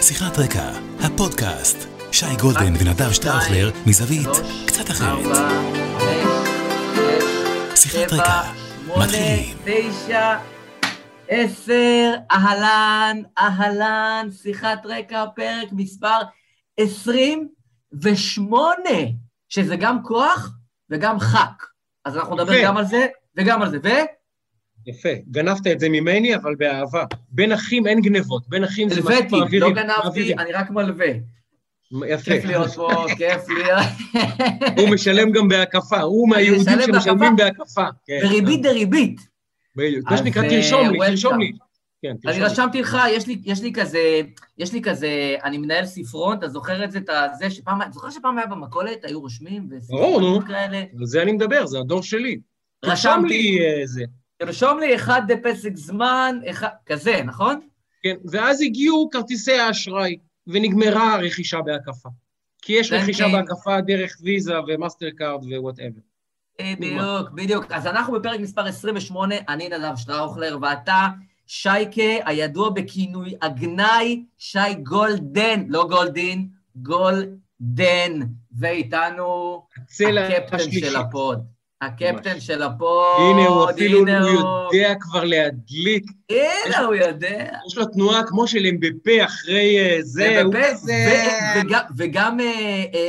שיחת רקע, הפודקאסט. שי גולדן ונדב שטראוכלר מזווית קצת אחרת. שיחת רקע, מתחילים. תשע, עשר, אהלן, אהלן, שיחת רקע, פרק מספר 28, שזה גם כוח וגם חק. אז אנחנו נדבר. גם על זה וגם על זה. ו? יפה, גנבת את זה ממני, אבל באהבה. בין אחים אין גנבות, בין אחים זה הלוויתי, מעבירים, לא גנבתי. אני רק מלווה. יפה. כיף להיות פה, כיף להיות. הוא משלם גם בהקפה, הוא מהיהודים שמשלמים בהקפה. כן. בריבית דריבית. בדיוק. מה אז, שנקרא, אה, תרשום לי. תרשום לי. כן, אני תרשום. רשמתי לך, יש לי, יש לי כזה, יש לי כזה, אני מנהל ספרון, אתה זוכר את זה, את זה שפעם, זוכר שפעם היה במכולת, היו רושמים, ברור, נו. וספרונים כאלה? על זה אני מדבר, זה הדור שלי. תרשום רשמתי. לי אה, זה. תרשום לי אחד פסק זמן, אחד, כזה, נכון? כן, ואז הגיעו כרטיסי האשראי, ונגמרה הרכישה בהקפה. כי יש כן, רכישה כן. בהקפה דרך ויזה ומאסטר קארד ו whatever. בדיוק, בדיוק. אז אנחנו בפרק מספר 28, אני נדב שטראוכלר, ואתה שייקה, הידוע בכינוי הגנאי, שי גולדן, לא גולדין, גולדן, ואיתנו הקפטן השלישית. של ה pod. הקפטן. של ה pod, הנה, הוא אפילו, הנה הוא יודע כבר להדליק. הנה, הוא יודע. יש לו תנועה כמו של אמבפה אחרי אה, זה, הוא כזה... וגם-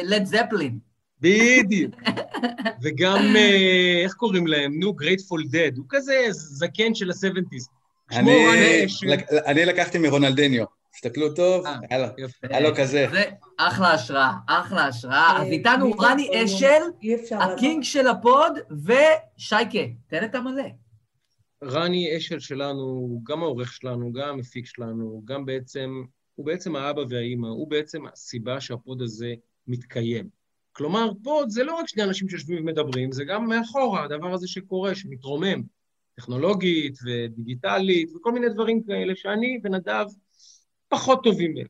לד זפלין. בדיוק. וגם, אה, איך קוראים להם? נו, Grateful Dead. הוא כזה זקן של ה-70's. שמו אני, רן אשל. לק- אני לקחתי מרונלדניו. תסתכלו טוב, אה, היה לו- כזה. זה אחלה השראה, אחלה השראה. אז אה, איתנו מי רני? אשל, ה king של ה pod, ושייקה. תן את המלא. רני אשל שלנו, הוא גם העורך שלנו, גם המפיק שלנו, גם בעצם, הוא בעצם האבא והאימא, הוא בעצם הסיבה שה pod הזה מתקיים. כלומר, pod זה לא רק שני אנשים שיושבים ומדברים, זה גם מאחורה, הדבר הזה שקורה, שמתרומם, טכנולוגית ודיגיטלית וכל מיני דברים כאלה שאני ונדב פחות טובים בהם.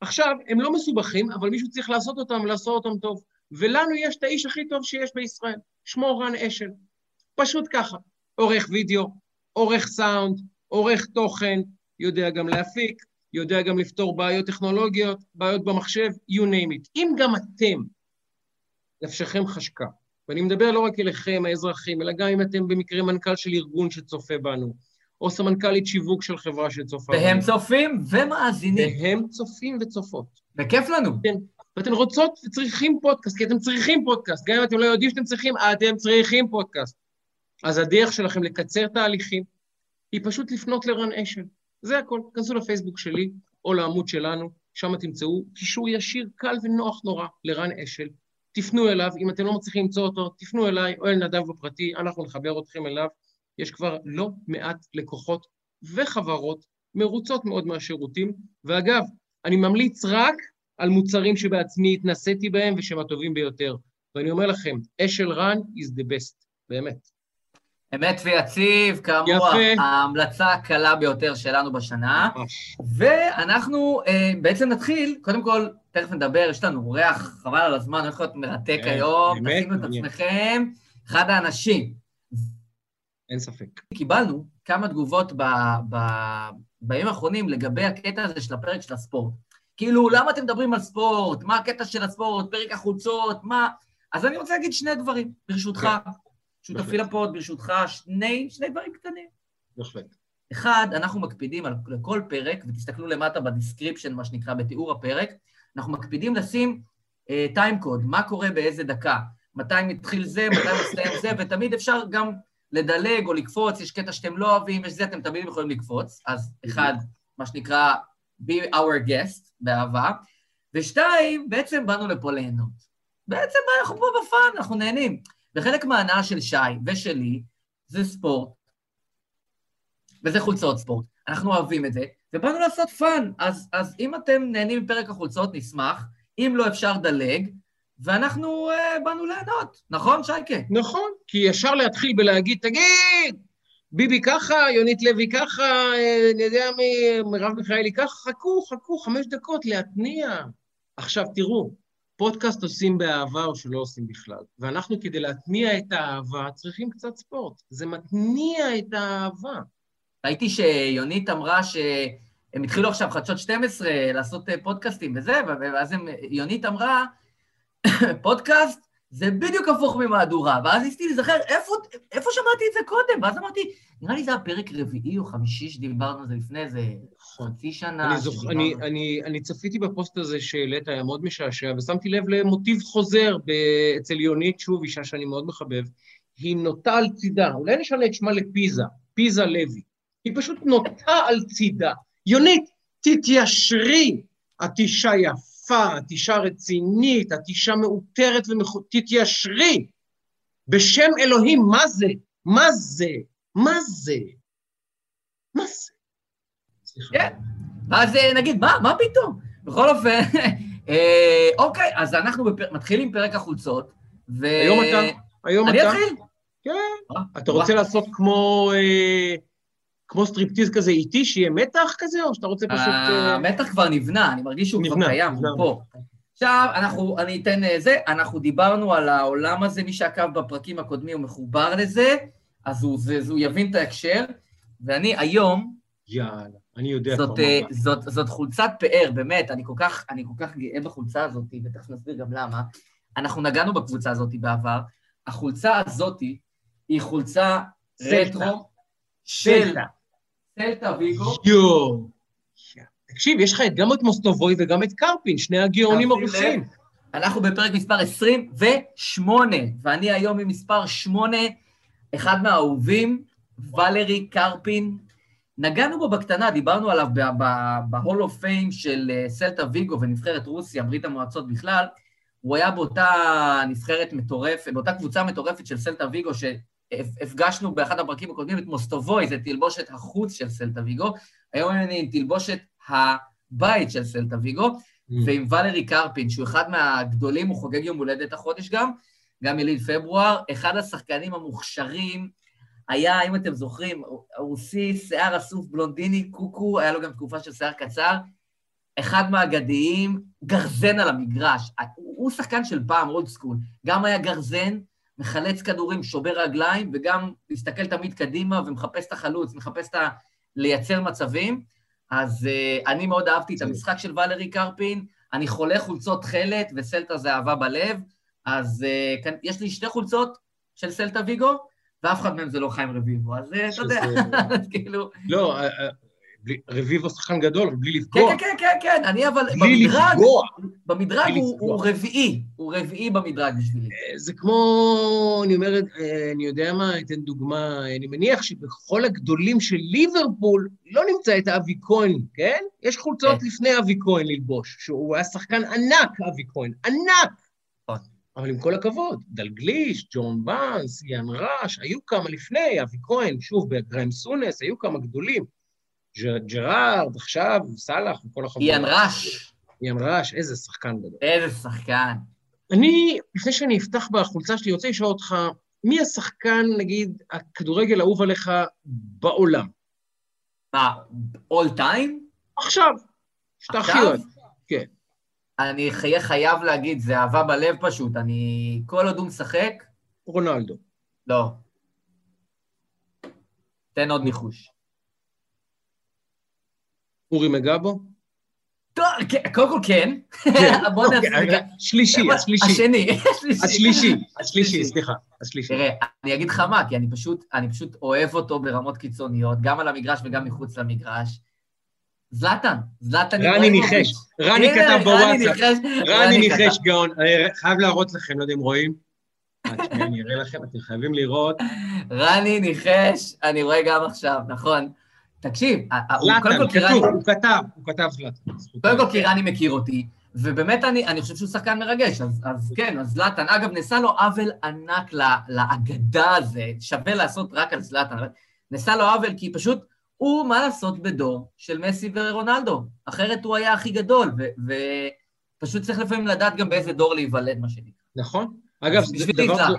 עכשיו, הם לא מסובכים, אבל מישהו צריך לעשות אותם ולעשות אותם טוב. ולנו יש את האיש הכי טוב שיש בישראל, שמו רן אשל. פשוט ככה. עורך וידאו, עורך סאונד, עורך תוכן, יודע גם להפיק, יודע גם לפתור בעיות טכנולוגיות, בעיות במחשב, you name it. אם גם אתם, נפשכם חשקה, ואני מדבר לא רק אליכם, האזרחים, אלא גם אם אתם במקרה מנכ"ל של ארגון שצופה בנו, או סמנכ"לית שיווק של חברה שצופה. והם צופים ומאזינים. והם צופים וצופות. וכיף לנו. ואתן רוצות וצריכים פודקאסט, כי אתם צריכים פודקאסט. גם אם אתם לא יודעים שאתם צריכים, אתם צריכים פודקאסט. אז הדרך שלכם לקצר תהליכים היא פשוט לפנות לרן אשל. זה הכל. כנסו לפייסבוק שלי או לעמוד שלנו, שם תמצאו קישור ישיר, קל ונוח נורא לרן אשל. תפנו אליו, אם אתם לא מצליחים למצוא אותו, תפנו אליי או אל נדב בפרטי, אנחנו נחבר אתכם אליו. יש כבר לא מעט לקוחות וחברות מרוצות מאוד מהשירותים, ואגב, אני ממליץ רק על מוצרים שבעצמי התנסיתי בהם ושהם הטובים ביותר. ואני אומר לכם, אשל רן is the best, באמת. אמת ויציב, כאמור, יפה. ההמלצה הקלה ביותר שלנו בשנה. ממש. ואנחנו אה, בעצם נתחיל, קודם כל, תכף נדבר, יש לנו אורח, חבל על הזמן, הולך להיות מרתק כן, היום, תכינו את. עצמכם. אחד האנשים, אין ספק. קיבלנו כמה תגובות ב, ב, בימים האחרונים לגבי הקטע הזה של הפרק של הספורט. כאילו, למה אתם מדברים על ספורט? מה הקטע של הספורט? פרק החולצות? מה... אז אני רוצה להגיד שני דברים, ברשותך. שותפי בהחלט. ל pod, ברשותך, שני, שני דברים קטנים. בהחלט. אחד, אנחנו מקפידים על לכל פרק, ותסתכלו למטה ב description, מה שנקרא, בתיאור הפרק, אנחנו מקפידים לשים time code, מה קורה באיזה דקה, מתי מתחיל זה, מתי מסתיים זה, ותמיד אפשר גם לדלג או לקפוץ, יש קטע שאתם לא אוהבים, יש זה, אתם תמיד יכולים לקפוץ. אז אחד, מה שנקרא, be our guest, באהבה. ושתיים, בעצם באנו לפה ליהנות. בעצם אנחנו פה ב fun, אנחנו נהנים. וחלק מההנאה של שי ושלי זה ספורט, וזה חולצות ספורט. אנחנו אוהבים את זה, ובאנו לעשות fun. אז, אז אם אתם נהנים מפרק החולצות, נשמח. אם לא, אפשר דלג, ואנחנו uh, באנו ליהנות. נכון, שייקה? נכון, כי ישר להתחיל בלהגיד, תגיד, ביבי ככה, יונית לוי ככה, אה, אני יודע מי, מרב מיכאלי ככה, חכו, חכו, חמש דקות, להתניע. עכשיו, תראו, פודקאסט עושים באהבה או שלא עושים בכלל. ואנחנו, כדי להתניע את האהבה, צריכים קצת ספורט. זה מתניע את האהבה. ראיתי שיונית אמרה הם התחילו עכשיו חדשות 12 לעשות אה, פודקאסטים וזה, ואז הם, יונית אמרה, פודקאסט זה בדיוק הפוך ממהדורה, ואז ניסיתי להיזכר, איפה, איפה שמעתי את זה קודם? ואז אמרתי, נראה לי זה היה פרק רביעי או חמישי שדיברנו על זה לפני איזה חצי שנה. אני, זוכ... אני, אני, אני צפיתי בפוסט הזה שהעלית, היה מאוד משעשע, ושמתי לב למוטיב חוזר ב... אצל יונית, שוב, אישה שאני מאוד מחבב. היא נוטה על צידה, אולי נשנה את שמה לפיזה, פיזה לוי. היא פשוט נוטה על צידה. יונית, תתיישרי. את אישה יפה, את אישה רצינית, את אישה מאותרת. תתיישרי. בשם אלוהים, מה זה? מה זה? מה זה? מה זה? סליחה. כן. אז אה, נגיד, מה, מה פתאום? בכל אופן, אה, אוקיי, אז אנחנו בפר... מתחילים פרק החולצות, ו... היום אתה, היום אני אתה. אתחיל? כן. אה, אתה רוצה לעשות כמו, אה, כמו סטריפטיז כזה איטי, שיהיה מתח כזה, או שאתה רוצה פשוט... אה, המתח כבר נבנה, אני מרגיש שהוא כבר קיים. הוא פה. עכשיו, אנחנו, אני אתן אה, זה, אנחנו דיברנו על העולם הזה, מי שעקב בפרקים הקודמים הוא מחובר לזה, אז הוא, זה, זה, הוא יבין את ההקשר, ואני היום, יאללה, אני יודע זאת, כבר אה, מה. זאת, זאת חולצת פאר, באמת, אני כל כך, אני כל כך גאה בחולצה הזאת, ותכף נסביר גם למה. אנחנו נגענו בקבוצה הזאת בעבר. החולצה הזאת היא חולצה. רטרו של סלטה. סלטה ויגו. יואו. תקשיב, יש לך גם את מוסטובוי וגם את קרפין, שני הגאונים. הרוסים. אנחנו בפרק מספר 28, ואני היום עם מספר 8, אחד מהאהובים, ולרי קרפין. נגענו בו בקטנה, דיברנו עליו ב-Hall of Fame של אה, סלטה ויגו ונבחרת רוסיה, ברית המועצות בכלל. הוא היה באותה נבחרת מטורפת, באותה קבוצה מטורפת של סלטה ויגו, שהפגשנו באחד הפרקים הקודמים את מוסטובוי, זה תלבושת החוץ של סלטה ויגו. היום אני עם תלבושת הבית של סלטה ויגו. ועם ולרי קרפין, שהוא אחד מהגדולים, הוא חוגג יום הולדת החודש גם, גם יליד פברואר, אחד השחקנים המוכשרים, היה, אם אתם זוכרים, רוסי, שיער אסוף בלונדיני, קוקו, היה לו גם תקופה של שיער קצר, אחד מהאגדיים, גרזן על המגרש. הוא שחקן של פעם, אולד סקול. גם היה גרזן, מחלץ כדורים, שובר רגליים, וגם מסתכל תמיד קדימה ומחפש את החלוץ, מחפש את ה... לייצר מצבים. אז uh, אני מאוד אהבתי את המשחק של ולרי קרפין, אני חולה חולצות תכלת, וסלטה זה אהבה בלב, אז uh, כאן, יש לי שתי חולצות של סלטה ויגו, ואף אחד מהם זה לא חיים רביבו, אז uh, אתה יודע, כאילו... לא, אה, אה, רביבו שחקן גדול, בלי כן, לפגוע. כן, כן, כן, כן, אני אבל בלי במדרג, לפגוע. במדרג בלי הוא, לפגוע. הוא רביעי, הוא רביעי במדרג בשבילי. זה כמו, אני אומר, אה, אני יודע מה, אתן דוגמה, אני מניח שבכל הגדולים של ליברפול לא נמצא את אבי כהן, כן? יש חולצות כן. לפני אבי כהן ללבוש, שהוא היה שחקן ענק, אבי כהן, ענק! נכון. אבל עם כל הכבוד, דלגליש, ג'ון באנס, יאן ראש, היו כמה לפני, אבי כהן, שוב, בגריים סונס, היו כמה גדולים. ג'רארד, עכשיו, סאלח, וכל החבורה. איאן ראש, יאן ראש, איזה שחקן גדול. איזה שחקן. אני, לפני שאני אפתח בחולצה שלי, רוצה לשאול אותך, מי השחקן, נגיד, הכדורגל האהוב עליך בעולם? מה, אול טיים? עכשיו, שאתה הכי? אוהב. כן. אני אהיה חייב להגיד, זה אהבה בלב פשוט, אני... כל עוד הוא משחק, רונלדו. לא. תן עוד ניחוש. אורי מגבו? טוב, כן, קודם כל כן. כן. בוא אוקיי, נעשה... רגע, שלישי, השלישי. השני, השלישי, השלישי, סליחה, השלישי. תראה, אני אגיד לך מה, כי אני פשוט, אני פשוט אוהב אותו ברמות קיצוניות, גם על המגרש וגם מחוץ למגרש. זלאטן, זלאטן רני. ניחש, רני כתב בוואטסאפ. רני. ניחש גאון. אני חייב להראות לכם, לא יודע אם רואים. אה, אני אראה לכם, אתם חייבים לראות. רני ניחש, אני רואה גם עכשיו, נכון. תקשיב, הוא- קודם זלאטן, כל כי רני- כתוב, הוא כתב, הוא כתב זלאטן. קודם כל כי רני מכיר אותי, ובאמת אני, אני חושב שהוא שחקן מרגש, אז, אז כן, אז זלאטן, אגב, נעשה לו עוול ענק לאגדה הזה, שווה לעשות רק על זלאטן, נעשה לו עוול כי פשוט, הוא, מה לעשות, בדור של מסי ורונלדו, אחרת הוא היה הכי גדול, ופשוט צריך לפעמים לדעת גם באיזה דור להיוולד, מה שנקרא. נכון. אגב, דבר-.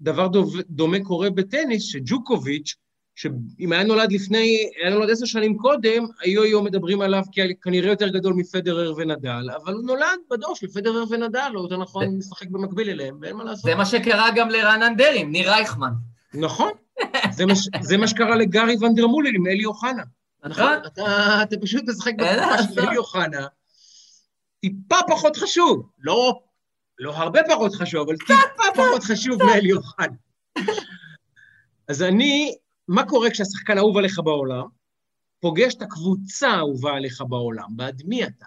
דבר דומה קורה בטניס, שג'וקוביץ', שאם היה נולד לפני, היה נולד עשר שנים קודם, היו היום מדברים עליו כנראה יותר גדול מפדרר ונדל, אבל הוא נולד בדור של פדרר ונדל, או יותר נכון, זה- משחק במקביל אליהם, ואין מה לעשות. זה מה שקרה גם לרענן דרעי, עם ניר רייכמן. נכון. זה מה זה מה שקרה לגארי ונדרמולין עם אלי אוחנה. נכון, אתה, אתה פשוט משחק בתקופה של אלי אוחנה, טיפה פחות חשוב, לא, לא הרבה פחות חשוב, אבל טיפה פחות חשוב מאלי אוחנה. אז אני, מה קורה כשהשחקן אהוב עליך בעולם, פוגש את הקבוצה האהובה עליך בעולם, בעד מי אתה?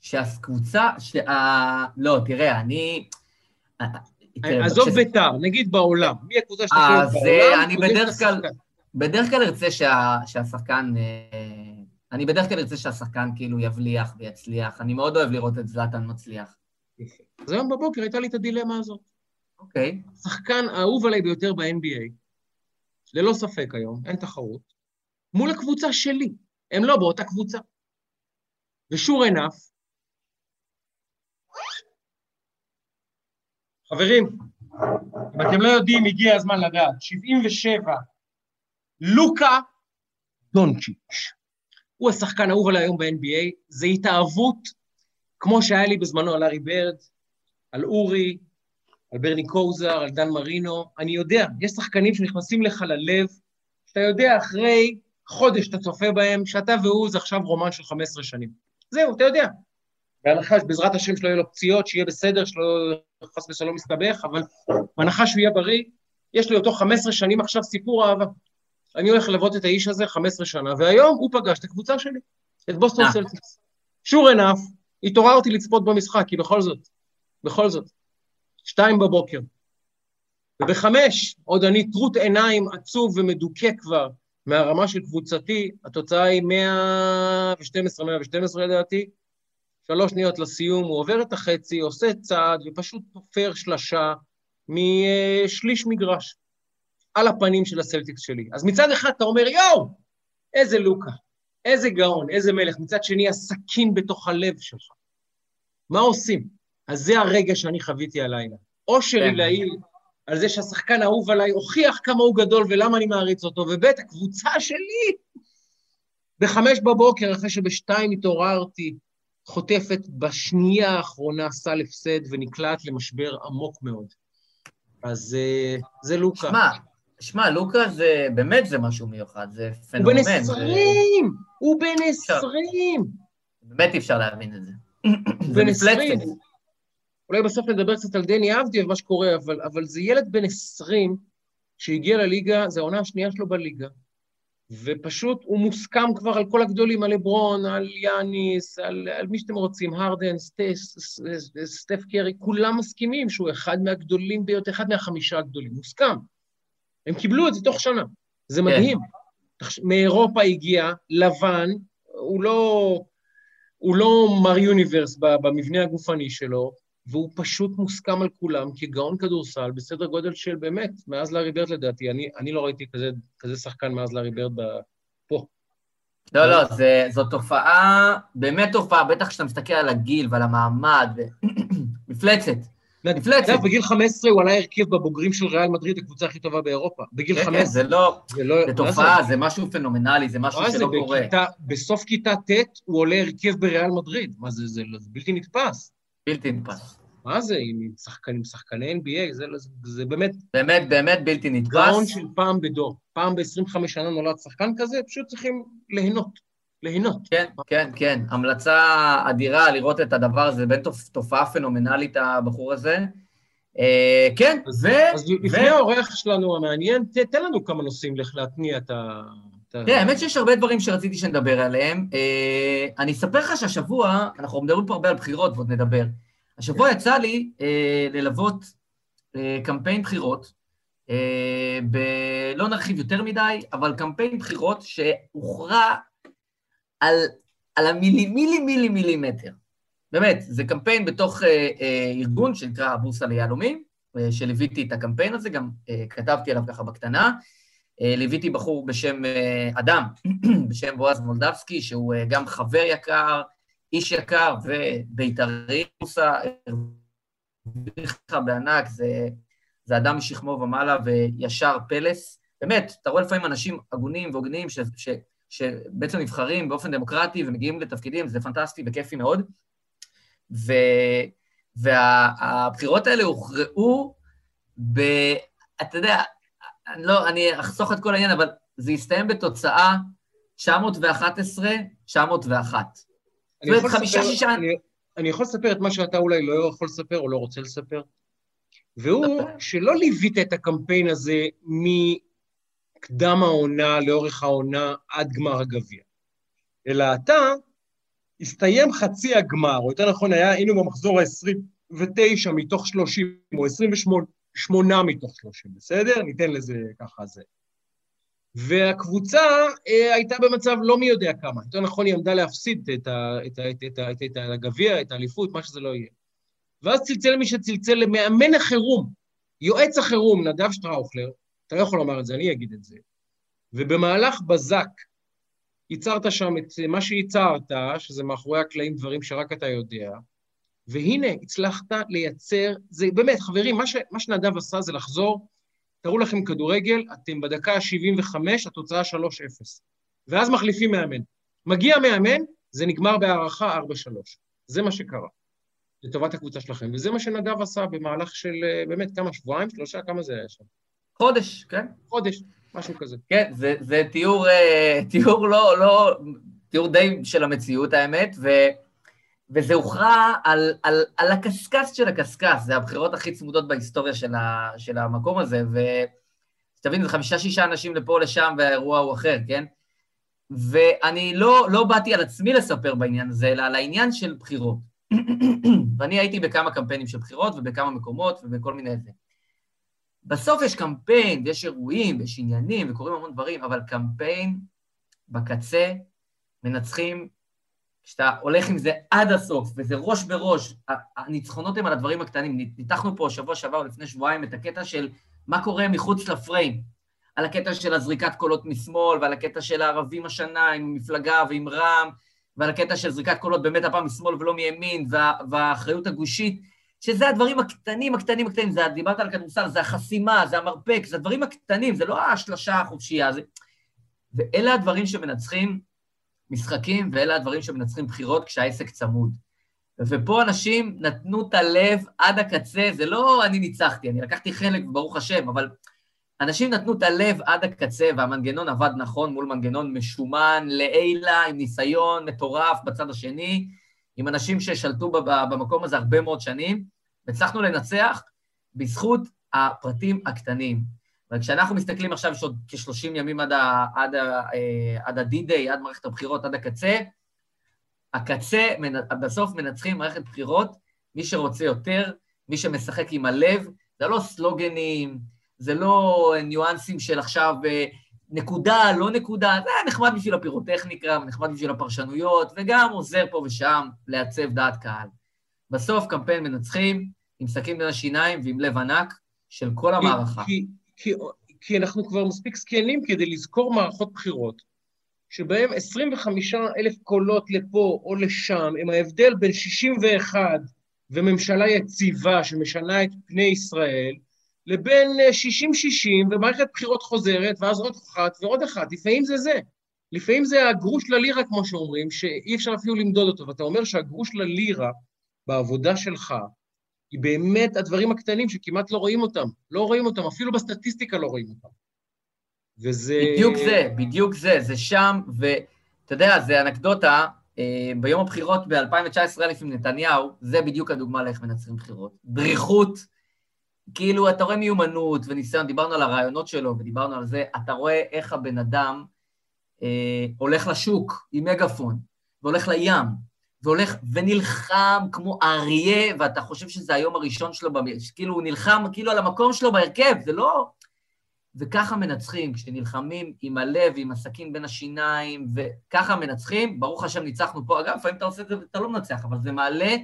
שהקבוצה, שה... לא, תראה, אני... עזוב בית"ר, נגיד בעולם, מי הקבוצה שאתה חושב בעולם? אז אני בדרך כלל, בדרך כלל ארצה שהשחקן... אה, אני בדרך כלל ארצה שהשחקן כאילו יבליח ויצליח. אני מאוד אוהב לראות את זלאטן מצליח. אז היום בבוקר הייתה לי את הדילמה הזאת. אוקיי. השחקן האהוב עליי ביותר ב-NBA, ללא ספק היום, אין תחרות, מול הקבוצה שלי. הם לא באותה קבוצה. ושור ענף, חברים, אם אתם לא יודעים, הגיע הזמן לדעת, 77, לוקה דונצ'יץ'. הוא השחקן האהוב עליי היום ב-NBA, זה התאהבות, כמו שהיה לי בזמנו על ארי ברד, על אורי, על ברני קוזר, על דן מרינו. אני יודע, יש שחקנים שנכנסים לך ללב, שאתה יודע אחרי חודש שאתה צופה בהם, שאתה והוא זה עכשיו רומן של 15 שנים. זהו, אתה יודע. בהנחה שבעזרת השם שלא יהיו לו פציעות, שיהיה בסדר, שלא חס ושלום יסתבך, אבל בהנחה שהוא יהיה בריא, יש לי אותו 15 שנים עכשיו סיפור אהבה. אני הולך ללוות את האיש הזה 15 שנה, והיום הוא פגש את הקבוצה שלי, את בוסטון אה. סלטיקס. שור ענף, התעוררתי לצפות במשחק, כי בכל זאת, בכל זאת, שתיים בבוקר. ובחמש, עוד אני טרוט עיניים עצוב ומדוכא כבר מהרמה של קבוצתי, התוצאה היא 112, 112 לדעתי, שלוש שניות לסיום, הוא עובר את החצי, עושה צעד ופשוט תופר שלשה משליש מגרש על הפנים של הסלטיקס שלי. אז מצד אחד אתה אומר, יואו, איזה לוקה, איזה גאון, איזה מלך, מצד שני, הסכין בתוך הלב שלך. מה עושים? אז זה הרגע שאני חוויתי הלילה. אושר כן. עילאי על זה שהשחקן האהוב עליי הוכיח כמה הוא גדול ולמה אני מעריץ אותו, וב' הקבוצה שלי, בחמש בבוקר, אחרי שבשתיים התעוררתי, חוטפת בשנייה האחרונה סל הפסד ונקלעת למשבר עמוק מאוד. אז uh, זה לוקה. שמע, שמע, לוקה זה, באמת זה משהו מיוחד, זה פנומן. הוא בן עשרים! זה... הוא בן עשרים! באמת אי אפשר להבין את זה. הוא בן עשרים. אולי בסוף נדבר קצת על דני אבדי ומה שקורה, אבל, אבל זה ילד בן עשרים שהגיע לליגה, זו העונה השנייה שלו בליגה, ופשוט הוא מוסכם כבר על כל הגדולים, על לברון, על יאניס, על, על מי שאתם רוצים, הרדן, סטס, סטף קרי, כולם מסכימים שהוא אחד מהגדולים ביותר, אחד מהחמישה הגדולים, מוסכם. הם קיבלו את זה תוך שנה, זה כן. מדהים. כן. מאירופה הגיע, לבן, הוא לא, הוא לא מר יוניברס במבנה הגופני שלו, והוא פשוט מוסכם על כולם כגאון כדורסל בסדר גודל של באמת, מאז לארי ברד לדעתי. אני, אני לא ראיתי כזה, כזה שחקן מאז לארי ברד פה. לא, לא, זה, זו תופעה, באמת תופעה, בטח כשאתה מסתכל על הגיל ועל המעמד, מפלצת. מפלצת. בגיל 15 הוא עלה הרכב בבוגרים של ריאל מדריד, הקבוצה הכי טובה באירופה. בגיל 15. כן, כן, זה לא, זה לא... זה תופעה, זה משהו פנומנלי, זה משהו שלא קורה. בסוף כיתה ט' הוא עולה הרכב בריאל מדריד. מה זה, זה בלתי נתפס. בלתי נתפס. מה זה, עם שחקנים, שחקני NBA, זה, זה, זה באמת... באמת, באמת בלתי נתפס. גאון של פעם בדור. פעם ב-25 שנה נולד שחקן כזה, פשוט צריכים ליהנות. ליהנות. כן, כן, כן. המלצה אדירה לראות את הדבר הזה, באמת תופעה פנומנלית, הבחור הזה. אה, כן, אז, ו... אז ו... לפני האורח שלנו המעניין, ת, תן לנו כמה נושאים לך להתניע את ה... תראה, האמת שיש הרבה דברים שרציתי שנדבר עליהם. אה, אני אספר לך שהשבוע, אנחנו מדברים פה הרבה על בחירות ועוד נדבר. השבוע יצא לי אה, ללוות אה, קמפיין בחירות, אה, ב... לא נרחיב יותר מדי, אבל קמפיין בחירות שהוכרע על, על המילי מילי מילי מילימטר. באמת, זה קמפיין בתוך אה, אה, ארגון שנקרא הבורסה ליהלומים, אה, שליוויתי את הקמפיין הזה, גם אה, כתבתי עליו ככה בקטנה. אה, ליוויתי בחור בשם אה, אדם, בשם בועז מולדבסקי, שהוא אה, גם חבר יקר, איש יקר ובית"רי מוסה, הרוויחה בענק, זה, זה אדם משכמו ומעלה וישר פלס. באמת, אתה רואה לפעמים אנשים הגונים והוגנים ש, ש, שבעצם נבחרים באופן דמוקרטי ומגיעים לתפקידים, זה פנטסטי וכיפי מאוד. ו, והבחירות האלה הוכרעו ב... אתה יודע, אני, לא, אני אחסוך את כל העניין, אבל זה הסתיים בתוצאה 911, 901. זאת אומרת, יכול חמישה, לספר- שישה... אני- אני יכול לספר את מה שאתה אולי לא יכול לספר או לא רוצה לספר, והוא שלא ליווית את הקמפיין הזה מקדם העונה, לאורך העונה, עד גמר הגביע. אלא אתה, הסתיים חצי הגמר, או יותר נכון היה, היינו במחזור ה-29 מתוך 30, או 28 מתוך 30, בסדר? ניתן לזה ככה זה. והקבוצה אה, הייתה במצב לא מי יודע כמה. יותר נכון, היא עמדה להפסיד את, הגביע, את האליפות, מה שזה לא יהיה. ואז צלצל מי שצלצל למאמן החירום, יועץ החירום, נדב שטראוכלר, אתה לא יכול לומר את זה, אני אגיד את זה. ובמהלך בזק ייצרת שם את מה שייצרת, שזה מאחורי הקלעים דברים שרק אתה יודע, והנה, הצלחת לייצר, זה באמת, חברים, מה, ש, מה שנדב עשה זה לחזור, תראו לכם כדורגל, אתם בדקה ה-75, התוצאה 3-0. ואז מחליפים מאמן. מגיע מאמן, זה נגמר בהערכה 4-3. זה מה שקרה. לטובת הקבוצה שלכם. וזה מה שנדב עשה במהלך של אה, באמת כמה, שבועיים, שלושה, כמה זה היה שם? חודש, כן? חודש, משהו כזה. כן, זה, זה תיאור, אה, תיאור לא, לא, תיאור די של המציאות, האמת, ו, וזה הוכרע על, על, על הקשקש של הקשקש, זה הבחירות הכי צמודות בהיסטוריה של, ה, של המקום הזה, ותבין, זה חמישה-שישה אנשים לפה לשם, והאירוע הוא אחר, כן? ואני לא, לא באתי על עצמי לספר בעניין הזה, אלא על העניין של בחירות. ואני הייתי בכמה קמפיינים של בחירות ובכמה מקומות ובכל מיני זה. בסוף יש קמפיין, ויש אירועים, ויש עניינים, וקורים המון דברים, אבל קמפיין בקצה מנצחים, כשאתה הולך עם זה עד הסוף, וזה ראש בראש, הניצחונות הם על הדברים הקטנים. ניתחנו פה שבוע שעבר לפני שבועיים את הקטע של מה קורה מחוץ לפריים, על הקטע של הזריקת קולות משמאל, ועל הקטע של הערבים השנה עם מפלגה ועם רע"מ, ועל הקטע של זריקת קולות באמת הפעם משמאל ולא מימין, וה, והאחריות הגושית, שזה הדברים הקטנים, הקטנים, הקטנים, זה, דיברת על כדורסל, זה החסימה, זה המרפק, זה הדברים הקטנים, זה לא השלשה החופשייה, זה... ואלה הדברים שמנצחים משחקים, ואלה הדברים שמנצחים בחירות כשהעסק צמוד. ופה אנשים נתנו את הלב עד הקצה, זה לא אני ניצחתי, אני לקחתי חלק, ברוך השם, אבל אנשים נתנו את הלב עד הקצה, והמנגנון עבד נכון מול מנגנון משומן, לעילה, עם ניסיון מטורף בצד השני, עם אנשים ששלטו במקום הזה הרבה מאוד שנים, והצלחנו לנצח בזכות הפרטים הקטנים. וכשאנחנו מסתכלים עכשיו, יש עוד כ-30 ימים עד, ה, עד, ה, עד ה-D-Day, עד מערכת הבחירות, עד הקצה, הקצה, בסוף מנצחים מערכת בחירות, מי שרוצה יותר, מי שמשחק עם הלב, זה לא סלוגנים, זה לא ניואנסים של עכשיו נקודה, לא נקודה, זה נחמד בשביל הפירוטכניקה, נחמד בשביל הפרשנויות, וגם עוזר פה ושם לעצב דעת קהל. בסוף קמפיין מנצחים, עם סכין בין השיניים ועם לב ענק של כל המערכה. כי, כי, אנחנו כבר מספיק זקנים כדי לזכור מערכות בחירות, שבהם 25 אלף קולות לפה או לשם, הם ההבדל בין 61 וממשלה יציבה שמשנה את פני ישראל, לבין 60-60 ומערכת בחירות חוזרת, ואז עוד אחת ועוד אחת. לפעמים זה זה. לפעמים זה הגרוש ללירה, כמו שאומרים, שאי אפשר אפילו למדוד אותו. ואתה אומר שהגרוש ללירה בעבודה שלך, היא באמת הדברים הקטנים שכמעט לא רואים אותם. לא רואים אותם, אפילו בסטטיסטיקה לא רואים אותם. וזה... בדיוק זה, בדיוק זה, זה שם, ואתה יודע, זה אנקדוטה, ביום הבחירות ב-2019 אלף עם נתניהו, זה בדיוק הדוגמה לאיך מנצחים בחירות. דריכות, כאילו, אתה רואה מיומנות וניסיון, דיברנו על הרעיונות שלו ודיברנו על זה, אתה רואה איך הבן אדם אה, הולך לשוק עם מגפון, והולך לים, והולך ונלחם כמו אריה, ואתה חושב שזה היום הראשון שלו, כאילו, הוא נלחם כאילו על המקום שלו בהרכב, זה לא... וככה מנצחים, כשנלחמים עם הלב, עם הסכין בין השיניים, וככה מנצחים, ברוך השם ניצחנו פה. אגב, לפעמים אתה עושה את זה ואתה לא מנצח, אבל זה מעלה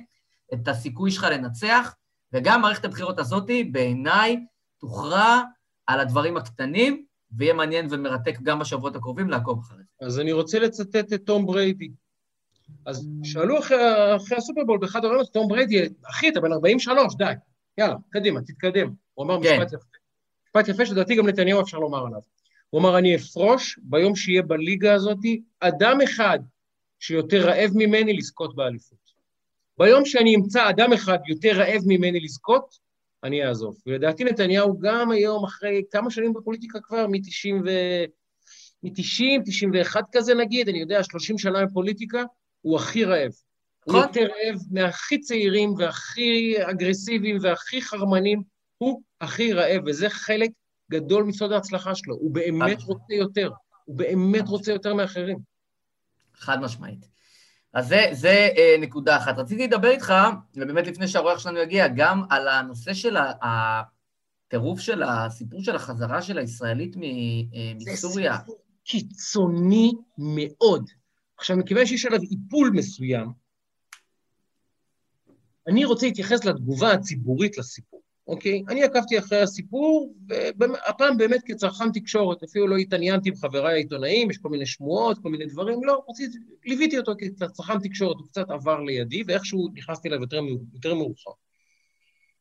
את הסיכוי שלך לנצח, וגם מערכת הבחירות הזאת, בעיניי, תוכרע על הדברים הקטנים, ויהיה מעניין ומרתק גם בשבועות הקרובים לעקוב אחרי זה. אז אני רוצה לצטט את תום בריידי. אז שאלו אחרי, אחרי הסופרבול באחד הרעיונות, תום בריידי, אחי, אתה בן 43, די, יאללה, קדימה, תתקדם. הוא אמר כן. משפט יפה. משפט יפה שלדעתי גם נתניהו אפשר לומר עליו. הוא אמר, אני אפרוש ביום שיהיה בליגה הזאת אדם אחד שיותר רעב ממני לזכות באליפות. ביום שאני אמצא אדם אחד יותר רעב ממני לזכות, אני אעזוב. ולדעתי נתניהו גם היום, אחרי כמה שנים בפוליטיקה כבר, מ-90 ו... מ-90, 91 כזה נגיד, אני יודע, 30 שנה בפוליטיקה, הוא הכי רעב. הוא נכון. יותר רעב מהכי צעירים והכי אגרסיביים והכי חרמנים, הוא הכי רעב, וזה חלק גדול מסוד ההצלחה שלו. הוא באמת רוצה יותר. הוא באמת רוצה יותר מאחרים. חד משמעית. אז זה, זה אה, נקודה אחת. רציתי לדבר איתך, ובאמת לפני שהאורח שלנו יגיע, גם על הנושא של הטירוף של הסיפור של החזרה של הישראלית אה, זה מסוריה. סיפור קיצוני מאוד. עכשיו, מכיוון שיש עליו איפול מסוים, אני רוצה להתייחס לתגובה הציבורית לסיפור, אוקיי? אני עקבתי אחרי הסיפור, והפעם באמת כצרכן תקשורת, אפילו לא התעניינתי עם חבריי העיתונאים, יש כל מיני שמועות, כל מיני דברים, לא, רציתי, ליוויתי אותו כצרכן תקשורת, הוא קצת עבר לידי, ואיכשהו נכנסתי אליו יותר, יותר מאוחר.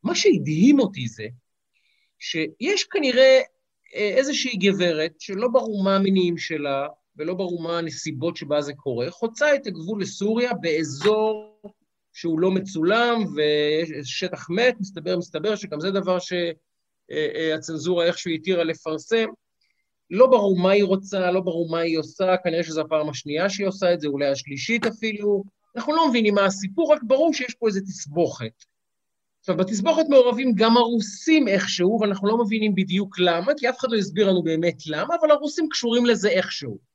מה שהדהים אותי זה שיש כנראה אה, איזושהי גברת שלא ברור מה המניעים שלה ולא ברור מה הנסיבות שבה זה קורה, חוצה את הגבול לסוריה באזור שהוא לא מצולם ויש שטח מת, מסתבר, מסתבר שגם זה דבר שהצנזורה איכשהו התירה לפרסם. לא ברור מה היא רוצה, לא ברור מה היא עושה, כנראה שזו הפעם השנייה שהיא עושה את זה, אולי השלישית אפילו. אנחנו לא מבינים מה הסיפור, רק ברור שיש פה איזו תסבוכת. עכשיו, בתסבוכת מעורבים גם הרוסים איכשהו, ואנחנו לא מבינים בדיוק למה, כי אף אחד לא הסביר לנו באמת למה, אבל הרוסים קשורים לזה איכשהו.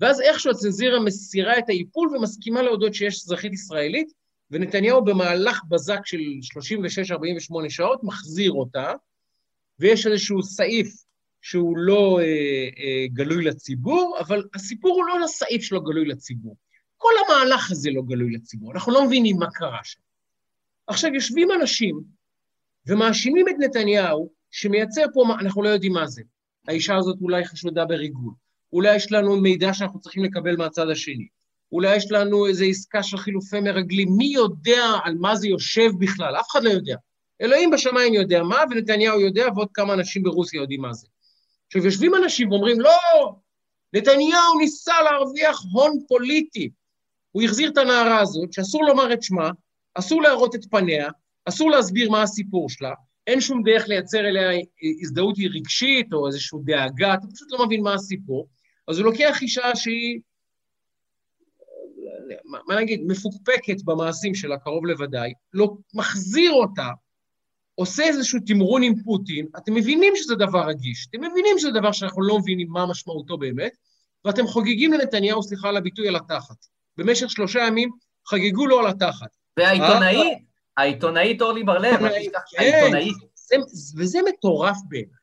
ואז איכשהו הצנזירה מסירה את האיפול ומסכימה להודות שיש אזרחית ישראלית, ונתניהו במהלך בזק של 36-48 שעות מחזיר אותה, ויש איזשהו סעיף שהוא לא אה, אה, גלוי לציבור, אבל הסיפור הוא לא לסעיף שלא גלוי לציבור. כל המהלך הזה לא גלוי לציבור, אנחנו לא מבינים מה קרה שם. עכשיו, יושבים אנשים ומאשימים את נתניהו שמייצר פה, אנחנו לא יודעים מה זה. האישה הזאת אולי חשודה בריגול, אולי יש לנו מידע שאנחנו צריכים לקבל מהצד השני, אולי יש לנו איזו עסקה של חילופי מרגלים, מי יודע על מה זה יושב בכלל? אף אחד לא יודע. אלוהים בשמיים יודע מה, ונתניהו יודע, ועוד כמה אנשים ברוסיה יודעים מה זה. עכשיו, יושבים אנשים ואומרים, לא, נתניהו ניסה להרוויח הון פוליטי. הוא החזיר את הנערה הזאת, שאסור לומר את שמה, אסור להראות את פניה, אסור להסביר מה הסיפור שלה, אין שום דרך לייצר אליה הזדהות רגשית או איזושהי דאגה, אתה פשוט לא מבין מה הסיפור. אז הוא לוקח אישה שהיא, מה, נגיד, מפוקפקת במעשים שלה, קרוב לוודאי, לא, מחזיר אותה, עושה איזשהו תמרון עם פוטין, אתם מבינים שזה דבר רגיש, אתם מבינים שזה דבר שאנחנו לא מבינים מה משמעותו באמת, ואתם חוגגים לנתניהו, סליחה על הביטוי, על התחת. במשך שלושה ימים חגגו לו על התחת. והעיתונאית, העיתונאית אורלי בר-לב, כן, העיתונאית. זה, וזה מטורף בעיניי.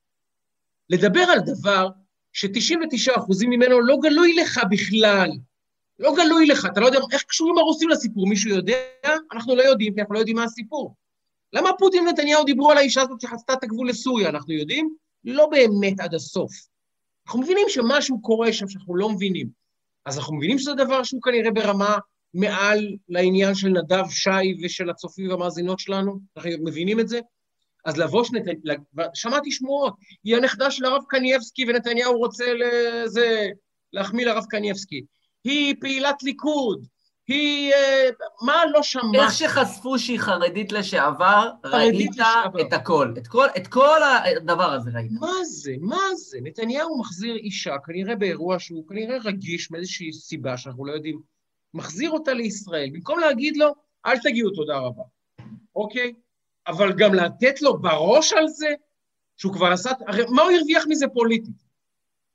לדבר על דבר ש-99% ממנו לא גלוי לך בכלל. לא גלוי לך, אתה לא יודע איך קשורים הרוסים לסיפור, מישהו יודע? אנחנו לא יודעים, כי אנחנו לא יודעים מה הסיפור. למה פוטין ונתניהו דיברו על האישה הזאת שחצתה את הגבול לסוריה, אנחנו יודעים? לא באמת עד הסוף. אנחנו מבינים שמשהו קורה שם שאנחנו לא מבינים. אז אנחנו מבינים שזה דבר שהוא כנראה ברמה מעל לעניין של נדב שי ושל הצופים והמאזינות שלנו? אנחנו מבינים את זה? אז לבוא שנת... שמעתי שמועות, היא הנכדה של הרב קנייבסקי ונתניהו רוצה לזה, להחמיא לרב קנייבסקי. היא פעילת ליכוד, היא... מה לא שמעת? איך שחשפו שהיא חרדית לשעבר, חרדית ראית לשעבר. את הכל. את כל, את כל הדבר הזה ראית. מה זה? מה זה? נתניהו מחזיר אישה, כנראה באירוע שהוא כנראה רגיש מאיזושהי סיבה שאנחנו לא יודעים, מחזיר אותה לישראל, במקום להגיד לו, אל תגיעו תודה רבה, אוקיי? אבל גם לתת לו בראש על זה, שהוא כבר עשה... הרי מה הוא הרוויח מזה פוליטית?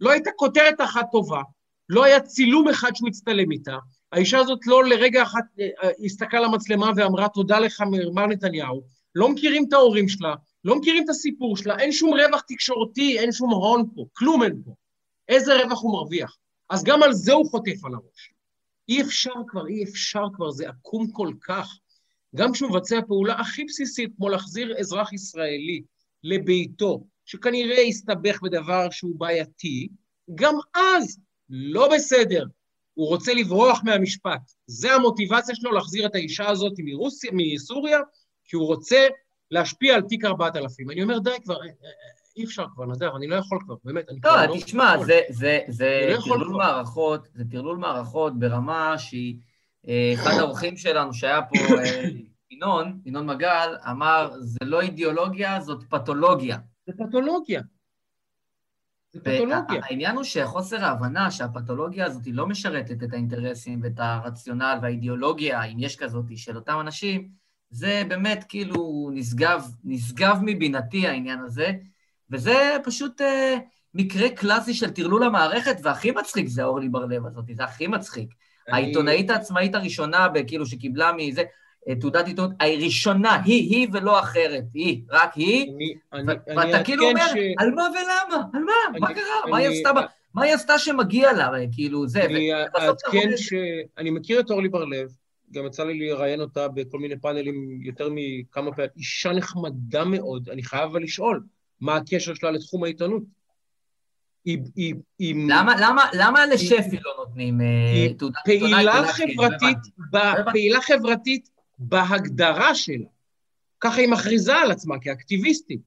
לא הייתה כותרת אחת טובה, לא היה צילום אחד שהוא הצטלם איתה, האישה הזאת לא לרגע אחד אה, אה, הסתכלה למצלמה ואמרה תודה לך מר נתניהו, לא מכירים את ההורים שלה, לא מכירים את הסיפור שלה, אין שום רווח תקשורתי, אין שום הון פה, כלום אין פה. איזה רווח הוא מרוויח? אז גם על זה הוא חוטף על הראש. אי אפשר כבר, אי אפשר כבר, זה עקום כל כך. גם כשהוא מבצע פעולה הכי בסיסית, כמו להחזיר אזרח ישראלי לביתו, שכנראה הסתבך בדבר שהוא בעייתי, גם אז לא בסדר. הוא רוצה לברוח מהמשפט. זה המוטיבציה שלו להחזיר את האישה הזאת מרוסיה, מסוריה, כי הוא רוצה להשפיע על תיק 4000. אני אומר, די כבר, אי אפשר כבר, נדב, אני לא יכול כבר, באמת, אני כבר לא, לא... תשמע. זה, זה, זה אני לא טרלול. מערכות, זה טרלול מערכות ברמה שהיא... אה, אחד האורחים שלנו שהיה פה, אה, ינון, ינון מגל, אמר, זה לא אידיאולוגיה, זאת פתולוגיה. זה פתולוגיה. זה פתולוגיה. העניין הוא שחוסר ההבנה שהפתולוגיה הזאת לא משרתת את האינטרסים ואת הרציונל והאידיאולוגיה, אם יש כזאת, של אותם אנשים, זה באמת כאילו נשגב, נשגב מבינתי העניין הזה, וזה פשוט אה, מקרה קלאסי של טרלול המערכת, והכי מצחיק זה אורלי בר-לב הזאת, זה הכי מצחיק. אני- העיתונאית העצמאית הראשונה, כאילו, שקיבלה מזה, אה, תעודת עיתונות, הראשונה, היא, היא ולא אחרת, היא, רק היא, אני- אני- ו- אני ואתה כאילו אומר, ש- על מה ולמה? על מה? מה אני- קרה? מה היא אני- עשתה מה היא עשתה שמגיע לה? כאילו, זה, אני אעדכן רואה- שאני מכיר את אורלי בר-לב, גם יצא לי לראיין אותה בכל מיני פאנלים יותר מכמה פעמים, אישה נחמדה מאוד, אני חייב אבל לשאול, מה הקשר שלה לתחום העיתונות? היא, למה, למה, למה לשפי לא נותנים אה, תעודת? פעילה חברתית, לא. פעילה חברתית בהגדרה שלה. ככה היא מכריזה על עצמה כאקטיביסטית.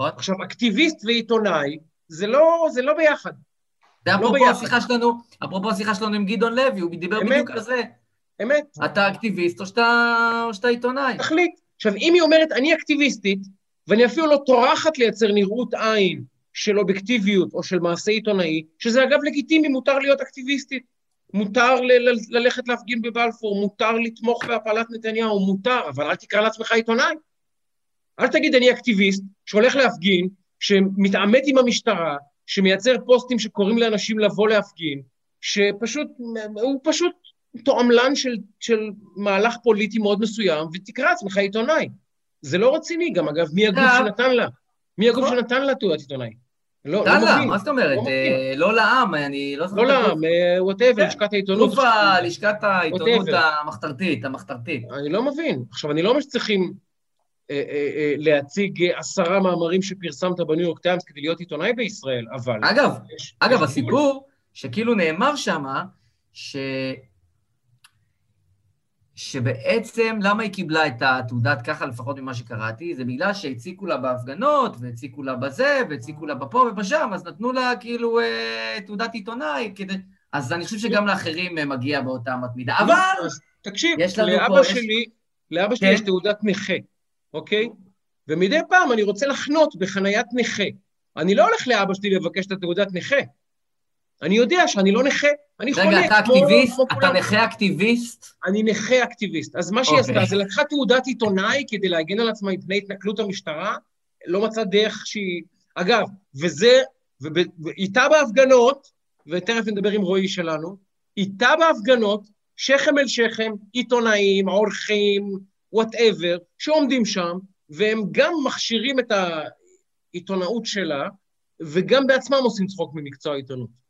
נכון. עכשיו, אקטיביסט ועיתונאי, זה לא, זה לא ביחד. זה אפרופו ביחד. השיחה שלנו, אפרופו השיחה שלנו עם גדעון לוי, הוא דיבר אמת. בדיוק על זה. אמת. אתה אקטיביסט או שאתה או שאתה עיתונאי. תחליט. עכשיו, אם היא אומרת, אני אקטיביסטית, ואני אפילו לא טורחת לייצר נראות עין של אובייקטיביות או של מעשה עיתונאי, שזה אגב לגיטימי, מותר להיות אקטיביסטית. מותר ל- ל- ללכת להפגין בבלפור, מותר לתמוך בהפלת נתניהו, מותר, אבל אל תקרא לעצמך עיתונאי. אל תגיד, אני אקטיביסט שהולך להפגין, שמתעמת עם המשטרה, שמייצר פוסטים שקוראים לאנשים לבוא להפגין, שפשוט, הוא פשוט תועמלן של, של מהלך פוליטי מאוד מסוים, ותקרא לעצמך עיתונאי. זה לא רציני גם, אגב, מי הגוף. שנתן לה? מי הגוף נכון. שנתן לה תעודת עיתונאי? לא, לא מבין. מה זאת אומרת? לא. אה, לא לעם, אני לא זוכר לא. לעם, whatever, כן. לשכת העיתונות. גוף ה- לשכת העיתונות. המחתרתית, המחתרתית. אני לא מבין. עכשיו, אני לא אומר שצריכים אה, אה, אה, להציג אה, עשרה מאמרים שפרסמת בניו יורק טיימס כדי להיות עיתונאי בישראל, אבל... אגב, אגב. הסיפור שכאילו נאמר שמה. שבעצם למה היא קיבלה את התעודת ככה, לפחות ממה שקראתי, זה בגלל שהציקו לה בהפגנות, והציקו לה בזה, והציקו לה בפה ובשם, אז נתנו לה כאילו אה, תעודת עיתונאי כדי... אז אני חושב שגם לאחרים אה, מגיע באותה אמת מידה. אבל... תקשיב, יש לנו לאבא פה- יש- שלי, לאבא שלי כן. יש תעודת נכה, אוקיי? ומדי פעם אני רוצה לחנות בחניית נכה. אני לא הולך לאבא שלי לבקש את התעודת נכה. אני יודע שאני לא נכה, אני חולה. רגע, אתה אקטיביסט? כמו אתה. נכה אקטיביסט? אני נכה אקטיביסט. אז מה שהיא אוקיי. עשתה, זה לקחה תעודת עיתונאי כדי להגן על עצמה מפני התנכלות המשטרה, לא מצאה דרך שהיא... אגב, וזה, ואיתה בהפגנות, ותכף נדבר עם רועי שלנו, איתה בהפגנות, שכם אל שכם, עיתונאים, עורכים, whatever, שעומדים שם, והם גם מכשירים את העיתונאות שלה, וגם בעצמם עושים צחוק ממקצוע העיתונות.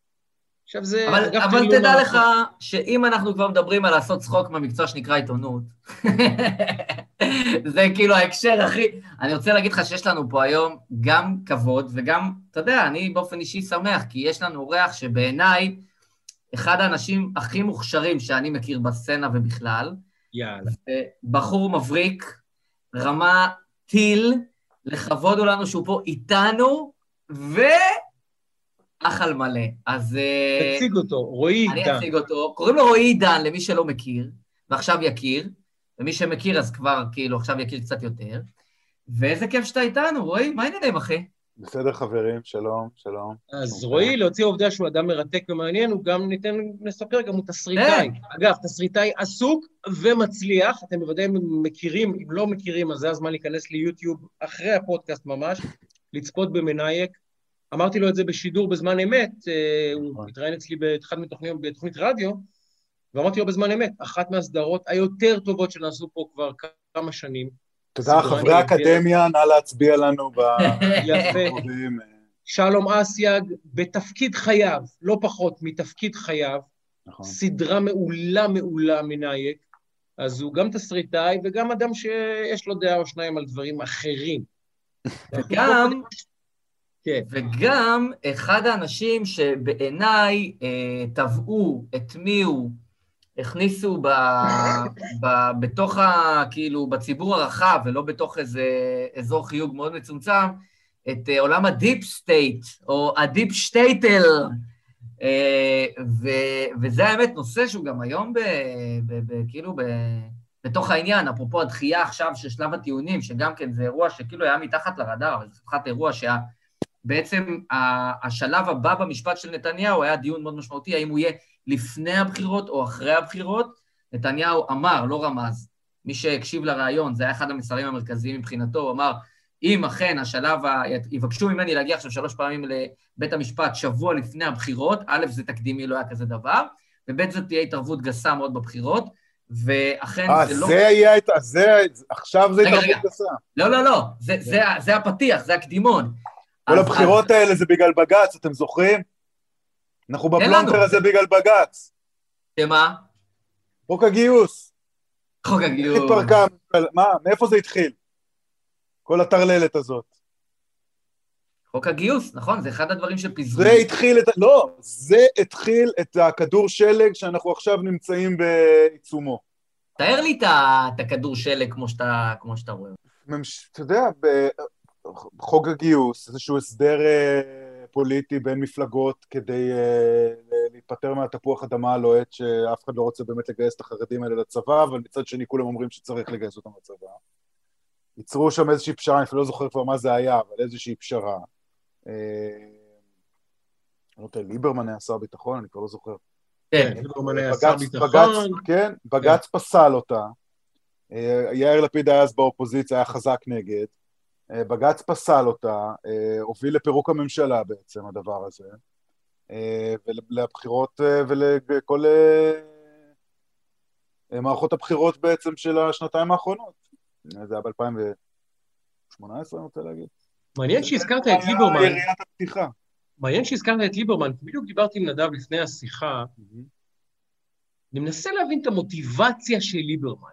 עכשיו זה... אבל, אבל תדע מה- לך שאם אנחנו כבר מדברים על לעשות צחוק מהמקצוע שנקרא עיתונות, זה כאילו ההקשר הכי... אני רוצה להגיד לך שיש לנו פה היום גם כבוד וגם, אתה יודע, אני באופן אישי שמח, כי יש לנו אורח שבעיניי אחד האנשים הכי מוכשרים שאני מכיר בסצנה ובכלל, יאללה. בחור מבריק, רמה טיל, לכבוד הוא לנו שהוא פה איתנו, ואח על מלא. אז... אה, תציג אותו, רועי אני עידן. אציג אותו. קוראים לו רועי עידן, למי שלא מכיר, ועכשיו יכיר, ומי שמכיר אז כבר כאילו עכשיו יכיר קצת יותר. ואיזה כיף שאתה איתנו, רועי, מה העניינים, אחי? בסדר, חברים, שלום, שלום. אז רועי, להוציא העובדה שהוא אדם מרתק ומעניין, הוא גם ניתן, נספר, גם הוא תסריטאי. אגב, תסריטאי עסוק ומצליח, אתם בוודאי מכירים, אם לא מכירים, אז זה הזמן להיכנס ליוטיוב אחרי הפודקאסט ממש, לצפות במנאייק. אמרתי לו את זה בשידור בזמן אמת, אה, הוא התראיין אצלי באחד מתוכניות, בתוכנית רדיו, ואמרתי לו בזמן אמת, אחת מהסדרות היותר טובות שנעשו פה כבר כמה שנים. תודה, חברי. האקדמיה, נא להצביע לנו יפה. בקרובים. שלום אסיאג, בתפקיד חייו, לא פחות מתפקיד חייו, נכון. סדרה מעולה מעולה מנאייק, אז הוא גם תסריטאי וגם אדם שיש לו דעה או שניים על דברים אחרים. וגם, כן. וגם אחד האנשים שבעיניי אה, טבעו, הטמיעו, הכניסו ב, ב, בתוך ה... כאילו, בציבור הרחב, ולא בתוך איזה אזור חיוג מאוד מצומצם, את אה, עולם ה deep state, או הדיפ שטייטל. אה, ו, וזה האמת נושא שהוא גם היום ב, ב, ב, כאילו ב, בתוך העניין, אפרופו הדחייה עכשיו של שלב הטיעונים, שגם כן זה אירוע שכאילו היה מתחת לרדאר, זה חתיכת אירוע שה... בעצם השלב הבא במשפט של נתניהו היה דיון מאוד משמעותי, האם הוא יהיה לפני הבחירות או אחרי הבחירות. נתניהו אמר, לא רמז, מי שהקשיב לראיון, זה היה אחד המסרים המרכזיים מבחינתו, הוא אמר, אם אכן השלב, ה... יבקשו ממני להגיע עכשיו שלוש פעמים לבית המשפט שבוע לפני הבחירות, א', זה תקדימי, לא היה כזה דבר, וב', זאת תהיה התערבות גסה מאוד בבחירות, ואכן אה, זה לא... זה יהיה, הת- זה, עכשיו זה רגע, התערבות רגע. גסה. לא, לא, לא, זה, זה, זה הפתיח, זה הקדימון. כל אז- הבחירות האלה זה בגלל בג"ץ, אתם זוכרים? אנחנו בפלונטר. הזה בגלל בג"ץ. שמה? חוק הגיוס. חוק איך הגיוס. התפרקה, מה, מאיפה זה התחיל? כל הטרללת הזאת. חוק הגיוס, נכון, זה אחד הדברים של פיזור. זה התחיל את... לא, זה התחיל את הכדור שלג שאנחנו עכשיו נמצאים בעיצומו. תאר לי את הכדור שלג כמו שאתה, כמו שאתה רואה. אתה יודע, בחוק הגיוס, איזשהו הסדר אה, פוליטי בין מפלגות כדי אה, להיפטר מהתפוח אדמה הלוהט שאף אחד לא רוצה באמת לגייס את החרדים האלה לצבא, אבל מצד שני כולם אומרים שצריך לגייס אותם לצבא. ייצרו שם איזושהי פשרה, אני אפילו לא זוכר כבר מה זה היה, אבל איזושהי פשרה. אה, לא יודע, ליברמן היה שר ביטחון, אני כבר לא זוכר. כן, ליברמן היה בג"ץ- שר בג"ץ, ביטחון. כן, בג"ץ פסל אותה. אה, יאיר לפיד היה אז באופוזיציה, היה חזק נגד. אה, בג"ץ פסל אותה, אה, הוביל לפירוק הממשלה בעצם, הדבר הזה. אה, ולבחירות ולכל מערכות הבחירות בעצם של השנתיים האחרונות. זה היה ב-2018, אני רוצה להגיד. מעניין שהזכרת את ליברמן, יריית הפתיחה. מעניין שהזכרת את ליברמן, כי בדיוק דיברתי עם נדב לפני השיחה, אני מנסה להבין את המוטיבציה של ליברמן.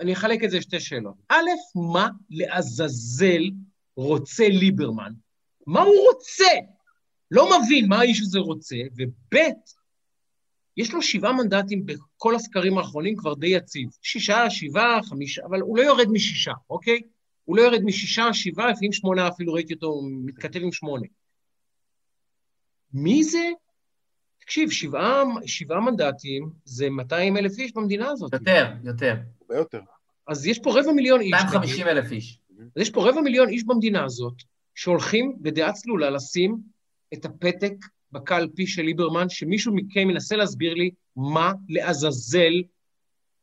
אני אחלק את זה לשתי שאלות. א', מה לעזאזל רוצה ליברמן? מה הוא רוצה? לא מבין מה האיש הזה רוצה, וב', יש לו שבעה מנדטים בכל הסקרים האחרונים כבר די יציב. שישה, שבעה, חמישה, אבל הוא לא יורד משישה, אוקיי? הוא לא יורד משישה, שבעה, לפעמים שמונה, אפילו ראיתי אותו מתכתב עם שמונה. מי זה? תקשיב, שבעה, שבעה מנדטים זה 200 אלף איש במדינה הזאת. יותר, יותר. הרבה יותר. אז יש פה רבע מיליון איש. 250 אלף איש. אז יש פה רבע מיליון איש במדינה הזאת, שהולכים בדעה צלולה לשים את הפתק בקלפי של ליברמן, שמישהו מכם ינסה להסביר לי מה לעזאזל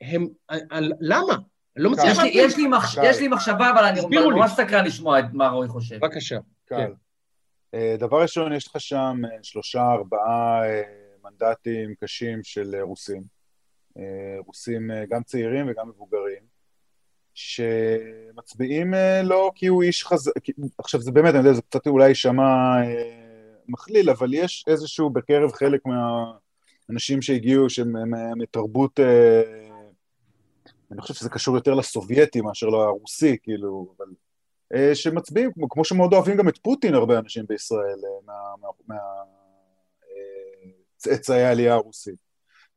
הם... על, על, למה? אני לא מצליח יש לי- להבין. יש לי מחש-. יש לי מחשבה, אבל אני. ממש סקרן לשמוע את מה רועי חושב. בבקשה. קל. כן. אה, דבר ראשון, יש לך שם אה, שלושה, ארבעה אה, מנדטים קשים של רוסים. רוסים אה, גם צעירים וגם מבוגרים, שמצביעים אה, לו כי הוא איש חזק. עכשיו, זה באמת, אני יודע, זה קצת אולי יישמע אה, מכליל, אבל יש איזשהו בקרב חלק מהאנשים שהגיעו, שהם הם מתרבות... אני חושב שזה קשור יותר לסובייטי מאשר לרוסי, כאילו, אבל... שמצביעים, כמו, כמו שמאוד אוהבים גם את פוטין הרבה אנשים בישראל, אה, מה, מה, העלייה הרוסית.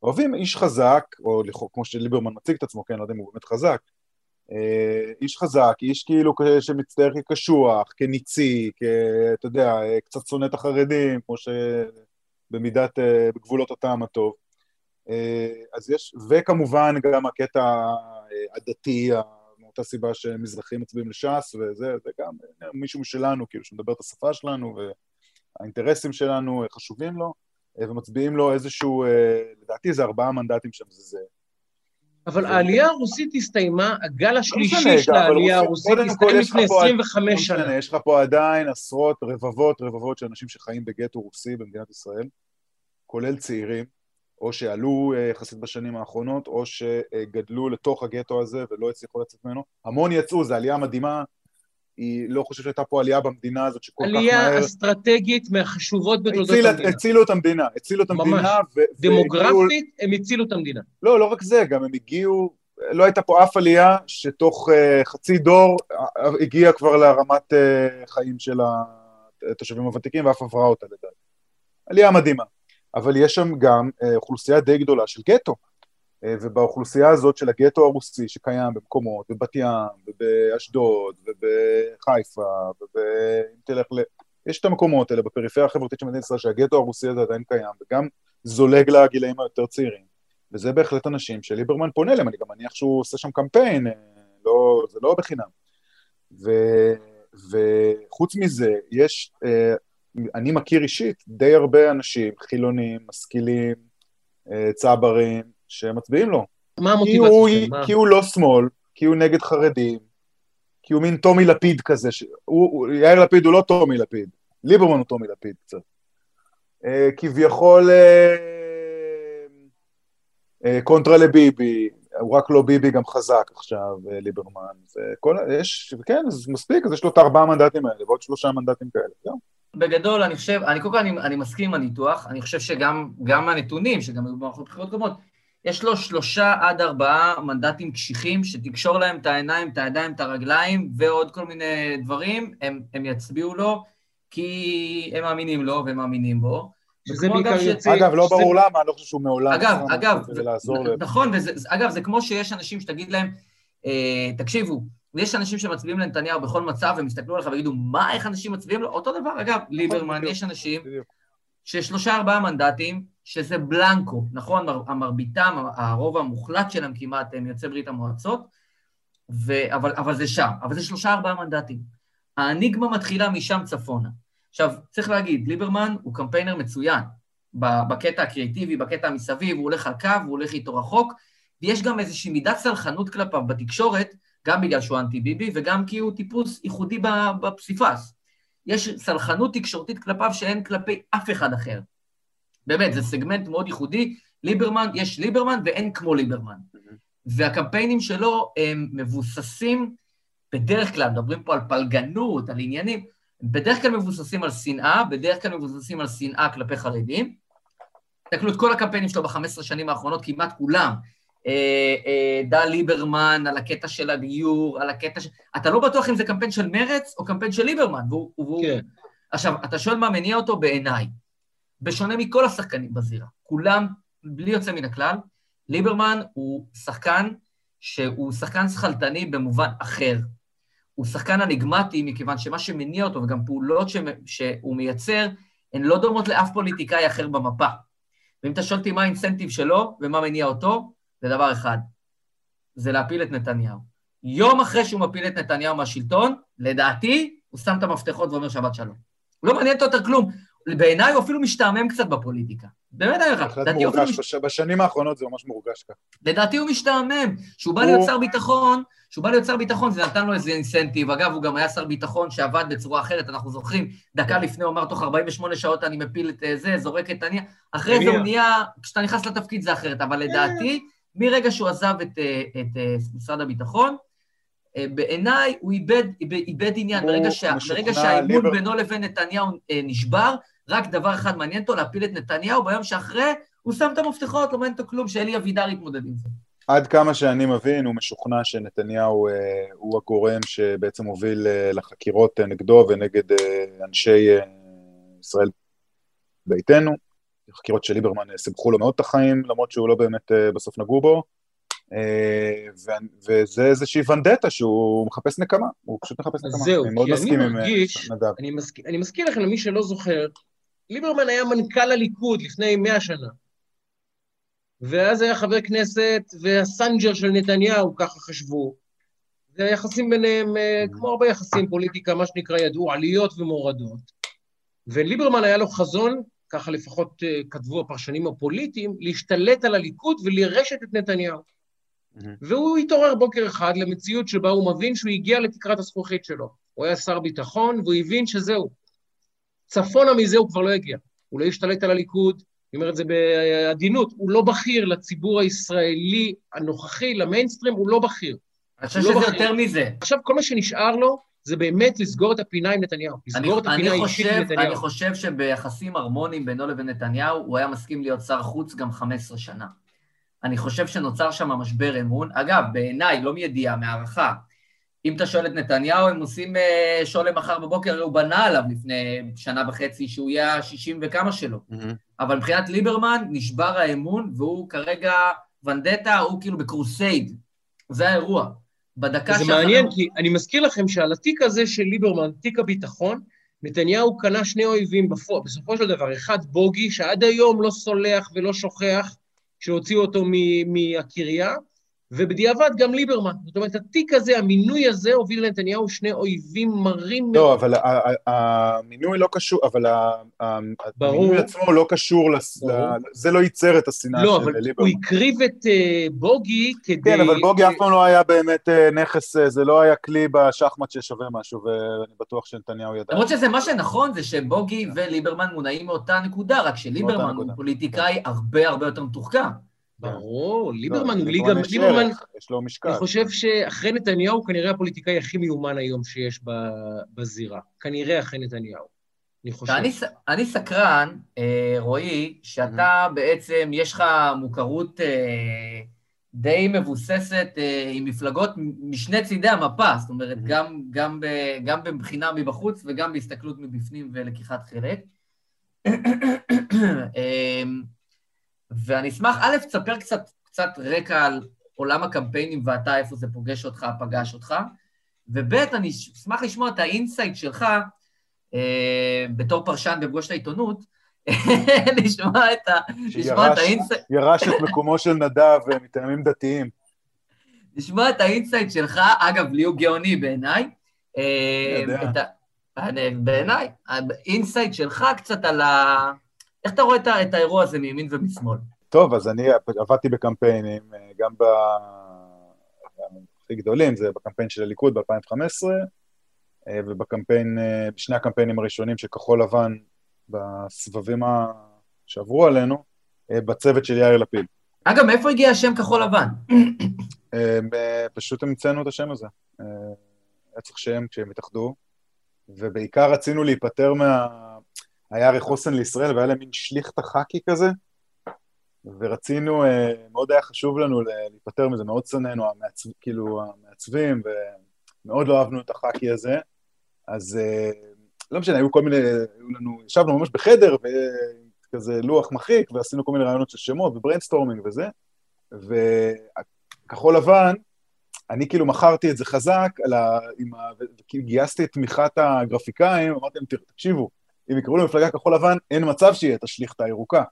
אוהבים איש חזק, או כמו שליברמן מציג את עצמו, כן, לא יודע אם הוא באמת חזק, אה, איש חזק, איש כאילו שמצטייר כקשוח, כניצי, כ... אתה יודע, אה, קצת שונא את החרדים, כמו שבמידת, אה, בגבולות הטעם הטוב. אז יש, וכמובן גם הקטע הדתי, מאותה סיבה שמזרחים מצביעים לש"ס, וזה, זה גם מישהו משלנו, כאילו, שמדבר את השפה שלנו, והאינטרסים שלנו חשובים לו, ומצביעים לו איזשהו, אה, לדעתי זה ארבעה מנדטים שם, זה זה. אבל העלייה הרוסית הסתיימה, הגל משנה, השלישי של העלייה הרוסית הסתיים לפני פה- 25 לא שנה. יש לך פה עדיין עשרות, רבבות, רבבות של אנשים שחיים בגטו רוסי במדינת ישראל, כולל צעירים, או שעלו אה, יחסית בשנים האחרונות, או שגדלו לתוך הגטו הזה ולא הצליחו לצאת ממנו. המון יצאו, זו עלייה מדהימה. היא לא חושב שהייתה פה עלייה במדינה הזאת שכל כך עלייה מהר... אסטרטגית מהחשובות בתולדות המדינה. הצילו את המדינה, הצילו את ממש. המדינה. ו- והגיעו- דמוגרפית, הם הצילו את המדינה. לא, לא רק זה, גם הם הגיעו, לא הייתה פה אף עלייה שתוך uh, חצי דור uh, הגיעה כבר לרמת uh, חיים של התושבים הוותיקים ואף עברה אותה לדעתי. עלייה מדהימה. אבל יש שם גם uh, אוכלוסייה די גדולה של גטו. Uh, ובאוכלוסייה הזאת של הגטו הרוסי שקיים במקומות, בבת ים, ובאשדוד, ובחיפה, ואם תלך ל... יש את המקומות האלה בפריפריה החברתית של מדינת ישראל שהגטו הרוסי הזה עדיין קיים, וגם זולג לגילאים היותר צעירים. וזה בהחלט אנשים שליברמן פונה אליהם, אני גם מניח שהוא עושה שם קמפיין, אה, לא, זה לא בחינם. ו, וחוץ מזה, יש, אה, אני מכיר אישית די הרבה אנשים, חילונים, משכילים, אה, צברים, שמצביעים לו. מה כי הוא, המוטיבציה שלהם? מה- כי הוא לא שמאל, כי הוא נגד חרדים, כי הוא מין טומי לפיד כזה, ש... הוא, הוא, יאיר לפיד הוא לא טומי לפיד, ליברמן הוא טומי לפיד קצת. אה, כביכול אה, אה, קונטרה לביבי, הוא רק לא ביבי, גם חזק עכשיו, אה, ליברמן. זה כל, ה- יש, כן, אז מספיק, אז יש לו את הארבעה מנדטים האלה, ועוד שלושה מנדטים כאלה, זהו. בגדול, אני חושב, אני קודם כל, אני, אני מסכים עם הניתוח, אני חושב שגם גם הנתונים, שגם היו במערכות בחירות קודמות, יש לו שלושה עד ארבעה מנדטים קשיחים, שתקשור להם את העיניים, את הידיים, את הרגליים, ועוד כל מיני דברים, הם, הם יצביעו לו, כי הם מאמינים לו והם מאמינים בו. שזה בעיקר אגב ש- יוצא... אגב, לא שזה- ברור למה, אני לא חושב שהוא מעולם אגב, אגב, נ- ל... נכון, וזה, זה- אגב, זה כמו שיש אנשים שתגיד להם, אה, תקשיבו, יש אנשים שמצביעים לנתניהו בכל מצב, והם יסתכלו עליך ויגידו, מה, איך אנשים מצביעים לו? אותו דבר, אגב, ליברמן, בדיוק. יש אנשים. ששלושה ארבעה מנדטים, שזה בלנקו, נכון? מר- המרביתם, הרוב המוחלט שלהם כמעט הם יוצאי ברית המועצות, ו... אבל, אבל זה שם, אבל זה שלושה ארבעה מנדטים. האניגמה מתחילה משם צפונה. עכשיו, צריך להגיד, ליברמן הוא קמפיינר מצוין, בקטע הקריאיטיבי, בקטע המסביב, הוא הולך על קו, הוא הולך איתו רחוק, ויש גם איזושהי מידת סלחנות כלפיו בתקשורת, גם בגלל שהוא אנטי ביבי, וגם כי הוא טיפוס ייחודי בפסיפס. יש סלחנות תקשורתית כלפיו שאין כלפי אף אחד אחר. באמת, זה סגמנט מאוד ייחודי. ליברמן, יש ליברמן ואין כמו ליברמן. והקמפיינים שלו הם מבוססים, בדרך כלל, מדברים פה על פלגנות, על עניינים, בדרך כלל מבוססים על שנאה, בדרך כלל מבוססים על שנאה כלפי חרדים. תסתכלו את כל הקמפיינים שלו ב-15 שנים האחרונות, כמעט כולם. אה, אה, דל ליברמן, על הקטע של הדיור, על הקטע של... אתה לא בטוח אם זה קמפיין של מרץ או קמפיין של ליברמן. והוא, והוא... כן. עכשיו, אתה שואל מה מניע אותו בעיניי. בשונה מכל השחקנים בזירה, כולם, בלי יוצא מן הכלל, ליברמן הוא שחקן שהוא שחקן שכלתני במובן אחר. הוא שחקן אניגמטי, מכיוון שמה שמניע אותו, וגם פעולות ש... שהוא מייצר, הן לא דומות לאף פוליטיקאי אחר במפה. ואם אתה שואל אותי מה האינסנטיב שלו ומה מניע אותו, זה דבר אחד, זה להפיל את נתניהו. יום אחרי שהוא מפיל את נתניהו מהשלטון, לדעתי, הוא שם את המפתחות ואומר שבת שלום. לא מעניין אותו יותר כלום. בעיניי הוא אפילו משתעמם קצת בפוליטיקה. באמת אני אומר לך, לדעתי הוא אפילו בש- בשנים האחרונות זה ממש מורגש ככה. לדעתי הוא משתעמם. כשהוא בא להיות שר ביטחון, כשהוא בא להיות שר ביטחון זה נתן לו איזה אינסנטיב. אגב, הוא גם היה שר ביטחון שעבד בצורה אחרת, אנחנו זוכרים, דקה לפני הוא אמר, תוך 48 שעות אני מפיל את אה, זה, זורק את הנייה. אחרי זה. הוא נהיה, כשאתה נכנס לתפקיד זה אחרת. אבל לדעתי, מרגע שהוא עזב את, אה, את אה, משרד הביטחון, בעיניי הוא איבד, איבד, עניין. ברגע, שה, ברגע שהאימון ליבר- בינו לבין נתניהו נשבר, רק דבר אחד מעניין אותו, להפיל את נתניהו, ביום שאחרי הוא שם את המפתחות, לא מעניין אותו כלום, שאלי אבידר יתמודד עם זה. עד כמה שאני מבין, הוא משוכנע שנתניהו אה, הוא הגורם שבעצם הוביל אה, לחקירות אה, נגדו ונגד אה, אנשי אה, ישראל ביתנו. חקירות של ליברמן אה, סיבכו לו מאוד את החיים, למרות שהוא לא באמת אה, בסוף נגעו בו. אה, ו- וזה איזושהי ונדטה שהוא מחפש נקמה, הוא פשוט מחפש נקמה. זהו, אני מאוד כי אני מסכים עם אה, נדב. אני מזכיר, אני מזכיר לכם, למי שלא זוכר, ליברמן היה מנכ"ל הליכוד לפני מאה שנה. ואז היה חבר כנסת, והסנג'ר של נתניהו, ככה חשבו. והיחסים ביניהם, אה, כמו הרבה יחסים, פוליטיקה, מה שנקרא, ידעו עליות ומורדות. וליברמן היה לו חזון, ככה לפחות אה, כתבו הפרשנים הפוליטיים, להשתלט על הליכוד ולרשת את נתניהו. מהמם. והוא התעורר בוקר אחד למציאות שבה הוא מבין שהוא הגיע לתקרת הזכוכית שלו. הוא היה שר ביטחון, והוא הבין שזהו. צפונה מזה הוא כבר לא יגיע. הוא לא ישתלט על הליכוד, אני אומר את זה בעדינות, הוא לא בכיר לציבור הישראלי הנוכחי, למיינסטרים, הוא לא בכיר. אני חושב לא שזה בכיר. יותר מזה. עכשיו, כל מה שנשאר לו זה באמת לסגור את הפינה עם נתניהו. אני, לסגור את אני, הפינה האישית עם נתניהו. אני חושב שביחסים הרמוניים בינו לבין נתניהו, הוא היה מסכים להיות שר חוץ גם 15 שנה. אני חושב שנוצר שם משבר אמון. אגב, בעיניי, לא מידיעה, מהערכה. אם אתה שואל את נתניהו, הם עושים אה, שולם מחר בבוקר, הרי הוא בנה עליו לפני שנה וחצי שהוא יהיה ה-60 וכמה שלו. מהמם. אבל מבחינת ליברמן נשבר האמון, והוא כרגע ונדטה, הוא כאילו בקרוסייד. זה האירוע. בדקה זה שאחרי- מעניין, כי אני מזכיר לכם שעל התיק הזה של ליברמן, תיק הביטחון, נתניהו קנה שני אויבים בפועל, בסופו של דבר. אחד, בוגי, שעד היום לא סולח ולא שוכח שהוציאו אותו מ- מהקריה, ובדיעבד גם ליברמן. זאת אומרת, התיק הזה, המינוי הזה, הוביל לנתניהו שני אויבים מרים לא, מאוד. אבל ה- ה- המינוי לא קשור, אבל. המינוי עצמו לא קשור, זה לא ייצר את השנאה לא, של אבל הוא ליברמן. הקריב את אה, בוגי כדי... כן, אבל בוגי אף פעם לא היה באמת אה, נכס, אה, זה לא היה כלי בשחמט ששווה משהו, ואני בטוח שנתניהו ידע. למרות שזה מה שנכון זה שבוגי וליברמן מונעים מאותה נקודה, רק שליברמן. הוא פוליטיקאי הרבה הרבה יותר מתוחכם. ברור, לא, ליברמן הוא ליגה... ליברמן, יש לו משקל. אני חושב שאחרי נתניהו, הוא כנראה הפוליטיקאי הכי מיומן היום שיש בזירה. כנראה אחרי נתניהו. אני חושב. אני, אני סקרן, אה, רועי, שאתה בעצם, יש לך מוכרות אה, די מבוססת אה, עם מפלגות משני צידי המפה, זאת אומרת, Mhm. גם, גם, ב, גם בבחינה מבחוץ וגם בהסתכלות מבפנים ולקיחת חלק. ואני אשמח, א', תספר קצת, קצת רקע על עולם הקמפיינים ואתה, איפה זה פוגש אותך, פגש אותך, וב', אני אשמח לשמוע את ה insight שלך, אה, בתור פרשן בפגוש העיתונות, לשמוע את ה- לשמוע את ה insight, ירש את מקומו של נדב אה, מטעמים דתיים. לשמוע את ה insight שלך, אגב, לי הוא גאוני בעיניי. אה, אני יודע. בעיניי, ה insight שלך קצת על ה... איך אתה רואה את האירוע הזה מימין ומשמאל? טוב, אז אני עבדתי בקמפיינים, אה, גם ב... הכי גדולים, זה בקמפיין של הליכוד ב-2015, ובקמפיין, אה, בשני הקמפיינים הראשונים של כחול לבן בסבבים שעברו עלינו, אה, בצוות של יאיר לפיד. אגב, מאיפה הגיע השם כחול לבן? אה, פשוט המצאנו את השם הזה. אה, היה צריך שם כשהם התאחדו, ובעיקר רצינו להיפטר מה... היה הרי חוסן לישראל והיה להם מין שליחתא חאקי כזה, ורצינו, אה, מאוד היה חשוב לנו להיפטר מזה, מאוד שנאנו, המעצב, כאילו המעצבים, ומאוד לא אהבנו את החאקי הזה, אז אה, לא משנה, היו כל מיני, היו לנו, ישבנו ממש בחדר, וכזה לוח מחיק, ועשינו כל מיני רעיונות של שמות ו brainstorming וזה, וכחול לבן, אני כאילו מכרתי את זה חזק, ה... עם ה... גייסתי את תמיכת הגרפיקאים, אמרתי להם, "תקשיבו, אם יקראו למפלגה כחול לבן, אין מצב שיהיה את השליכתא הירוקה.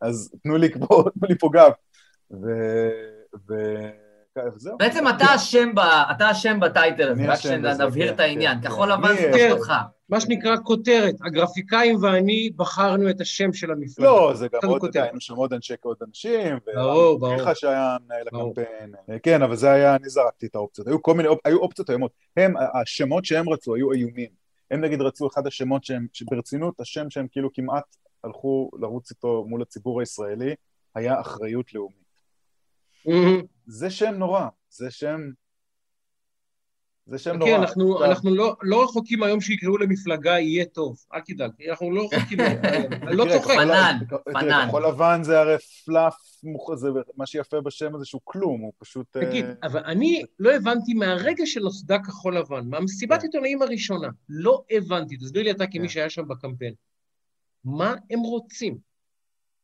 אז תנו לי פה, תנו לי פה גב. ו... ו... וזהו. בעצם אתה אשם ב- אתה אשם בטייטל הזה, רק שנבהיר כן, את העניין. כן, כחול כן. לבן זה אה, אותך. מה שנקרא כותרת, הגרפיקאים ואני בחרנו את השם של המפלגה. לא, זה גם עוד, היינו שם עוד אנשי עוד אנשים, ברור, ברור. ומיכה שהיה מנהל. הקמפיין. כן, אבל זה היה, אני זרקתי את האופציות. היו כל מיני, היו אופציות איומות. הם, השמות שהם רצו היו איומים. הם נגיד רצו אחד השמות שהם, שברצינות, השם שהם כאילו כמעט הלכו לרוץ איתו מול הציבור הישראלי, היה אחריות לאומית. מהמם. זה שם נורא, זה שם... זה שם כן, נורא. אנחנו, עכשיו, אנחנו לא, לא רחוקים היום שיקראו למפלגה יהיה טוב, אל תדאג, אנחנו לא רחוקים, אני לא צוחק. פנן, פנן. כחול לבן זה הרי פלאף, זה מה שיפה בשם הזה שהוא כלום, הוא פשוט... אה, תגיד, אבל אני לא הבנתי מהרגע שנוסדה כחול לבן, מהמסיבת כן. עיתונאים הראשונה, לא הבנתי, תסביר לי אתה כמי כן. שהיה שם בקמפיין, מה הם רוצים?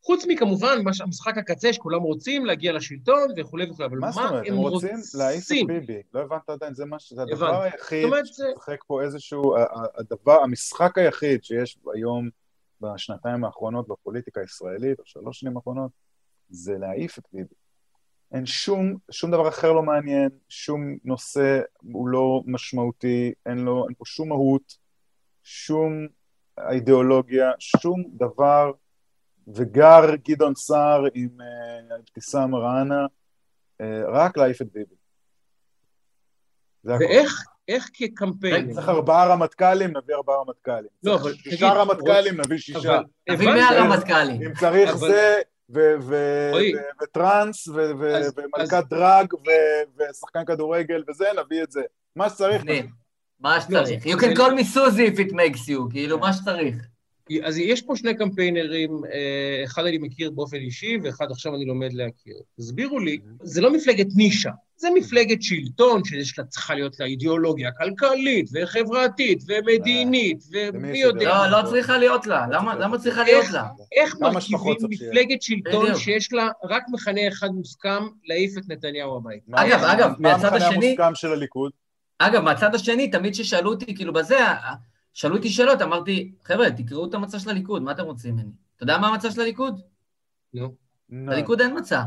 חוץ מכמובן מה המשחק הקצה שכולם רוצים להגיע לשלטון וכולי וכולי, אבל מה מה זאת אומרת? הם הם רוצים להעיף את רוצים? ביבי. לא הבנת עדיין, זה מה ש... זה הדבר הבנתי. היחיד שמשחק פה איזשהו... הדבר, המשחק היחיד שיש היום בשנתיים האחרונות בפוליטיקה הישראלית, או שלוש שנים האחרונות, זה להעיף את ביבי. אין שום, שום דבר אחר לא מעניין, שום נושא הוא לא משמעותי, אין לו, אין פה שום מהות, שום אידיאולוגיה, שום דבר, וגר גדעון סער עם אה, אבתיסאם מראענה, אה, רק להעיף את ביבי. זה הכל. ואיך, איך כקמפיין? צריך ארבעה רמטכ"לים, נביא ארבעה רמטכ"לים. לא, אבל שישה רמטכ"לים, נביא שישה. הבנת- מאה רמטכ"לים. אם צריך אבל- זה, וטראנס, ומלכת דרג, ושחקן כדורגל, וזה, נביא את זה. מה שצריך. מה לא, שצריך. You can call me Suzy if it makes you, כאילו, מה שצריך. אז יש פה שני קמפיינרים, אה, אחד אני מכיר באופן אישי, ואחד עכשיו אני לומד להכיר. תסבירו לי, זה לא מפלגת נישה, זה מפלגת שלטון שיש לה, צריכה להיות לה אידיאולוגיה כלכלית, וחברתית, ומדינית, למי ומי יודע. לא, לא צריכה להיות לה. לא למה צריכה למה להיות. צריכה להיות איך- לה? איך מרכיבים. מפלגת שלטון. שיש לה רק מכנה אחד מוסכם, להעיף את נתניהו הביתה? מה- אגב, מה- אגב, מה מהצד המכנה השני- המוסכם של הליכוד? אגב, מהצד השני, תמיד כששאלו אותי, כאילו, בזה, שאלו אותי שאלות, אמרתי, חבר'ה, תקראו את המצע של הליכוד, מה אתם רוצים ממני? אתה יודע מה המצע של הליכוד? נו. לליכוד אין מצע.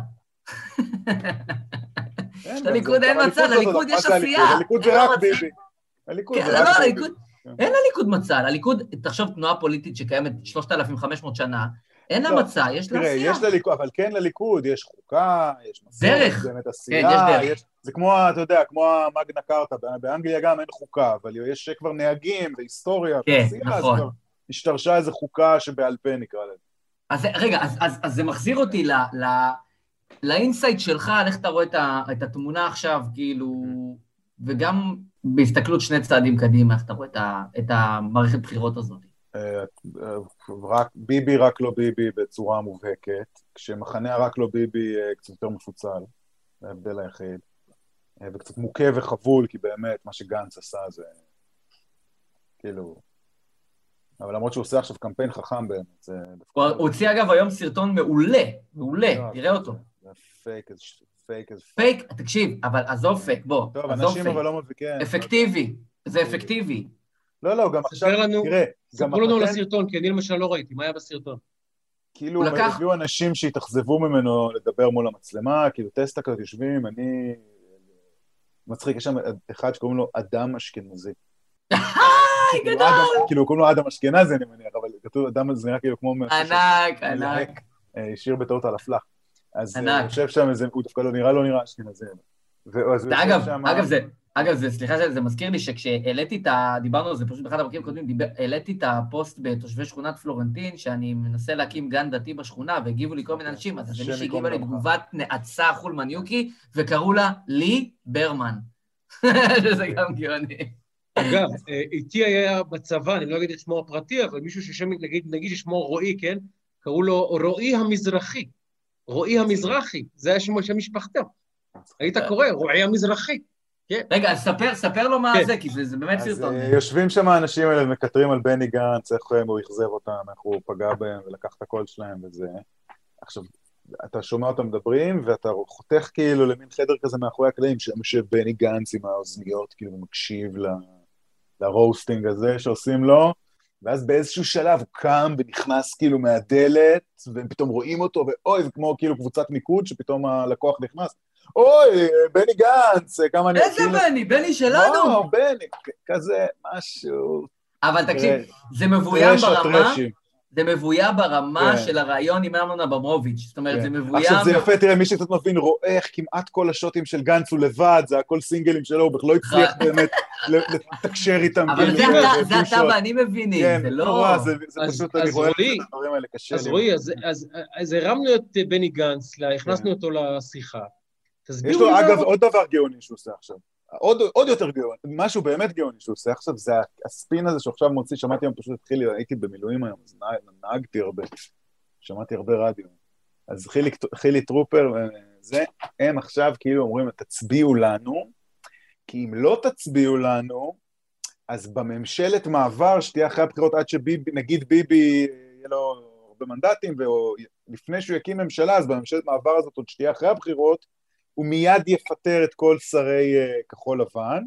לליכוד אין מצע, לא לליכוד יש? עשייה. הליכוד זה רק. ביבי. כן, לא. הליכוד, אין לליכוד מצע. לליכוד, תחשוב, תנועה פוליטית שקיימת 3,500 שנה, אין לה לא, מצע, יש לה תראה, עשייה. יש לליכוד, אבל כן לליכוד, יש חוקה, יש מסורת, דרך. באמת כן, עשייה, יש דרך. זה כמו, אתה יודע, כמו המגנה קארטה, באנגליה גם אין חוקה, אבל יש כבר נהגים והיסטוריה כן, ועשייה, אז נכון. כבר השתרשה איזו חוקה שבעל פה נקרא לזה. אז רגע, אז, אז, אז זה מחזיר אותי ל, ל, לאינסייט שלך, על איך אתה רואה את, ה, את התמונה עכשיו, כאילו, וגם בהסתכלות שני צעדים קדימה, איך אתה רואה את, ה, את המערכת בחירות הזאת. אה, רק, ביבי רק לא ביבי בצורה מובהקת, כשמחנה הרק לא ביבי אה, קצת יותר מפוצל, זה ההבדל היחיד, אה, וקצת מוכה וחבול, כי באמת מה שגנץ עשה זה כאילו... אבל למרות שהוא עושה עכשיו קמפיין חכם באמת, זה... הוא הוא הוציא אגב היום סרטון מעולה, מעולה, לא, תראה אותו. fake, fake, איזה פייק, תקשיב, אבל עזוב פייק, בוא, טוב, אנשים פייק. אבל לא מבינים. אפקטיבי, זה אפקטיבי. לא, לא, גם עכשיו, לנו- תראה, ספרו לנו על הסרטון, כי אני למשל לא ראיתי, מה היה בסרטון? כאילו, לקח- הביאו אנשים שהתאכזבו ממנו לדבר מול המצלמה, כאילו טסטה כזה יושבים, אני... מצחיק, יש שם אחד שקוראים לו אדם אשכנזי. כאילו, גדול! כאילו, קוראים לו אדם אשכנזי, אני מניח, אבל כתוב אדם, זה נראה כאילו כמו... ענק, ענק. אה, השאיר בטעות על הפלח. אז אה, ענק. יושב שם איזה, הוא דווקא לא נראה, לא נראה אשכנזי. אגב, שם- אגב, זה, אגב, זה, סליחה, זה, זה מזכיר לי שכשהעליתי את ה... דיברנו על זה פשוט באחד הפרקים הקודמים, דיבר, העליתי את הפוסט בתושבי שכונת פלורנטין, שאני מנסה להקים גן דתי בשכונה, והגיבו לי כל מיני אנשים, אז איזה השם מישהי ייקום הגיבה לי. תגובת נאצה חולמניוקי, וקראו לה לי ברמן. שזה גם גאוני. אגב, אה, איתי היה בצבא, אני לא אגיד את שמו הפרטי, אבל מישהו ששם, נגיד, נגיד ששמו רועי, כן? קראו לו רועי המזרחי. רועי המזרחי, זה היה שם שם משפחתו. היית קורא, רועי המזרחי. רגע, אז ספר, ספר לו מה כן. זה, כי זה, זה באמת אז סרטון. אה, יושבים שם האנשים האלה ומקטרים על בני גנץ, איך אה, הוא אכזב אותם, איך הוא פגע בהם ולקח את הקול שלהם וזה. עכשיו, אתה שומע אותם מדברים, ואתה חותך כאילו למין חדר כזה מאחורי הקלעים, שם יושב בני גנץ עם האוזניות, כאילו, ומקשיב ל- לרוסטינג הזה שעושים לו, ואז באיזשהו שלב הוא קם ונכנס כאילו מהדלת, והם פתאום רואים אותו, ואוי, זה כמו כאילו קבוצת מיקוד, שפתאום הלקוח נכנס. אוי, בני גנץ, כמה אני... איזה כאילו- בני? בני שלנו? וואו, בני, כזה, משהו... אבל תקשיב, זה מבוים ברמה. זה מבוים ברמה כן. של הרעיון עם אמנון אברמוביץ'. זאת אומרת, כן. זה מבוים... עכשיו זה יפה, תראה, מי שקצת מבין רואה איך כמעט כל השוטים של גנץ הוא לבד, זה הכל סינגלים שלו, הוא בכלל לא הצליח באמת לתקשר איתם. אבל כאילו, זה אתה, זה אתה. ואני מבינים, כן, זה לא... נורא, זה זה אז- פשוט, אז אני רואה את רועי- הדברים האלה, קשה אז לי. רועי, אז- אז- אז הרמנו את בני גנץ, לה- הכנסנו כן. אותו לשיחה. יש לו, אגב, עוד דבר גאוני שהוא עושה עכשיו. עוד, עוד יותר גאוני, משהו באמת גאוני שהוא עושה עכשיו, זה הספין הזה שעכשיו מוציא, שמעתי היום, פשוט התחיל, הייתי במילואים היום, אז נהג- נהגתי הרבה, שמעתי הרבה רדיו. אז חילי, חילי טרופר, אה, זה, הם עכשיו כאילו אומרים, תצביעו לנו, כי אם לא תצביעו לנו, אז בממשלת מעבר שתהיה אחרי הבחירות עד שביבי, נגיד ביבי, יהיה לו הרבה מנדטים, ולפני שהוא יקים ממשלה, אז בממשלת מעבר הזאת עוד שתהיה אחרי הבחירות, הוא מיד יפטר את כל שרי uh, כחול לבן,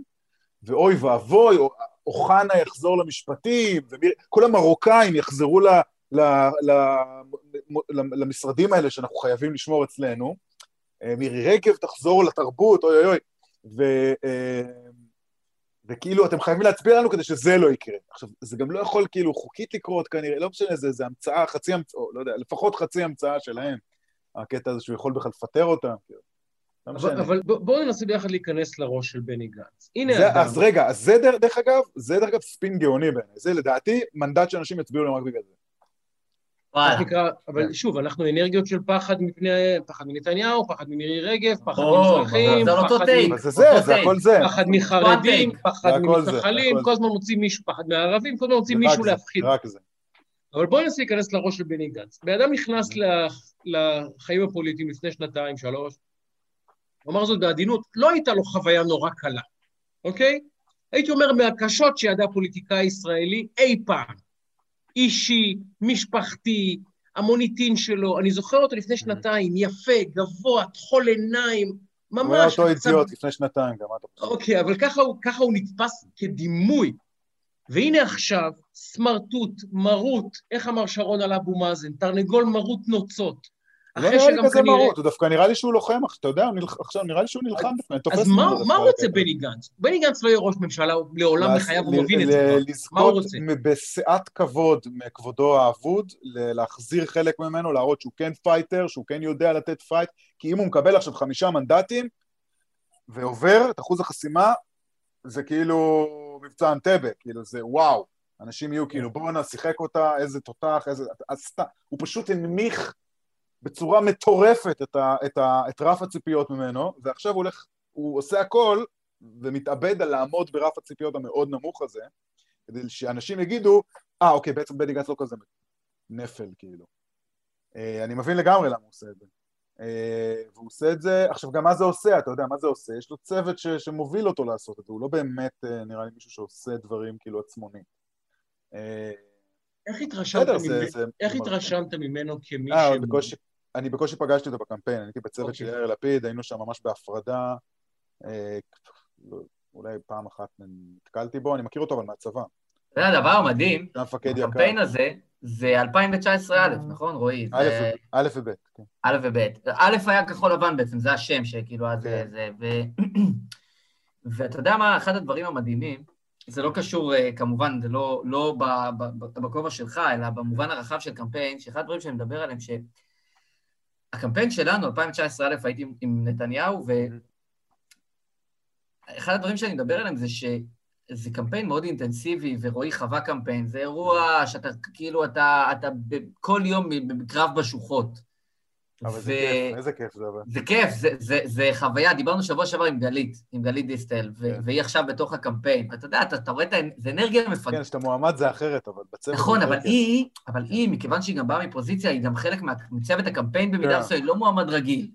ואוי ואבוי, או- אוחנה יחזור למשפטים, וכל המרוקאים יחזרו ל, ל, ל, ל, למשרדים האלה שאנחנו חייבים לשמור אצלנו, אה, מירי רגב תחזור לתרבות, אוי אוי אוי, ו, אה, וכאילו אתם חייבים להצביע לנו כדי שזה לא יקרה. עכשיו, זה גם לא יכול כאילו חוקית לקרות כנראה, לא משנה, זה, זה המצאה, חצי המצאה, לא יודע, לפחות חצי המצאה שלהם, הקטע הזה שהוא יכול בכלל לפטר אותם, כאילו. לא אבל. אבל בוא- בואו ננסה ביחד להיכנס לראש של בני גנץ. הנה זה, אדם. אז רגע, אז זה דרך, דרך אגב, זה דרך אגב ספין גאוני בעיניי, זה לדעתי מנדט שאנשים יצביעו להם רק בגלל זה. מה שנקרא, אבל שוב, אנחנו אנרגיות של פחד מפני, פחד מנתניהו, פחד ממירי רגב, פחד או, ממזרחים, אותו פחד טייק. מ- אבל זה זה, אותו זה טייק. הכל זה. פחד מחרדים. פחד ממתנחלים, כל הזמן מוצאים מישהו, פחד מהערבים, כל הזמן מוצאים מישהו זה, להפחיד. רק זה. אבל בואו ננסה להיכנס לראש של בני גנץ. בן אדם נכנס ל- לחיים הפוליטיים לפני שנתיים, שלוש, הוא אמר זאת בעדינות, לא הייתה לו חוויה נורא קלה, אוקיי? הייתי אומר מהקשות שידע פוליטיקאי ישראלי אי פעם. אישי, משפחתי, המוניטין שלו, אני זוכר אותו לפני שנתיים, יפה, גבוה, טחול עיניים, ממש... הוא היה אותו קצת- אידיוט לפני שנתיים, גם אתה חושב? אוקיי, אבל ככה הוא, ככה הוא נתפס כדימוי. והנה עכשיו, סמרטוט, מרות, איך אמר שרון על אבו מאזן, תרנגול מרות נוצות. לא נראה לי כזה כנראה... מרוט, הוא דווקא נראה לי שהוא לוחם, אתה יודע, נלח- עכשיו נראה לי שהוא נלחם דווקא, אני תופס אז מה, מה רוצה. בני גנץ? בני גנץ לא יהיה ראש ממשלה לעולם בחייו, הוא מבין את זה. לזכות קצת כבוד מכבודו האבוד, להחזיר חלק ממנו, להראות שהוא כן fighter, שהוא כן יודע לתת fight, כי אם הוא מקבל עכשיו חמישה מנדטים ועובר את אחוז החסימה, זה כאילו מבצע אנטבה, כאילו זה וואו, אנשים יהיו כאילו בואנה, שיחק אותה, איזה תותח, איזה... הוא פשוט הנמיך בצורה מטורפת את, ה, את, ה, את רף הציפיות ממנו, ועכשיו הוא הולך, הוא עושה הכל ומתאבד על לעמוד ברף הציפיות המאוד נמוך הזה, כדי שאנשים יגידו, אה, אוקיי, בעצם בני גנץ לא כזה נפל, כאילו. אה, אני מבין לגמרי למה הוא עושה את זה. אה, והוא עושה את זה, עכשיו גם מה זה עושה, אתה יודע, מה זה עושה? יש לו צוות ש, שמוביל אותו לעשות את זה, הוא לא באמת, אה, נראה לי, מישהו שעושה דברים כאילו עצמוני. אה, איך התרשמת זה איך. התרשמת ממנו כמי ש... אני בקושי פגשתי אותו בקמפיין, אני הייתי בצוות של אוקיי. יאיר לפיד, היינו שם ממש בהפרדה, אה, אולי פעם אחת נתקלתי בו, אני מכיר אותו אבל מהצבא, יודע, הדבר המדהים, הקמפיין הזה, זה 2019 א', נכון, רועי? א' זה- וב', כן. א' וב'. א' היה כחול לבן בעצם, זה השם שכאילו אז זה... כן. זה. ואתה יודע מה, אחד הדברים המדהימים, זה לא קשור, אה, כמובן, זה לא, לא בכובע שלך, אלא במובן הרחב של קמפיין, שאחד הדברים שאני מדבר עליהם, שהקמפיין שלנו, 2019 א', הייתי עם- נתניהו, ואחד הדברים שאני מדבר עליהם זה שזה קמפיין מאוד אינטנסיבי, ורועי חווה קמפיין, זה אירוע שאתה, כאילו, אתה, אתה כל יום בקרב בשוחות. אבל זה כיף, איזה כיף זה אבל. זה כיף, זה, זה, זה חוויה. דיברנו שבוע שעבר עם גלית, עם גלית דיסטל, כן. והיא עכשיו בתוך הקמפיין. ואתה יודע, אתה, אתה רואה את ה... זה אנרגיה מפגרת. כן, כשאתה מועמד זה אחרת, אבל בצוות... נכון, אבל יותר היא, אבל היא, מכיוון שהיא גם באה מפוזיציה, היא גם חלק מצוות הקמפיין במידה כן. מסוימת, לא מועמד רגיל.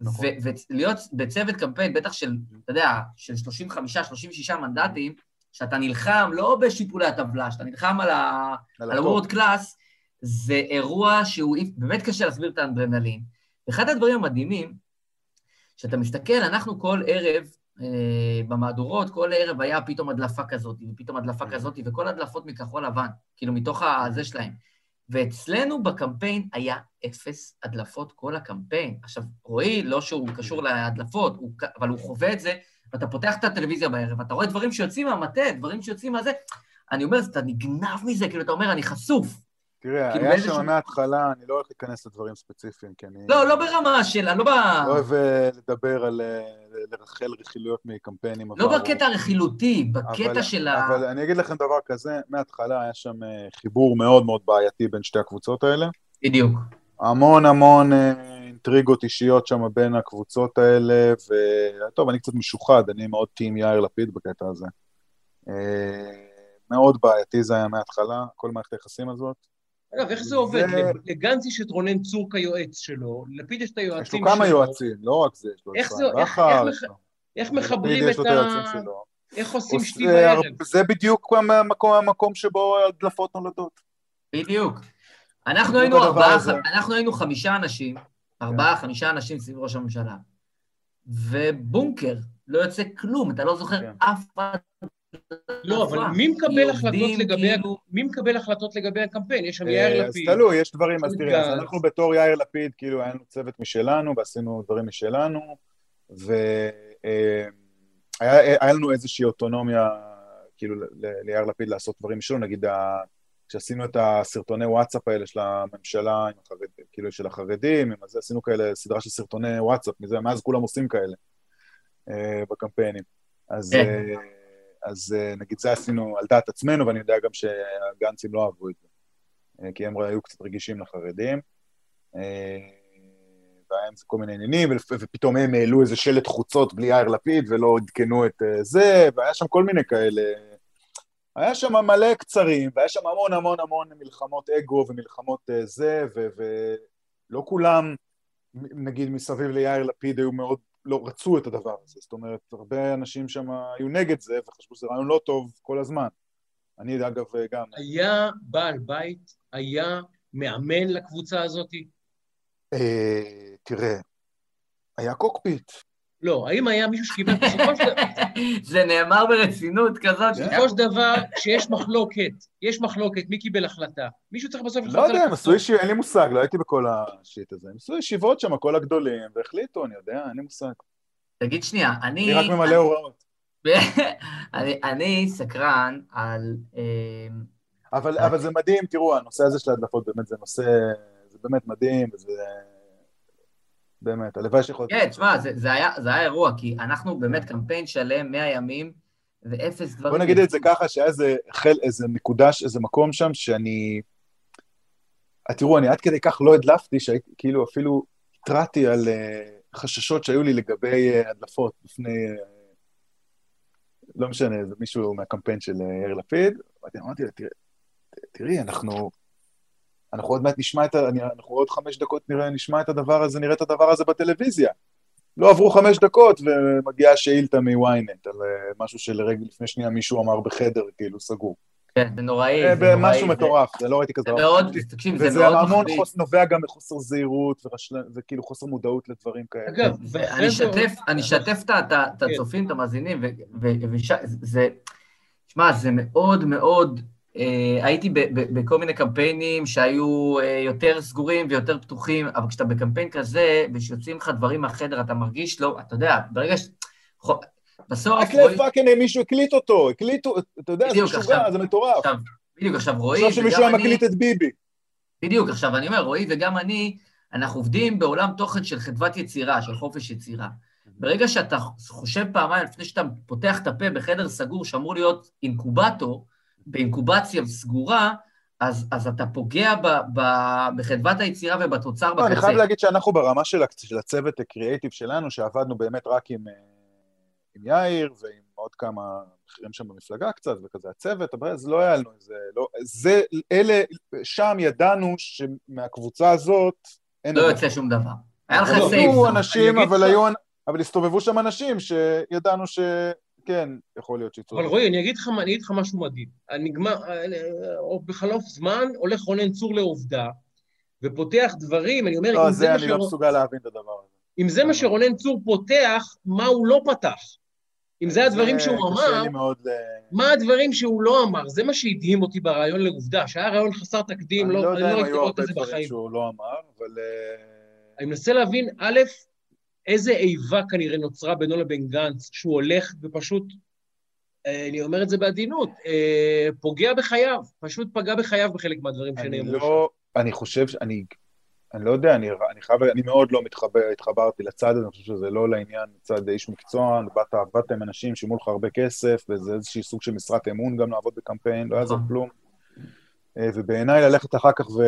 נכון. ולהיות בצוות קמפיין, בטח של, אתה יודע, של 35-36 מנדטים, שאתה נלחם לא בשיפולי הטבלה, שאתה נלחם על ה... כיף. זה אירוע שהוא באמת קשה להסביר את האנדרנלין. אחד הדברים המדהימים, שאתה מסתכל, אנחנו כל ערב, אה, במהדורות, כל ערב היה פתאום הדלפה כזאת, ופתאום הדלפה Mm. כזאת, וכל הדלפות מכחול לבן, כאילו מתוך הזה שלהם. ואצלנו בקמפיין היה אפס הדלפות כל הקמפיין. עכשיו, רועי, לא שהוא קשור להדלפות, הוא, אבל הוא חווה את זה, ואתה פותח את הטלוויזיה בערב, אתה רואה דברים שיוצאים מהמטה, דברים שיוצאים מהזה, אני אומר, אתה נגנב מזה, כאילו, אתה אומר, אני חשוף. תראה, כאילו היה שם מההתחלה, אני לא הולך להיכנס לדברים ספציפיים, כי אני... לא, לא ברמה של, אני לא ב... לא אוהב אה, לדבר על... אה, לרחל רכילויות מקמפיינים. לא עברו. בקטע הרכילותי, בקטע אבל- של ה... אבל אני אגיד לכם דבר כזה, מההתחלה היה שם אה, חיבור מאוד מאוד בעייתי בין שתי הקבוצות האלה. בדיוק. המון המון אינטריגות אישיות שם בין הקבוצות האלה, וטוב, אני קצת משוחד, אני מאוד טים יאיר לפיד בקטע הזה. מאוד בעייתי זה היה מההתחלה, כל מערכת היחסים הזאת. אגב, איך זה עובד? לגנץ יש את רונן צור כיועץ שלו, לפיד יש את יש לו היועצים כמה שלו. יועצים, לא רק זה, יש לו איך את זה- ישראל איך- מחברים את ה... היועצים שלו. איך עושים שתי בערב? זה בדיוק המקום, שבו הדלפות נולדות. בדיוק. אנחנו היינו ארבעה. אנחנו היינו חמישה אנשים, ארבעה, חמישה אנשים סביב ראש הממשלה. ובונקר, לא יוצא כלום, אתה לא זוכר כן. אף אחד. לא, אבל. מי מקבל החלטות לגבי... כאילו- מי מקבל החלטות לגבי הקמפיין? יש שם אה, יאיר אז לפיד. תלוי, יש דברים, אז תראי, אז. אנחנו בתור יאיר לפיד, כאילו היה לנו צוות משלנו, ועשינו דברים משלנו, והיה לנו איזושהי אוטונומיה, כאילו, ליאיר לפיד לעשות דברים משלו, נגיד, ה- כשעשינו את הסרטוני וואטסאפ האלה של הממשלה, עם החרד, כאילו, של החרדים, עם הזה, עשינו כאלה סדרה של סרטוני וואטסאפ, מזה, מאז כולם עושים כאלה אה, בקמפיינים. אז, כן. אה, אז אה, נגיד זה עשינו על דעת עצמנו, ואני יודע גם שהגנצים לא אהבו את זה. אה, כי הם היו קצת רגישים לחרדים. אה, והיה עם זה כל מיני עניינים, ופתאום הם העלו איזה שלט חוצות בלי יאיר לפיד ולא עדכנו את זה, והיה שם כל מיני כאלה. היה שם מלא קצרים, והיה שם המון המון המון מלחמות אגו ומלחמות זה, ולא כולם, נגיד מסביב ליאיר לפיד היו מאוד, לא רצו את הדבר הזה. זאת אומרת, הרבה אנשים שם היו נגד זה, וחשבו שזה רעיון לא טוב כל הזמן. אני אגב גם, היה בעל בית, היה מאמן לקבוצה הזאת. אה, תראה, היה קוקפיט. לא, האם היה מישהו שקיבל בסופו של דבר... זה נאמר ברצינות כזאת. בסופו של דבר, כשיש מחלוקת, יש מחלוקת, מי קיבל החלטה? מישהו צריך בסוף לא יודע, הם עשו ישיבות, אין לי מושג, לא הייתי בכל השיט הזה. הם עשו ישיבות שם, כל הגדולים, והחליטו, אני יודע, אין לי מושג. תגיד שנייה, אני... אני רק ממלא הוראות. אני- אני סקרן על... אבל, אבל זה מדהים, תראו, הנושא הזה של ההדלפות באמת זה נושא, זה באמת מדהים, וזה... באמת, הלוואי שיכול... כן, תשמע, זה, זה, היה, זה היה אירוע, כי אנחנו באמת קמפיין שלם, 100 ימים, ואפס דברים... בוא נגיד את זה ככה, שהיה איזה, חל, איזה נקודה, איזה מקום שם שאני... אה, תראו, אני עד כדי כך לא הדלפתי, שהייתי, כאילו אפילו התרעתי על uh, חששות שהיו לי לגבי uh, הדלפות בפני... Uh, לא משנה, זה מישהו מהקמפיין של יאיר לפיד. אמרתי, תראי, תראי, אנחנו... אנחנו עוד מעט נשמע את ה... אני- אנחנו עוד חמש דקות נראה, נשמע את הדבר הזה, נראה את הדבר הזה בטלוויזיה. לא עברו חמש דקות ומגיעה שאילתה מ-ynet על אה, משהו שלרגע לפני שנייה מישהו אמר בחדר, כאילו, סגור. כן, זה נוראי, אה, זה נוראי. משהו זה- מטורף, זה לא ראיתי כזה זה דבר. מאוד, תקשיב, זה וזה מאוד המון מחריד. חוס, נובע גם מחוסר זהירות ורשל- וכאילו חוסר מודעות לדברים כאלה. אגב, אני אשתף את כן. הצופים, את המאזינים, ו- ו- וש- זה, שמע, זה מאוד מאוד, הייתי ב- ב- בכל מיני קמפיינים שהיו אה, יותר סגורים ויותר פתוחים, אבל כשאתה בקמפיין כזה, ושיוצאים לך דברים מהחדר, אתה מרגיש לא, אתה יודע, ברגע ש... בסוף, רק לפאקינג מישהו הקליט אותו, הקליטו, אתה יודע, זה משוגע, זה מטורף. בדיוק, עכשיו רועי, עכשיו שמישהו וגם היה אני- מקליט את ביבי. בדיוק, עכשיו אני אומר, רועי וגם אני, אנחנו עובדים בעולם תוכן של חדוות יצירה, של חופש יצירה. ברגע שאתה חושב פעמיים לפני שאתה פותח את הפה בחדר סגור שאמור להיות אינקובטור, באינקובציה סגורה, אז, אז אתה פוגע ב, ב, בחדוות היצירה ובתוצר לא, בקצה. אני חייב להגיד שאנחנו ברמה של של הצוות הקריאייטיב שלנו, שעבדנו באמת רק עם, אה, עם יאיר ועם עוד כמה בכירים שם במפלגה קצת, וכזה הצוות, אבל אז לא היה לנו איזה, לא, זה, אלה, שם ידענו שמהקבוצה הזאת. לא. יוצא שום דבר. היה לך לא, סייף. היו. אנשים, אבל היו, אבל הסתובבו שם אנשים שידענו שכן, יכול להיות שיצאו. אבל רועי, אני אגיד לך, אני אגיד לך משהו מדהים. אני נגמר, או בחלוף זמן, הולך רונן צור לעובדה, ופותח דברים, אני אומר, לא, אם זה זה מה אני לא שרונן- מסוגל להבין את הדבר הזה. אם זה מה שרונן צור פותח, מה הוא לא פתח? אם זה הדברים שהוא אמר, מאוד ל... מה הדברים שהוא לא אמר? זה מה שהדהים אותי ברעיון לעובדה, שהיה רעיון חסר תקדים, אני לא, לא אני יודע לא אם ראיתי היו הרבה את זה דברים בחיים. שהוא לא אמר, אבל... אה, אני מנסה להבין, א', איזה איבה כנראה נוצרה בינו לבין גנץ, שהוא הולך ופשוט, אה, אני אומר את זה בעדינות, אה, פוגע בחייו, פשוט פגע בחייו בחלק מהדברים שנאמרו שם. לא... אני חושב. אני... אני לא יודע, אני, אני חייב, אני מאוד לא מתחבר, התחברתי לצד הזה, אני חושב שזה לא לעניין מצד איש מקצוע, באת, עבדת עם אנשים, שילמו לך הרבה כסף, וזה איזשהי סוג של משרת אמון גם לעבוד בקמפיין, לא יעזור נכון. כלום. אה, ובעיניי ללכת אחר כך ו...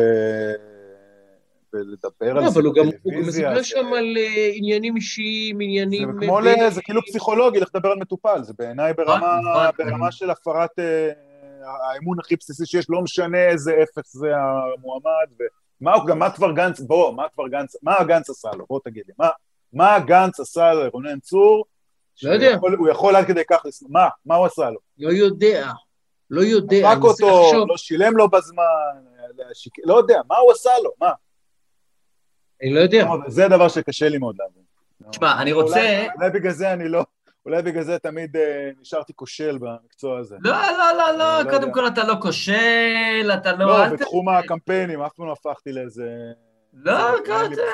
ולדבר על לא, זה אבל הוא גם, בטלוויזיה, מספר זה- שם על אה, עניינים אישיים, זה עניינים... כמו אה. זה כאילו פסיכולוגי, לך לדבר על מטופל, זה בעיניי ברמה, נכון, ברמה נכון. של הפרת אה, האמון הכי בסיסי שיש, לא משנה איזה אפס זה המועמד, ומה הוא, גם מה כבר גנץ, בוא, מה כבר גנץ, מה גנץ עשה לו, בוא תגיד לי, מה, מה גנץ עשה לרונן צור? לא יודע. הוא יכול עד כדי כך, מה, מה הוא עשה לו? לא יודע, לא יודע, רק אני מנסה אותו, לחשוב. לא שילם לו בזמן, לא יודע, מה הוא עשה לו, מה? אני לא יודע. זה הדבר שקשה לי מאוד להבין. תשמע, אני רוצה- אולי- בגלל זה אני לא, אולי בגלל זה תמיד אה, נשארתי כושל במקצוע הזה. לא, לא, לא, לא, לא קודם יודע. כל אתה לא כושל, אתה לא... לא, אל ת- בתחום הקמפיינים, אף פעם לא הפכתי לאיזה... לא. מספיק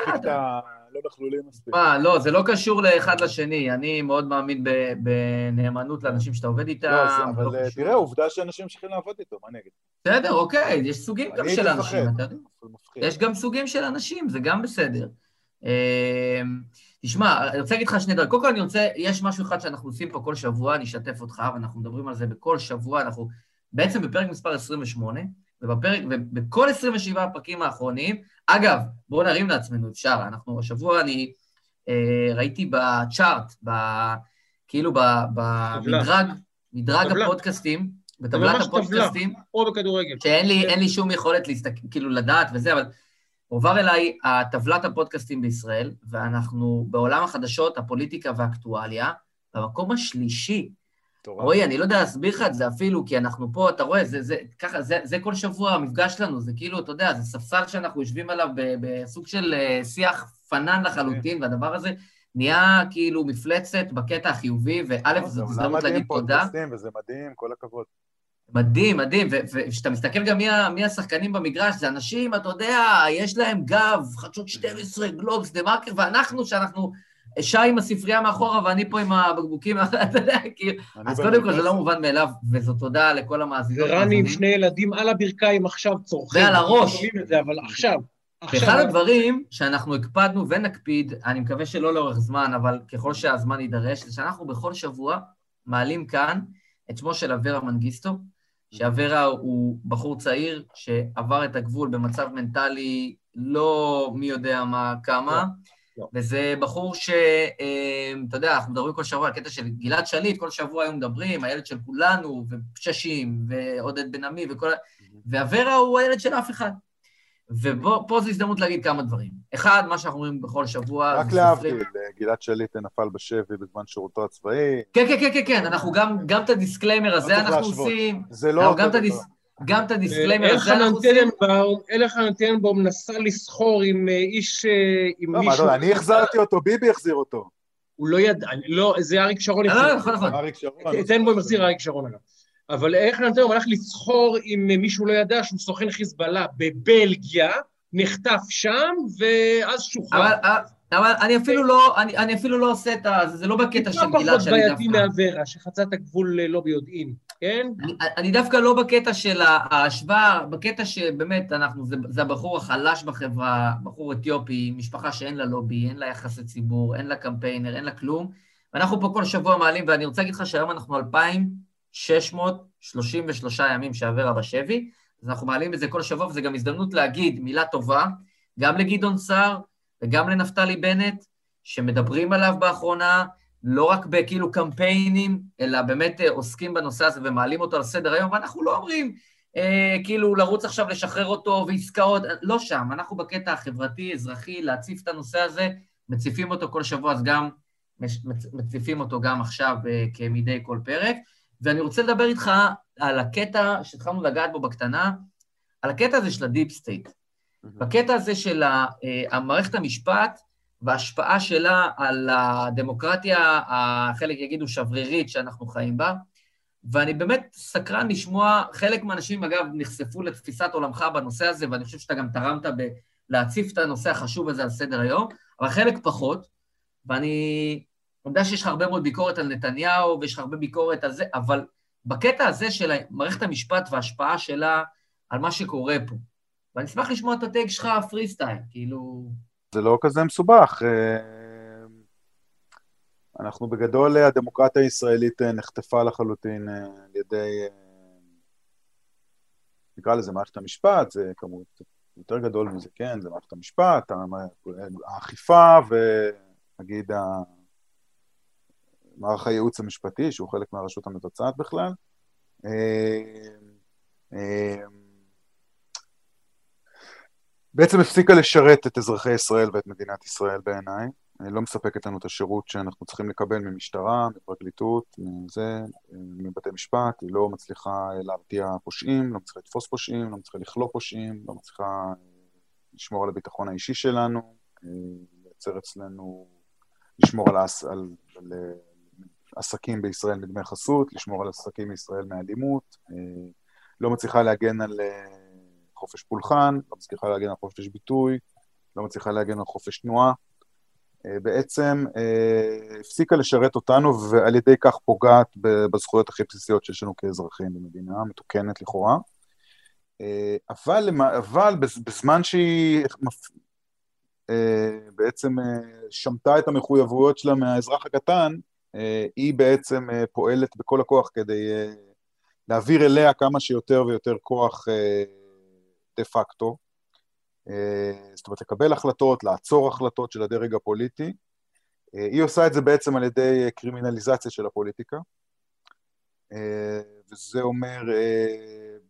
את אתה-. לא נכלולים מספיק. מה, לא, זה לא קשור לאחד לשני. אני מאוד מאמין ב- בנאמנות לאנשים שאתה עובד איתם. לא, לא אבל אה. תראה, עובדה שאנשים ממשיכים לעבוד איתו, מה אני אגיד? בסדר, אוקיי, יש סוגים גם של אנשים. אתה יודע. יש גם סוגים של אנשים, זה גם בסדר. אה, תשמע, אני רוצה להגיד לך שני דברים. קודם כל אני רוצה, יש משהו אחד שאנחנו עושים פה כל שבוע, אני אשתף אותך, ואנחנו מדברים על זה בכל שבוע, אנחנו בעצם בפרק מספר 28, ובפרק, ובכל 27 הפרקים האחרונים, אגב, בואו נרים לעצמנו, אפשר, אנחנו, השבוע אני אה, ראיתי בצ'ארט, ב, כאילו ב, במדרג, מדרג. הפודקאסטים, בטבלת. הפודקאסטים, או בכדורגל. שאין לי, אין לי שום יכולת להסתכל, כאילו לדעת וזה, אבל הועבר אליי טבלת הפודקאסטים בישראל, ואנחנו בעולם החדשות, הפוליטיקה והאקטואליה, במקום השלישי. רועי, אני לא יודע להסביר לך את זה אפילו, כי אנחנו פה, אתה רואה, זה, זה, ככה, זה, זה כל שבוע המפגש שלנו, זה כאילו, אתה יודע, זה ספסל שאנחנו יושבים עליו בסוג של אה, שיח פנן לחלוטין, והדבר הזה נהיה כאילו מפלצת בקטע החיובי, וא', זאת הזדמנות להגיד תודה. וזה מדהים, כל הכבוד. מדהים, מדהים, וכשאתה מסתכל גם מי, מי השחקנים במגרש, זה אנשים, אתה יודע, יש להם גב, חדשות 12, גלובס, דה מרקר, ואנחנו, שאנחנו, שי עם הספרייה מאחורה ואני פה עם הבקבוקים, אתה יודע, כאילו, אז קודם כל זה לא מובן מאליו, וזו תודה לכל המאזינות. ורני עם שני ילדים על הברכיים עכשיו צורכים. ועל הראש. אבל עכשיו. אחד הדברים שאנחנו הקפדנו ונקפיד, אני מקווה שלא לאורך זמן, אבל ככל שהזמן יידרש, זה שאנחנו בכל שבוע מעלים כאן את שמו של אברה מנגיסטו, שאברה הוא בחור צעיר שעבר את הגבול במצב מנטלי לא מי יודע מה כמה, לא, לא. וזה בחור ש... אה, אתה יודע, אנחנו מדברים כל שבוע על קטע של גלעד שליט, כל שבוע היו מדברים, הילד של כולנו, ופששים, ועודד בן עמי, וכל... ואברה הוא הילד של אף אחד. ופה זו הזדמנות להגיד כמה דברים. אחד, מה שאנחנו אומרים בכל שבוע... רק להבדיל, גלעד שליט נפל בשבי בזמן שירותו הצבאי. כן, כן, כן, כן, כן, אנחנו גם, גם את ה disclaimer הזה אנחנו עושים. זה לא. גם את ה disclaimer הזה אנחנו עושים. אלחנן טננבאום נסע לסחור עם אה, איש... אה, עם לא, מישהו... לא, אני החזרתי אותו, ביבי החזיר אותו. הוא לא ידע, לא, זה אריק שרון. לא, נכון, נכון. טננבאום החזיר אריק שרון, אגב. אבל איך נתן, הוא הלך לסחור עם מישהו לא ידע שהוא סוכן חיזבאללה בבלגיה, נחטף שם, ואז שוחרר. אבל, אבל אני אפילו לא, אני, אני אפילו לא עושה את ה... זה לא בקטע של גלעד שלי דווקא. זה פחות בעייתי מאברה, שחצה את הגבול לא ביודעין, כן? אני, אני דווקא לא בקטע של ההשוואה, בקטע שבאמת אנחנו, זה, זה הבחור החלש בחברה, בחור אתיופי, משפחה שאין לה לובי, אין לה יחסי ציבור, אין לה קמפיינר, אין לה כלום, ואנחנו פה כל שבוע מעלים, ואני רוצה להגיד לך שהיום אנחנו 2,000... 633 ימים שאברה בשבי, אז אנחנו מעלים את זה כל שבוע, וזו גם הזדמנות להגיד מילה טובה, גם לגדעון סער וגם לנפתלי בנט, שמדברים עליו באחרונה, לא רק בכאילו קמפיינים, אלא באמת אה, עוסקים בנושא הזה ומעלים אותו על סדר היום, ואנחנו לא אומרים אה, כאילו לרוץ עכשיו לשחרר אותו ועסקאות, לא שם, אנחנו בקטע החברתי-אזרחי, להציף את הנושא הזה, מציפים אותו כל שבוע, אז גם מציפים אותו גם עכשיו אה, כמדי כל פרק. ואני רוצה לדבר איתך על הקטע שהתחלנו לגעת בו בקטנה, על הקטע הזה של ה deep state. בקטע הזה של אה, המערכת המשפט וההשפעה שלה על הדמוקרטיה, חלק יגידו השברירית שאנחנו חיים בה, ואני באמת סקרן לשמוע, חלק מהאנשים, אגב, נחשפו לתפיסת עולמך בנושא הזה, ואני חושב שאתה גם תרמת להציף את הנושא החשוב הזה על סדר היום, אבל חלק פחות, ואני אני יודע שיש לך הרבה מאוד ביקורת על נתניהו ויש לך הרבה ביקורת על זה, אבל בקטע הזה של מערכת המשפט וההשפעה שלה על מה שקורה פה, ואני אשמח לשמוע את הטייק שלך פרי סטייל, כאילו... זה לא כזה מסובך. אה, אנחנו בגדול, הדמוקרטיה הישראלית אה, נחטפה לחלוטין אה, על ידי, נקרא לזה מערכת המשפט, זה כמובן יותר גדול מזה, כן, זה מערכת המשפט, האכיפה ונגיד מערך הייעוץ המשפטי, שהוא חלק מהרשות המבצעת בכלל. אה, אה, בעצם הפסיקה לשרת את אזרחי ישראל ואת מדינת ישראל בעיניי. היא לא מספקת לנו את השירות שאנחנו צריכים לקבל ממשטרה, מפרקליטות, מזה, מבתי משפט, היא לא מצליחה להרתיע פושעים, לא מצליחה לתפוס פושעים, לא מצליחה לכלוא פושעים, לא מצליחה לשמור על הביטחון האישי שלנו, אה, לייצר אצלנו, לשמור על, על, על עסקים בישראל מדמי חסות, לשמור על עסקים בישראל מאלימות, אה, לא מצליחה להגן על אה, חופש פולחן, לא מצליחה להגן על חופש ביטוי, לא מצליחה להגן על חופש תנועה. אה, בעצם הפסיקה לשרת אותנו ועל ידי כך פוגעת בזכויות הכי בסיסיות שיש לנו כאזרחים במדינה, מתוקנת לכאורה. אבל, אבל בזמן שהיא בעצם שמטה את המחויבויות שלה מהאזרח הקטן, היא בעצם אה, פועלת בכל הכוח כדי אה, להעביר אליה כמה שיותר ויותר כוח דה פקטו. זאת אומרת, לקבל החלטות, לעצור החלטות של הדרג הפוליטי. היא עושה את זה בעצם על ידי קרימינליזציה של הפוליטיקה, וזה אומר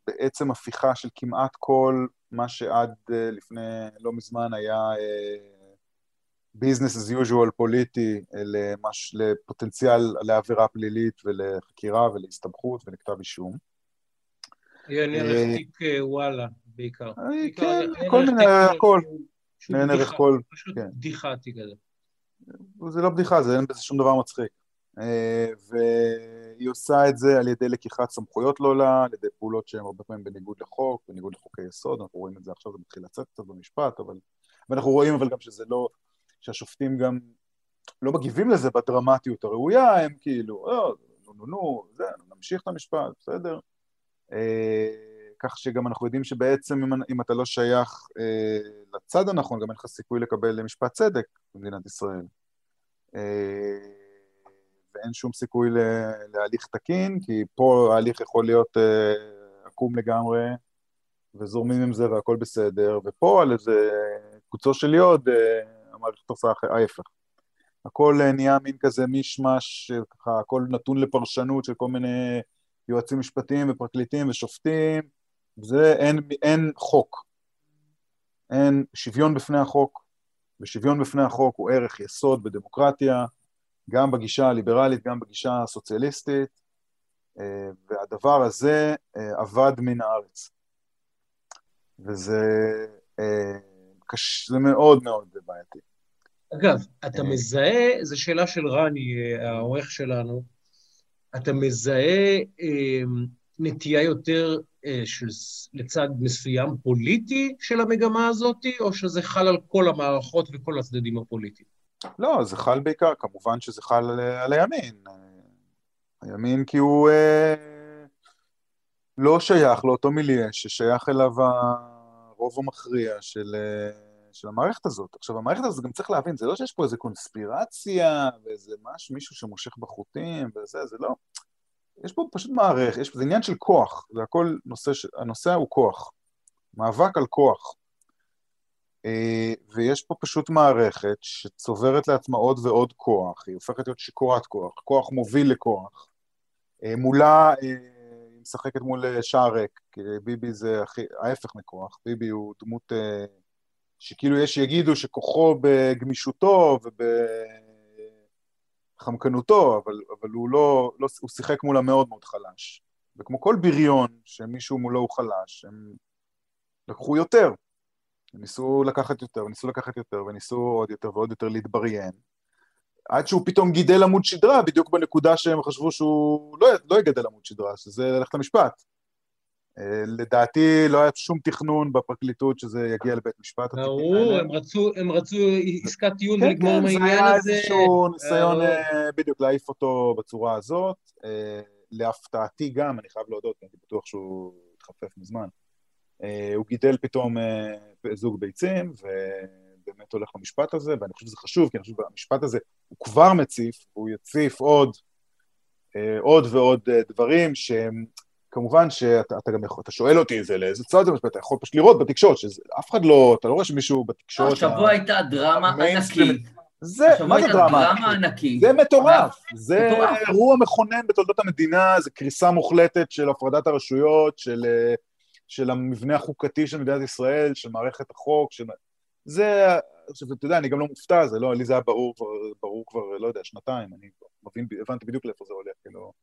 בעצם הפיכה של כמעט כל מה שעד לפני לא מזמן היה ביזנס as usual פוליטי למש, לפוטנציאל לעבירה פלילית ולחקירה ולהסתבכות ולכתב אישום. עיין ערך תיק וואלה בעיקר. כן, כל מיני, הכל. עיין ערך כל. פשוט כן. בדיחה תיק הזה. זה לא בדיחה, זה אין בזה שום דבר מצחיק. אה, והיא עושה את זה על ידי לקיחת סמכויות לא לה, על ידי פעולות שהן הרבה פעמים בניגוד לחוק, בניגוד לחוקי יסוד, אנחנו רואים את זה עכשיו, זה מתחיל לצאת קצת במשפט, אבל... ואנחנו רואים אבל גם שזה לא... שהשופטים גם לא מגיבים לזה בדרמטיות הראויה, הם כאילו, לא, נו נו נו, זה, נמשיך את המשפט, בסדר. אה, כך שגם אנחנו יודעים שבעצם אם, אם אתה לא שייך אה, לצד הנכון, גם אין לך סיכוי לקבל משפט צדק במדינת ישראל. אה, ואין שום סיכוי להליך תקין, כי פה ההליך יכול להיות אה, עקום לגמרי, וזורמים עם זה והכל בסדר, ופה על איזה קוצו של יוד אה, המערכת עושה ההפך. הכל אה, נהיה מין כזה מישמש, ככה הכל נתון לפרשנות של כל מיני יועצים משפטיים ופרקליטים ושופטים, זה אין, אין חוק, אין שוויון בפני החוק, ושוויון בפני החוק הוא ערך יסוד בדמוקרטיה, גם בגישה הליברלית, גם בגישה הסוציאליסטית, אה, והדבר הזה אה, אבד מן הארץ. וזה אה, קש... זה מאוד מאוד בעייתי. אגב, אתה מזהה, זו שאלה של רני, העורך שלנו, אתה מזהה נטייה יותר של, לצד מסוים פוליטי של המגמה הזאת, או שזה חל על כל המערכות וכל הצדדים הפוליטיים? לא, זה חל בעיקר, כמובן שזה חל על, על הימין. הימין כי הוא אה, לא שייך לאותו מיליה ששייך אליו הרוב המכריע של, אה, של המערכת הזאת. עכשיו, המערכת הזאת גם צריך להבין, זה לא שיש פה איזה קונספירציה ואיזה מש, מישהו שמושך בחוטים וזה, זה לא. יש פה פשוט מערכת, יש, זה עניין של כוח, זה הכל נושא, הנושא הוא כוח. מאבק על כוח. אה, ויש פה פשוט מערכת שצוברת לעצמה עוד ועוד כוח, היא הופכת להיות שיכורת כוח, כוח מוביל לכוח. אה, מולה אה, היא משחקת מול שער ריק, כי ביבי זה הכי, ההפך מכוח, ביבי הוא דמות שכאילו יש שיגידו שכוחו בגמישותו ובחמקנותו, אבל, אבל הוא לא, לא, הוא שיחק מולה מאוד מאוד חלש. וכמו כל בריון שמישהו מולו הוא חלש, הם לקחו יותר. וניסו לקחת יותר, וניסו לקחת יותר, וניסו עוד יותר ועוד יותר להתבריין. עד שהוא פתאום גידל עמוד שדרה, בדיוק בנקודה שהם חשבו שהוא לא, לא יגדל עמוד שדרה, שזה ללכת למשפט. אה, לדעתי לא היה שום תכנון בפרקליטות שזה יגיע לבית משפט. ברור, הם רצו, הם רצו עסקת טיעון כן, ולגמור עם כן, העניין הזה. כן, זה היה איזשהו ניסיון אה, בדיוק להעיף אותו בצורה הזאת. אה, להפתעתי גם, אני חייב להודות, אני בטוח שהוא התחפף מזמן. הוא גידל פתאום זוג ביצים, ובאמת הולך למשפט הזה, ואני חושב שזה חשוב, כי אני חושב שהמשפט הזה הוא כבר מציף, והוא יציף עוד, עוד ועוד דברים שהם... כמובן שאתה גם יכול, אתה שואל אותי זה לאיזה צד זה אתה יכול פשוט לראות בתקשורת, שאף אחד לא, אתה לא רואה שמישהו בתקשורת... השבוע הייתה דרמה ענקית. זה, מה זה דרמה ענקית? זה מטורף, זה אירוע מכונן בתולדות המדינה, זה קריסה מוחלטת של הפרדת הרשויות, של של המבנה החוקתי של מדינת ישראל, של מערכת החוק, של... זה, עכשיו, אתה יודע, אני גם לא מופתע, זה לא, לי זה היה ברור כבר, ברור כבר, לא יודע, שנתיים, אני מבין, הבנתי בדיוק לאיפה זה הולך, כאילו...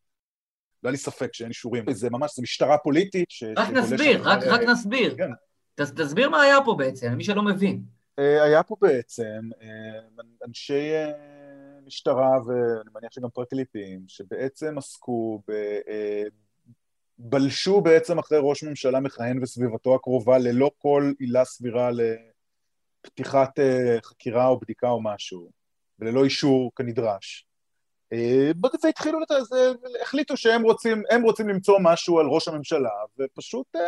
לא היה לי ספק שאין אישורים. זה ממש, זה משטרה פוליטית ש... רק נסביר, רק, רק נסביר. כן. ת, תסביר מה היה פה בעצם, למי שלא מבין. אה, היה פה בעצם אה, אנשי אה, משטרה, ואני מניח שגם פרקליטים, שבעצם עסקו בלשו בעצם אחרי ראש ממשלה מכהן וסביבתו הקרובה ללא כל עילה סבירה לפתיחת חקירה או בדיקה או משהו, וללא אישור כנדרש. והתחילו, לת... החליטו שהם רוצים, רוצים למצוא משהו על ראש הממשלה, ופשוט uh,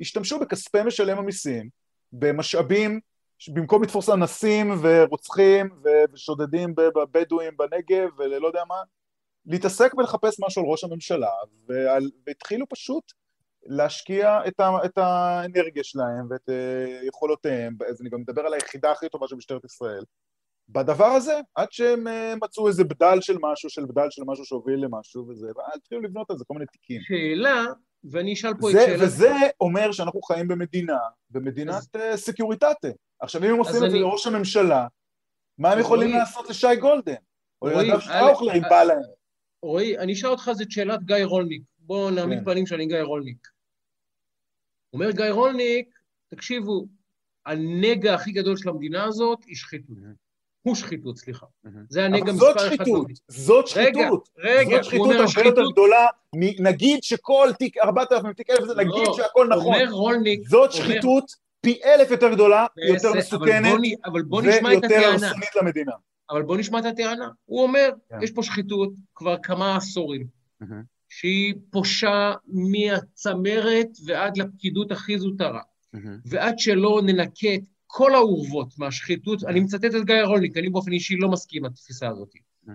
השתמשו בכספי משלם המיסים, במשאבים, במקום לתפוס אנסים ורוצחים ושודדים בבדואים בנגב וללא יודע מה, להתעסק ולחפש משהו על ראש הממשלה, ועל, והתחילו פשוט להשקיע את, ה, את האנרגיה שלהם ואת uh, יכולותיהם, אז אני גם מדבר על היחידה הכי טובה של משטרת ישראל, בדבר הזה, עד שהם uh, מצאו איזה בדל של משהו, של בדל של משהו שהוביל למשהו וזה, ואז התחילו לבנות על זה כל מיני תיקים. שאלה, ואני אשאל פה זה, את שאלה... וזה אומר שאנחנו חיים במדינה, במדינת אז... אה, סקוריטטה. עכשיו, אם הם עושים את זה לראש הממשלה, מה הם יכולים רואי... לעשות לשי גולדן? או לנדב שטראוכלר אם בא להם? רועי, אני אשאל אותך, זאת שאלת גיא רולניק. בואו נעמיד כן. פנים שאני גיא רולניק. אומר גיא רולניק, תקשיבו, הנגע הכי גדול של המדינה הזאת היא שחיתות. הוא שחיתות, סליחה. זה הנגע אבל מספר זאת אחד. שחיתות, במדינה. זאת רגע, שחיתות. רגע, זאת הוא שחיתות הרבה יותר. גדולה, נגיד שכל תיק 4,000 תיק 1,000 זה נגיד לא, שהכל נכון. אומר רולניק... זאת אומר- שחיתות פי אלף יותר גדולה, יותר בסדר, אבל מסוכנת אבל ויותר. הרסנית למדינה. אבל בוא נשמע את הטענה. הוא אומר, כן. יש פה שחיתות כבר כמה עשורים. שהיא פושה מהצמרת ועד לפקידות הכי זוטרה. ועד שלא ננקה את כל האורוות מהשחיתות, אני מצטט את גיא רולניק, אני באופן אישי לא מסכים עם התפיסה הזאת,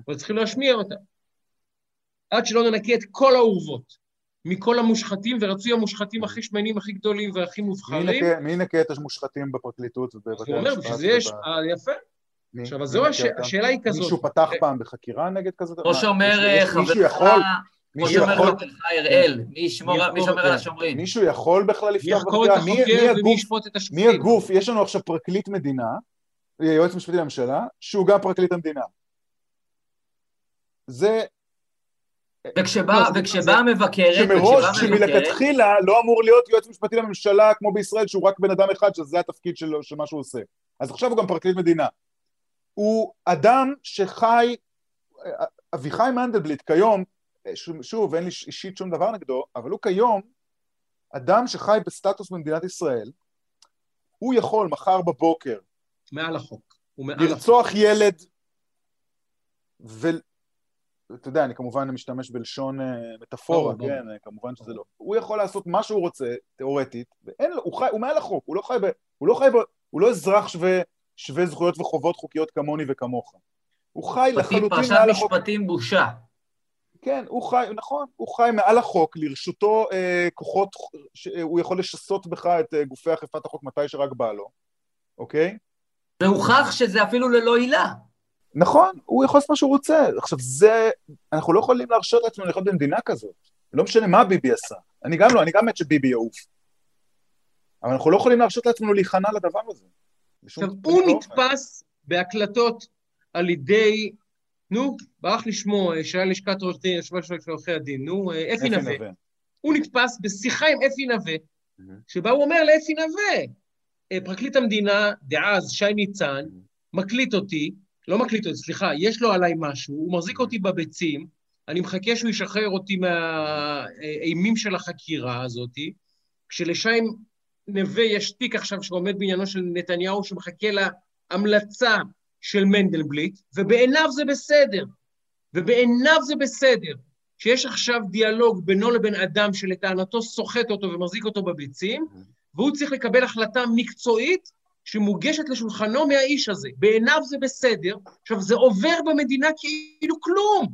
אבל צריכים להשמיע אותה. עד שלא ננקה את כל האורוות מכל המושחתים, ורצוי המושחתים הכי שמנים, הכי גדולים והכי מובחרים, מי ינקה את המושחתים בפרקליטות ובבתי הוא אומר, המשפט? בשביל זה יש... וב- אה, יפה. עכשיו, אז זו? השאלה היא כזאת. מישהו פתח פעם בחקירה נגד כזה? כמו מה, שאומר אה, יש- מישהו חברך, יכול- כמו מישהו שאומר יכול- חברך אראל, מי ישמור- מי מי שומר יחקור על את- השומרים. מישהו יכול בכלל מי לפתוח יחקור את בחקירה? מי- מי החוקר ומי את מי? הגוף? יש לנו עכשיו פרקליט מדינה, יועץ משפטי לממשלה, שהוא גם פרקליט המדינה. זה וכשבאה לא, וכשבאה המבקרת, שמראש, שמלכתחילה לא אמור להיות יועץ משפטי לממשלה כמו בישראל, שהוא רק בן אדם אחד, שזה התפקיד שלו, של מה שהוא עושה. אז עכשיו הוא גם פרקליט מדינה. הוא אדם שחי, אביחי מנדלבליט כיום, שוב, שוב, אין לי אישית שום דבר נגדו, אבל הוא כיום אדם שחי בסטטוס במדינת ישראל, הוא יכול מחר בבוקר מעל החוק. מעל החוק. לרצוח ילד, ואתה יודע, אני כמובן משתמש בלשון אה, מטאפורה, כן, אה, כמובן שזה לא. הוא יכול לעשות מה שהוא רוצה, תיאורטית, ואין לו, הוא חי, הוא מעל החוק, הוא לא חי ב... הוא לא חי ב... הוא לא אזרח שווה, שווה זכויות וחובות חוקיות כמוני וכמוך. הוא חי לחלוטין פרשת מעל החוק. משפטים בושה. כן, הוא חי, נכון, הוא חי מעל החוק, לרשותו אה, כוחות, ש- אה, הוא יכול לשסות בך את אה, גופי אכיפת החוק מתי שרק בא לו, אוקיי? והוכח שזה אפילו ללא עילה. נכון, הוא יכול לעשות מה שהוא רוצה. עכשיו זה, אנחנו לא יכולים להרשות לעצמנו לחיות במדינה כזאת. לא משנה מה ביבי עשה. אני גם לא, אני גם מת שביבי יעוף. אבל אנחנו לא יכולים להרשות לעצמנו להיכנע לדבר הזה. עכשיו, הוא. נתפס בהקלטות על ידי, נו, ברח לי שמו, אה, שהיה לשכת עורך דין, יושב של עורכי הדין, נו, אה, אפי נווה. הוא נתפס בשיחה עם אפי נווה. שבה הוא אומר לאפי נווה, אה, פרקליט המדינה דאז, שי ניצן, מקליט אותי, לא מקליט אותי, סליחה, יש לו עליי משהו, הוא מחזיק אותי בביצים, אני מחכה שהוא ישחרר אותי מהאימים של החקירה הזאת, כשלשי נווה יש תיק עכשיו שעומד בעניינו של נתניהו, שמחכה להמלצה של מנדלבליט, ובעיניו זה בסדר, ובעיניו זה בסדר, שיש עכשיו דיאלוג בינו לבין אדם שלטענתו סוחט אותו ומחזיק אותו בביצים, והוא צריך לקבל החלטה מקצועית שמוגשת לשולחנו מהאיש הזה. בעיניו זה בסדר, עכשיו זה עובר במדינה כאילו כלום.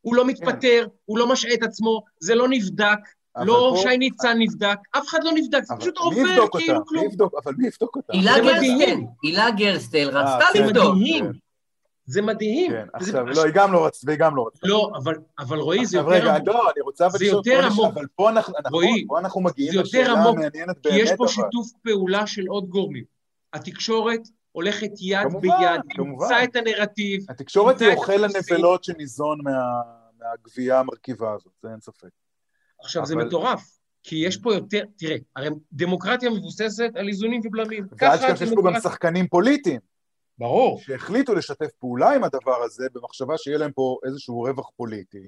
הוא לא מתפטר, הוא לא משעה את עצמו, זה לא נבדק, לא פה- שי ניצן נבדק, אף אחד לא נבדק, זה פשוט עובר כאילו אותה? מי כלום. יבדוק? אבל מי יבדוק אותה? הילה זה גרסטל. הילה גרסטל רצתה אה, כן, לבדוק. מדהים. כן. זה מדהים. כן, עכשיו, לא, היא גם לא רצתה, והיא גם לא רצתה. לא, אבל, אבל רועי, זה עכשיו יותר רגע, עמוק. לא, אני רוצה אבל זה לשאול. אבל פה אנחנו, רועי, פה אנחנו מגיעים לשאלה המעניינת כי באמת, יש פה אבל. שיתוף פעולה של עוד גורמים. התקשורת הולכת יד כמובן, ביד. למצוא את הנרטיב, התקשורת נמצא היא אוכל. הנבלות שניזון מה- מהגבייה המרכיבה הזאת, זה אין ספק. עכשיו, זה אבל- מטורף, כי יש פה יותר, תראה, הרי דמוקרטיה מבוססת על איזונים ובלמים. ואל תשכח שיש פה גם שחקנים פוליטיים, ברור. שהחליטו לשתף פעולה עם הדבר הזה, במחשבה שיהיה להם פה איזשהו רווח פוליטי,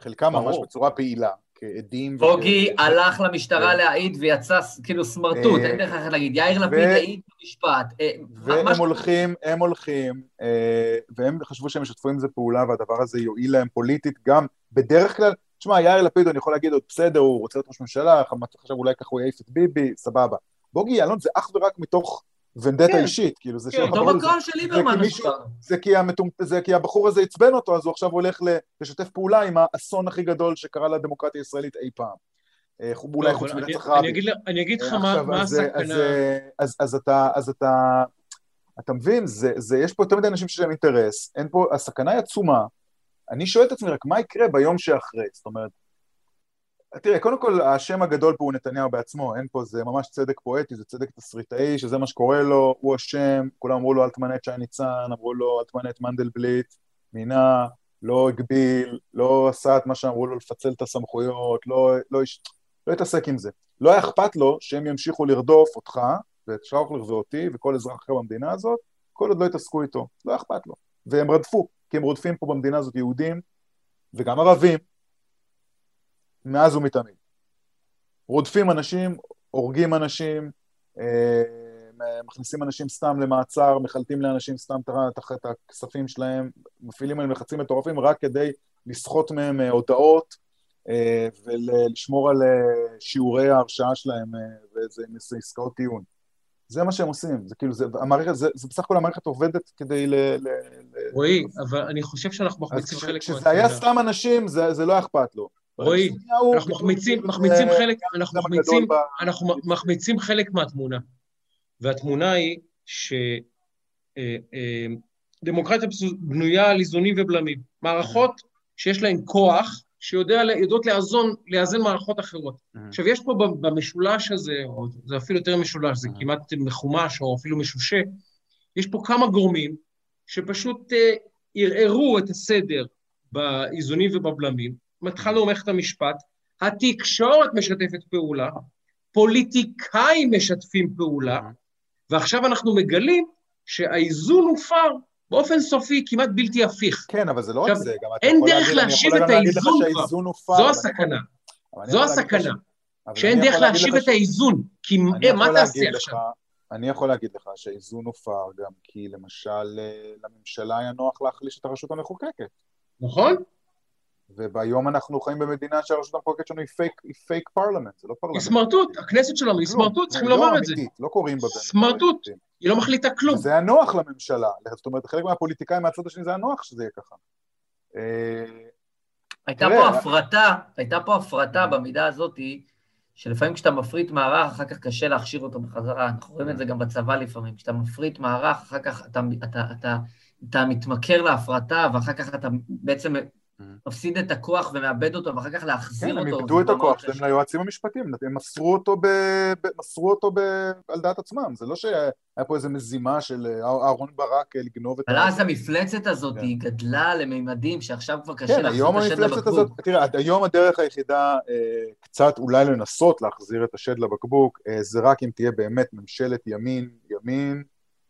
חלקם ברור. ממש בצורה פעילה, כעדים. בוגי וכ- הלך למשטרה. להעיד ויצא כאילו סמרטוט, אה, אין דרך אחרת להגיד. יאיר לפיד העיד במשפט. אה, והם ממש- הולכים, הם הולכים, אה, והם חשבו שהם ישתפו עם זה פעולה והדבר הזה יועיל להם פוליטית גם בדרך כלל, תשמע, יאיר לפיד, אני יכול להגיד עוד בסדר, הוא רוצה להיות ראש ממשלה, עכשיו אולי ככה הוא יעיף את ביבי, סבבה. בוגי יעלון זה אך ורק מתוך ונדטה כן. אישית, כאילו זה כן, זה. מקום של ליברמן. כי מישהו-. זה כי, המטומ... זה כי הבחור הזה עצבן אותו, אז הוא עכשיו הולך לשתף פעולה עם האסון הכי גדול שקרה לדמוקרטיה הישראלית אי פעם. אה, אולי לא, חוץ אבל מרצח אני- רבין. אגיד אני אגיד לך אה, מה אז, הסכנה. אז, אז אתה, אז אתה, אתה מבין, זה, זה, יש פה יותר מדי אנשים שיש להם אינטרס, אין פה, הסכנה היא עצומה. אני שואל את עצמי רק מה יקרה ביום שאחרי, זאת אומרת, תראה, קודם כל השם הגדול פה הוא נתניהו בעצמו, אין פה, זה ממש צדק פואטי, זה צדק תסריטאי, שזה מה שקורה לו, הוא אשם, כולם אמרו לו אל תמנה את שי ניצן, אמרו לו אל תמנה את מנדלבליט, מינה, לא הגביל, לא עשה את מה שאמרו לו לפצל את הסמכויות, לא, לא, הש- לא התעסק עם זה. לא היה אכפת לו שהם ימשיכו לרדוף אותך, ואת שרחלר ואותי, וכל אזרח אחר במדינה הזאת, כל עוד לא יתעסקו איתו, לא אכפת לו. והם רדפו, כי הם רודפים פה במדינה הזאת יהודים וגם ערבים, מאז ומתמיד. רודפים אנשים, הורגים אנשים, אה, מכניסים אנשים סתם למעצר, מחלטים לאנשים סתם את הכספים שלהם, מפעילים עליהם לחצים מטורפים רק כדי לסחוט מהם אה, הודעות אה, ולשמור על שיעורי ההרשעה שלהם ואיזה עסקאות טיעון. זה מה שהם עושים, זה כאילו, זה, המערכת, זה, זה בסך הכל המערכת עובדת כדי ל... ל רועי, אבל אני חושב שאנחנו מחמיצים חלק מהתמונה. כשזה היה סתם אנשים, זה, זה לא אכפת לו. רועי, אנחנו מחמיצים, מחמיצים חלק, אנחנו מחמיצים, אנחנו מחמיצים חלק מהתמונה. והתמונה היא שדמוקרטיה בנויה על איזונים ובלמים. מערכות שיש להן כוח, שיודעות לאזון, לאזן מערכות אחרות. עכשיו, יש פה במשולש הזה, או זה אפילו יותר משולש, זה כמעט מחומש או אפילו משושה, יש פה כמה גורמים שפשוט uh, ערערו את הסדר באיזונים ובבלמים, התחלנו במערכת המשפט, התקשורת משתפת פעולה, פוליטיקאים משתפים פעולה, ועכשיו אנחנו מגלים שהאיזון הופר באופן סופי כמעט בלתי הפיך. כן, אבל זה לא רק זה, גם אתה אין דרך להשיב את האיזון כבר. זו הסכנה. זו הסכנה. שאין דרך להשיב את האיזון, כי מה תעשה עכשיו? אני יכול להגיד לך שהאיזון הופר גם כי למשל אה, לממשלה היה נוח להחליש את הרשות המחוקקת. נכון. והיום אנחנו חיים במדינה שהרשות המחוקקת שלנו היא פייק, היא פייק פרלמנט, זה לא פרלמנט. היא סמרטוט, הכנסת שלנו היא סמרטוט, צריכים לומר את זה. לא קוראים בה. סמרטוט, היא לא מחליטה כלום. זה היה נוח לממשלה, זאת אומרת, חלק מהפוליטיקאים מהצד השני זה היה נוח שזה יהיה ככה. אה, הייתה פה הפרטה, הייתה פה הפרטה במידה הזאתי, שלפעמים כשאתה מפריט מערך, אחר כך קשה להכשיר אותו בחזרה. אנחנו רואים את זה גם בצבא לפעמים. כשאתה מפריט מערך, אחר כך אתה, אתה, אתה, אתה, אתה מתמכר להפרטה, ואחר כך אתה בעצם. מפסיד את הכוח ומאבד אותו, ואחר כך להחזיר כן, אותו. כן, הם איבדו את הכוח שלהם ליועצים המשפטיים, הם מסרו אותו, ב... מסרו אותו ב... על דעת עצמם, זה לא שהיה פה איזו מזימה של אה, אהרון ברק אה, לגנוב את... אבל אז המפלצת הזאת היא כן. גדלה לממדים שעכשיו כבר קשה כן, להחזיר את השד לבקבוק. הזאת, תראה, היום הדרך היחידה אה, קצת אולי לנסות להחזיר את השד לבקבוק, זה רק אם תהיה באמת ממשלת ימין, ימין,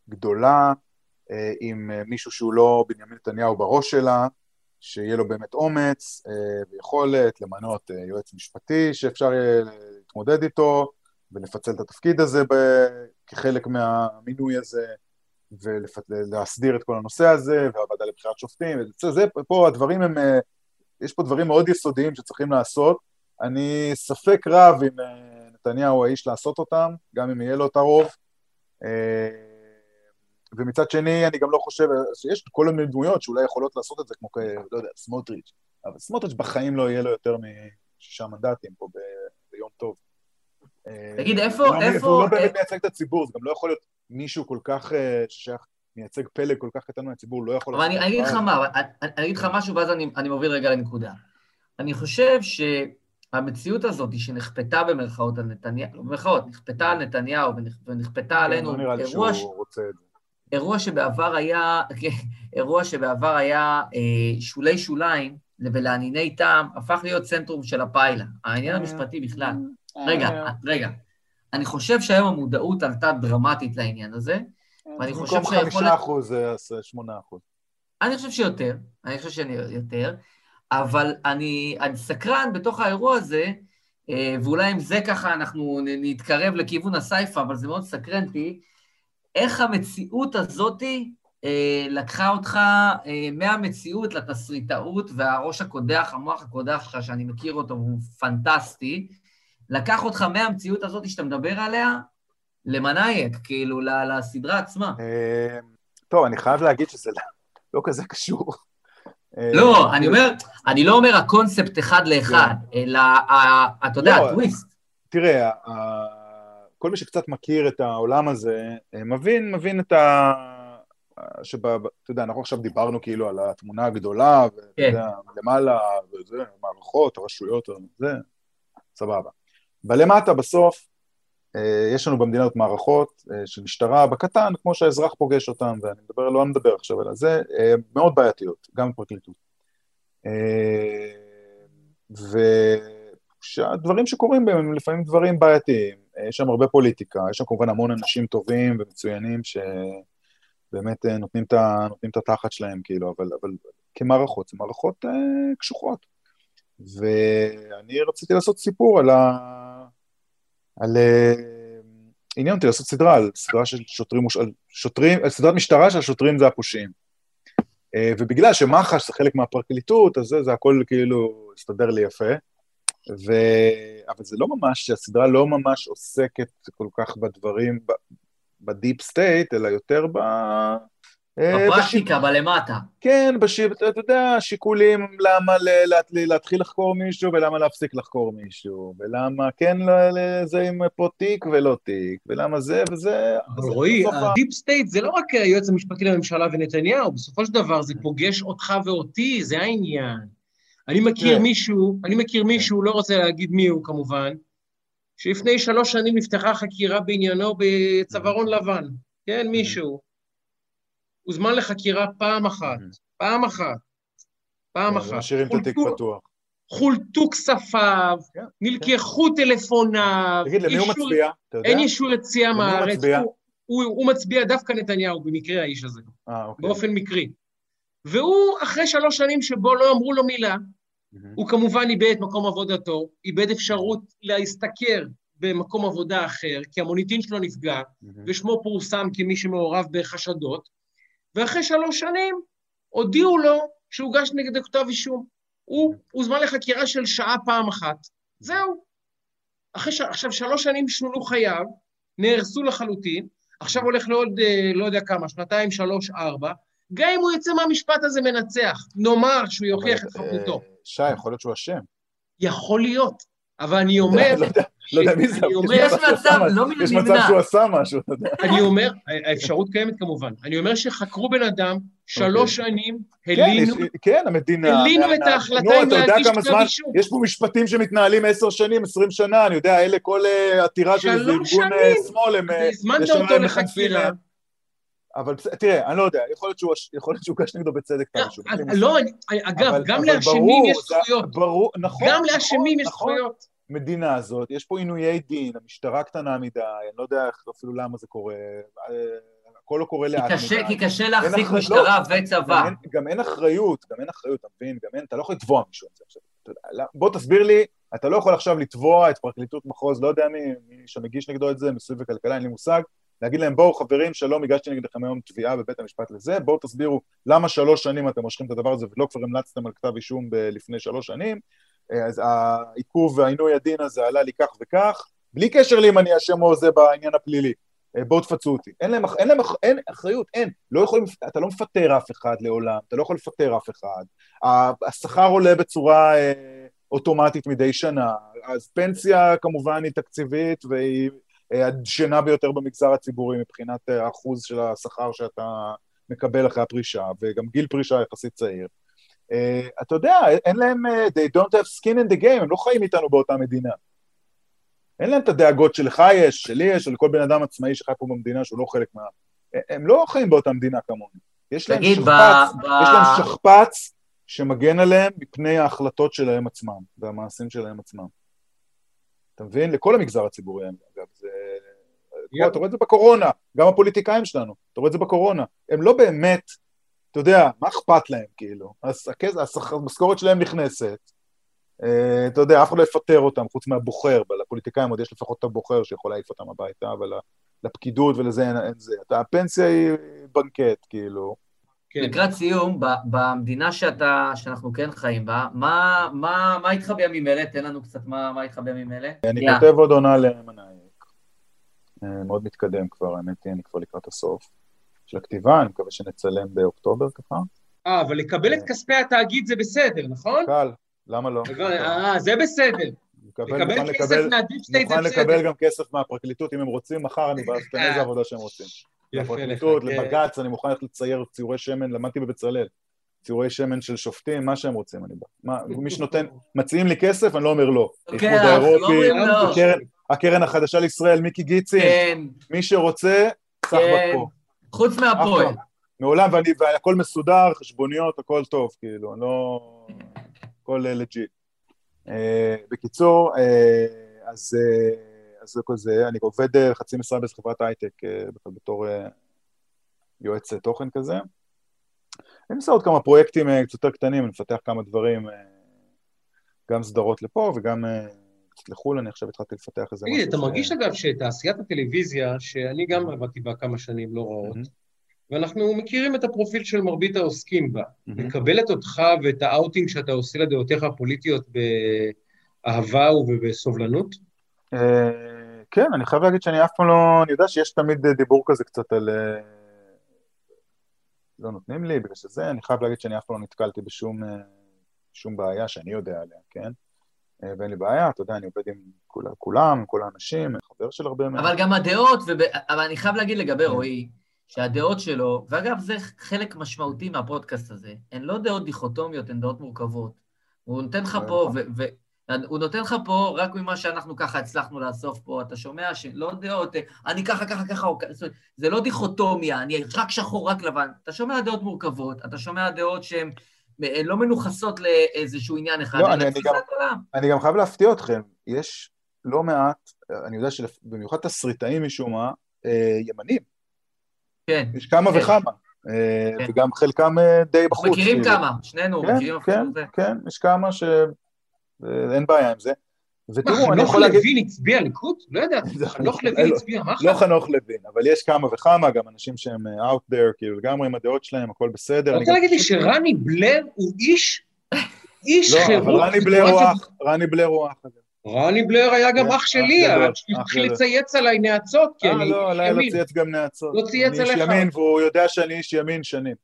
גדולה, עם מישהו שהוא לא בנימין נתניהו בראש שלה, שיהיה לו באמת אומץ אה, ויכולת למנות אה, יועץ משפטי שאפשר יהיה להתמודד איתו ולפצל את התפקיד הזה כחלק מהמינוי הזה ולהסדיר את כל הנושא הזה והוועדה לבחירת שופטים, וזה, זה, פה הדברים הם, אה, יש פה דברים מאוד יסודיים שצריכים לעשות, אני ספק רב אם נתניהו האיש לעשות אותם, גם אם יהיה לו את הרוב. ומצד שני, אני גם לא חושב, שיש כל מיני דמויות שאולי יכולות לעשות את זה, כמו, לא יודע, סמוטריץ', אבל סמוטריץ' בחיים לא יהיה לו יותר משישה מנדטים פה. ביום טוב. תגיד, איפה... לא, איפה... והוא לא באמת מייצג את הציבור, זה גם לא יכול להיות מישהו כל כך, אה, ששייך, מייצג פלג כל כך קטן מהציבור, לא יכול... אבל אני אגיד לך מה, אני אגיד לך משהו, ואז אני מוביל רגע לנקודה. אני חושב שהמציאות הזאת שנכפתה במרכאות על נתניהו, במרכאות, נכפתה על נתניהו ונכפתה כן, עלינו, לא נראה לי שהוא רוצה את זה. אירוע שבעבר היה, אירוע שבעבר היה אה, שולי שוליים ולענייני טעם, הפך להיות צנטרום של הפיילה. העניין המשפטי בכלל. רגע, רגע. אני חושב שהיום המודעות עלתה דרמטית לעניין הזה, ואני חושב שיכול... במקום חמישה אחוז זה שמונה אחוז. אני חושב שיותר, אני חושב שאני יותר, אבל אני, אני סקרן בתוך האירוע הזה, אה, ואולי עם זה ככה אנחנו נתקרב לכיוון הסייפה, אבל זה מאוד סקרנטי, איך המציאות הזאתי אה, לקחה אותך אה, מהמציאות לתסריטאות, והראש הקודח, המוח הקודח שלך, שאני מכיר אותו, הוא פנטסטי, לקח אותך מהמציאות הזאת שאתה מדבר עליה למנאייק, כאילו, לסדרה עצמה. אה, טוב, אני חייב להגיד שזה לא, לא כזה קשור. אה, לא, אני אומר, אני לא אומר הקונספט אחד לאחד, כן. אלא, אתה יודע, לא, הטוויסט. תראה, כל מי שקצת מכיר את העולם הזה, אה, מבין, מבין את ה... שאתה יודע, אנחנו עכשיו דיברנו כאילו על התמונה הגדולה, ואתה כן. יודע, למעלה, וזה, מערכות, רשויות, זה, סבבה. ולמטה בסוף, אה, יש לנו במדינה הזאת מערכות אה, של משטרה בקטן, כמו שהאזרח פוגש אותן, ואני מדבר, לא מדבר עכשיו על זה, מאוד בעייתיות, גם בפרקליטות. והדברים שקורים בהם הם לפעמים דברים בעייתיים. יש שם הרבה פוליטיקה, יש שם כמובן המון אנשים טובים ומצוינים ש... באמת אה, נותנים את התחת שלהם, כאילו, אבל, אבל כמערכות, זה מערכות אה, קשוחות. ואני רציתי לעשות סיפור על ה... על... אה, עניין אותי לעשות סדרה על סדרה של שוטרים, על שוטרים, על סדרת משטרה שהשוטרים זה הפושעים. אה, ובגלל שמח"ש זה חלק מהפרקליטות, אז זה, זה הכל כאילו הסתדר לי יפה. ו... אבל זה לא ממש, הסדרה לא ממש עוסקת כל כך בדברים, ב... ב deep state, אלא יותר ב... אה, בפרקטיקה, בלמטה. כן, בשיב, אתה אתה יודע, שיקולים למה ל- לה- להתחיל לחקור מישהו ולמה להפסיק לחקור מישהו, ולמה כן ל- לזה עם פה תיק ולא תיק, ולמה זה וזה. אבל רועי, ה deep state זה לא רק היועץ המשפטי לממשלה ונתניהו, בסופו של דבר זה פוגש אותך ואותי, זה העניין. אני מכיר תראה. מישהו, אני מכיר מישהו, לא רוצה להגיד מי הוא כמובן, שלפני שלוש שנים נפתחה חקירה בעניינו בצווארון לבן. כן, מישהו. הוזמן לחקירה פעם אחת, פעם אחת, פעם אחת. משאירים את התיק פתוח. חולטו כספיו, כן, נלקחו טלפוניו, תגיד, למי הוא מצביע? אין אישור יציאה מהארץ. הוא מצביע דווקא נתניהו, במקרה האיש הזה, אה, אוקיי. באופן מקרי. והוא, אחרי שלוש שנים שבו לא אמרו לו מילה. הוא כמובן איבד את מקום עבודתו, איבד אפשרות להשתכר במקום עבודה אחר, כי המוניטין שלו נפגע. ושמו פורסם כמי שמעורב בחשדות, ואחרי שלוש שנים הודיעו לו שהוגש נגדו כתב אישום. הוא הוזמן לחקירה של שעה פעם אחת. זהו. אחרי ש... עכשיו, שלוש שנים שונו חייו, נהרסו לחלוטין, עכשיו הולך לעוד, אה, לא יודע כמה, שנתיים, שלוש, ארבע, גם אם הוא יצא מהמשפט הזה מנצח, נאמר שהוא יוכיח את חפותו. אה, שי, יכול להיות שהוא אשם. יכול להיות, אבל אני אומר, לא יודע, לא יודע מי זה, אני יש אומר- יש מצב שהוא מצב, עשה משהו. לא מן יש מצב. שהוא עשה משהו, אתה יודע. אני אומר, האפשרות קיימת כמובן, אני אומר שחקרו בן אדם, שלוש שנים, כן, הלינו, כן, המדינה... הלינו את ההחלטה אם להגיש כתב אישום. יש פה משפטים שמתנהלים עשר שנים, עשרים שנה, אני יודע, אלה כל אה, עתירה של איזה שלוש ארגון אה, שנים. שמאל, הם... אה, והזמנת ישר אותו לחקירה. אבל תראה, אני לא יודע, יכול להיות שהוא יכול להיות שהוגש נגדו בצדק כתב לא, אישום. לא, אני- אגב, אבל- גם לאשמים יש זכויות. ברור, נכון. גם נכון, לאשמים יש נכון. זכויות. מדינה הזאת, יש פה עינויי דין, המשטרה קטנה מדי, אני לא יודע איך- אפילו למה זה קורה, אה, הכל לא קורה לאט מדי. כי קשה להחזיק משטרה לא, וצבא. גם אין, אחריות, גם אין אחריות, אתה מבין? גם אין, אתה לא יכול לתבוע מישהו על זה עכשיו. לא- בוא תסביר לי, אתה לא יכול עכשיו לתבוע את פרקליטות מחוז, לא יודע מי, מי שמגיש נגדו את זה, מיסוי וכלכלה, אין לי מושג, להגיד להם, בואו חברים, שלום, הגשתי נגדכם היום תביעה בבית המשפט לזה, בואו תסבירו למה שלוש שנים אתם מושכים את הדבר הזה ולא כבר המלצתם על כתב אישום ב- לפני שלוש שנים, אה, אז העיכוב והעינוי הדין הזה עלה לי כך וכך, בלי קשר לי אם אני אשם או זה בעניין הפלילי. אה, בואו תפצו אותי. אין להם, אין להם אין אחריות, אין. לא יכולים, אתה לא מפטר אף אחד לעולם, אתה לא יכול לפטר אף אחד. השכר עולה בצורה אה, אוטומטית מדי שנה, אז פנסיה כמובן היא תקציבית והיא הדשנה ביותר במגזר הציבורי מבחינת אה, האחוז של השכר שאתה מקבל אחרי הפרישה, וגם גיל פרישה יחסית צעיר. אה, אתה יודע, אין להם, אה, they don't have skin in the game, הם לא חיים איתנו באותה מדינה. אין להם את הדאגות שלך יש, שלי יש, של כל בן אדם עצמאי שחי פה במדינה שהוא לא חלק מה... הם לא חיים באותה מדינה כמונו. יש להם. שכפ"ץ, ב- יש להם שכפ"ץ שמגן עליהם מפני ההחלטות שלהם עצמם והמעשים שלהם עצמם. אתה מבין? לכל המגזר הציבורי, אגב, יפ. אתה רואה את זה בקורונה, גם הפוליטיקאים שלנו, אתה רואה את זה בקורונה. הם לא באמת, אתה יודע, מה אכפת להם, כאילו? המשכורת שלהם נכנסת, אה, אתה יודע, אף אחד לא יפטר אותם חוץ מהבוחר, לפוליטיקאים עוד יש לפחות את הבוחר שיכול להעיף אותם הביתה, אבל לפקידות ולזה אין, אין זה. אתה, הפנסיה היא בנקט, כאילו. כן. לקראת סיום, במדינה שאתה, שאנחנו כן חיים בה, מה, מה, מה איתך בימים אלה? תן לנו קצת מה, מה איתך בימים אלה. אני. כותב עוד עונה למנאייכ. אה, מאוד מתקדם כבר, האמת היא, אני כבר לקראת הסוף של הכתיבה, אני מקווה שנצלם באוקטובר ככה. אה, אבל לקבל את כספי התאגיד זה בסדר, נכון? קל, למה לא? אה, זה בסדר. לקבל מוכן כסף לקבל, מה deep state זה מוכן בסדר. לקבל גם כסף מהפרקליטות, אם הם רוצים, מחר אני בא לתת איזה עבודה שהם רוצים. לפרקליטות, כן. לבג"ץ, אני מוכן ללכת לצייר ציורי שמן, למדתי בבצלאל. ציורי שמן של שופטים, מה שהם רוצים, אני בא. מה, מי שנותן, מציעים לי כסף, אני לא אומר לא. האיחוד אנחנו לא אומרים לא. הקרן- הקרן החדשה לישראל, מיקי גיצין, כן, מי שרוצה, סחבק כן. פה. חוץ מהפועל. מעולם, ואני, והכל מסודר, חשבוניות, הכל טוב, כאילו, אני לא... הכל legit. בקיצור, אה, אז אה, אז זה כל זה, אני עובד אה, חצי משרה באיזה חברת הייטק, אה, בתור... אה, יועץ תוכן כזה. אני עושה עוד כמה פרויקטים אה, קצת יותר קטנים, אני מפתח כמה דברים, אה, גם סדרות לפה וגם אה, קצת לחו"ל, אני עכשיו התחלתי לפתח איזה תגיד, אתה מרגיש אגב שתעשיית הטלוויזיה, שאני גם עבדתי בה כמה שנים לא רעות, מהמם. ואנחנו מכירים את הפרופיל של מרבית העוסקים בה. מקבלת אותך ואת האאוטינג שאתה עושה לדעותיך הפוליטיות באהבה ובסובלנות? כן, אני חייב להגיד שאני אף פעם לא... אני יודע שיש תמיד דיבור כזה קצת על... לא נותנים לי בגלל שזה, אני חייב להגיד שאני אף פעם לא נתקלתי בשום אה, שום בעיה שאני יודע עליה, כן? אה, ואין לי בעיה, אתה יודע, אני עובד עם כול- כולם, כל האנשים, חבר של הרבה מהם. אבל גם הדעות, וב... אבל אני חייב להגיד לגבי כן. רועי, שהדעות שלו, ואגב, זה חלק משמעותי מהפודקאסט הזה, הן לא דעות דיכוטומיות, הן דעות מורכבות. הוא נותן לך זה פה, נכון. ו... ו... הוא נותן לך פה רק ממה שאנחנו ככה הצלחנו לאסוף פה, אתה שומע שלא דעות, אני ככה, ככה, ככה, זה לא דיכוטומיה, אני רק שחור, רק לבן. אתה שומע דעות מורכבות, אתה שומע דעות שהן אה, לא מנוכסות לאיזשהו עניין אחד, לא, אני- אני גם- עולם. אני גם חייב להפתיע אתכם, יש לא מעט, אני יודע שבמיוחד תסריטאים משום מה, אה, ימנים, כן. יש כמה כן. וכמה, אה, כן. וגם חלקם די בחוץ. מכירים כאילו. כמה, שנינו כן, מכירים כן, אפילו זה. כן, יש כמה ש... אה, אין בעיה עם זה. מה, ותראו, אני חנוך. לוין הצביע ליכוד? לא ידעתי. זה- חנוך לא, לוין לא. הצביע מח"ל? לא חנוך לוין, אבל יש כמה וכמה, גם אנשים שהם אה, out there, כאילו לגמרי עם הדעות שלהם, הכל בסדר. אתה רוצה להגיד לי שרני בלר הוא איש, איש לא, חירות? אבל רני בלר הוא אח, רני בלר הוא אח. רני בלר היה גם אח שלי, שהתחיל גדול. לצייץ עליי נאצות, כי אה, אני לא, איש עליי לא ימין. צייץ גם נאצות. לא צייץ אני איש עליך. ימין, והוא יודע שאני איש ימין שנים.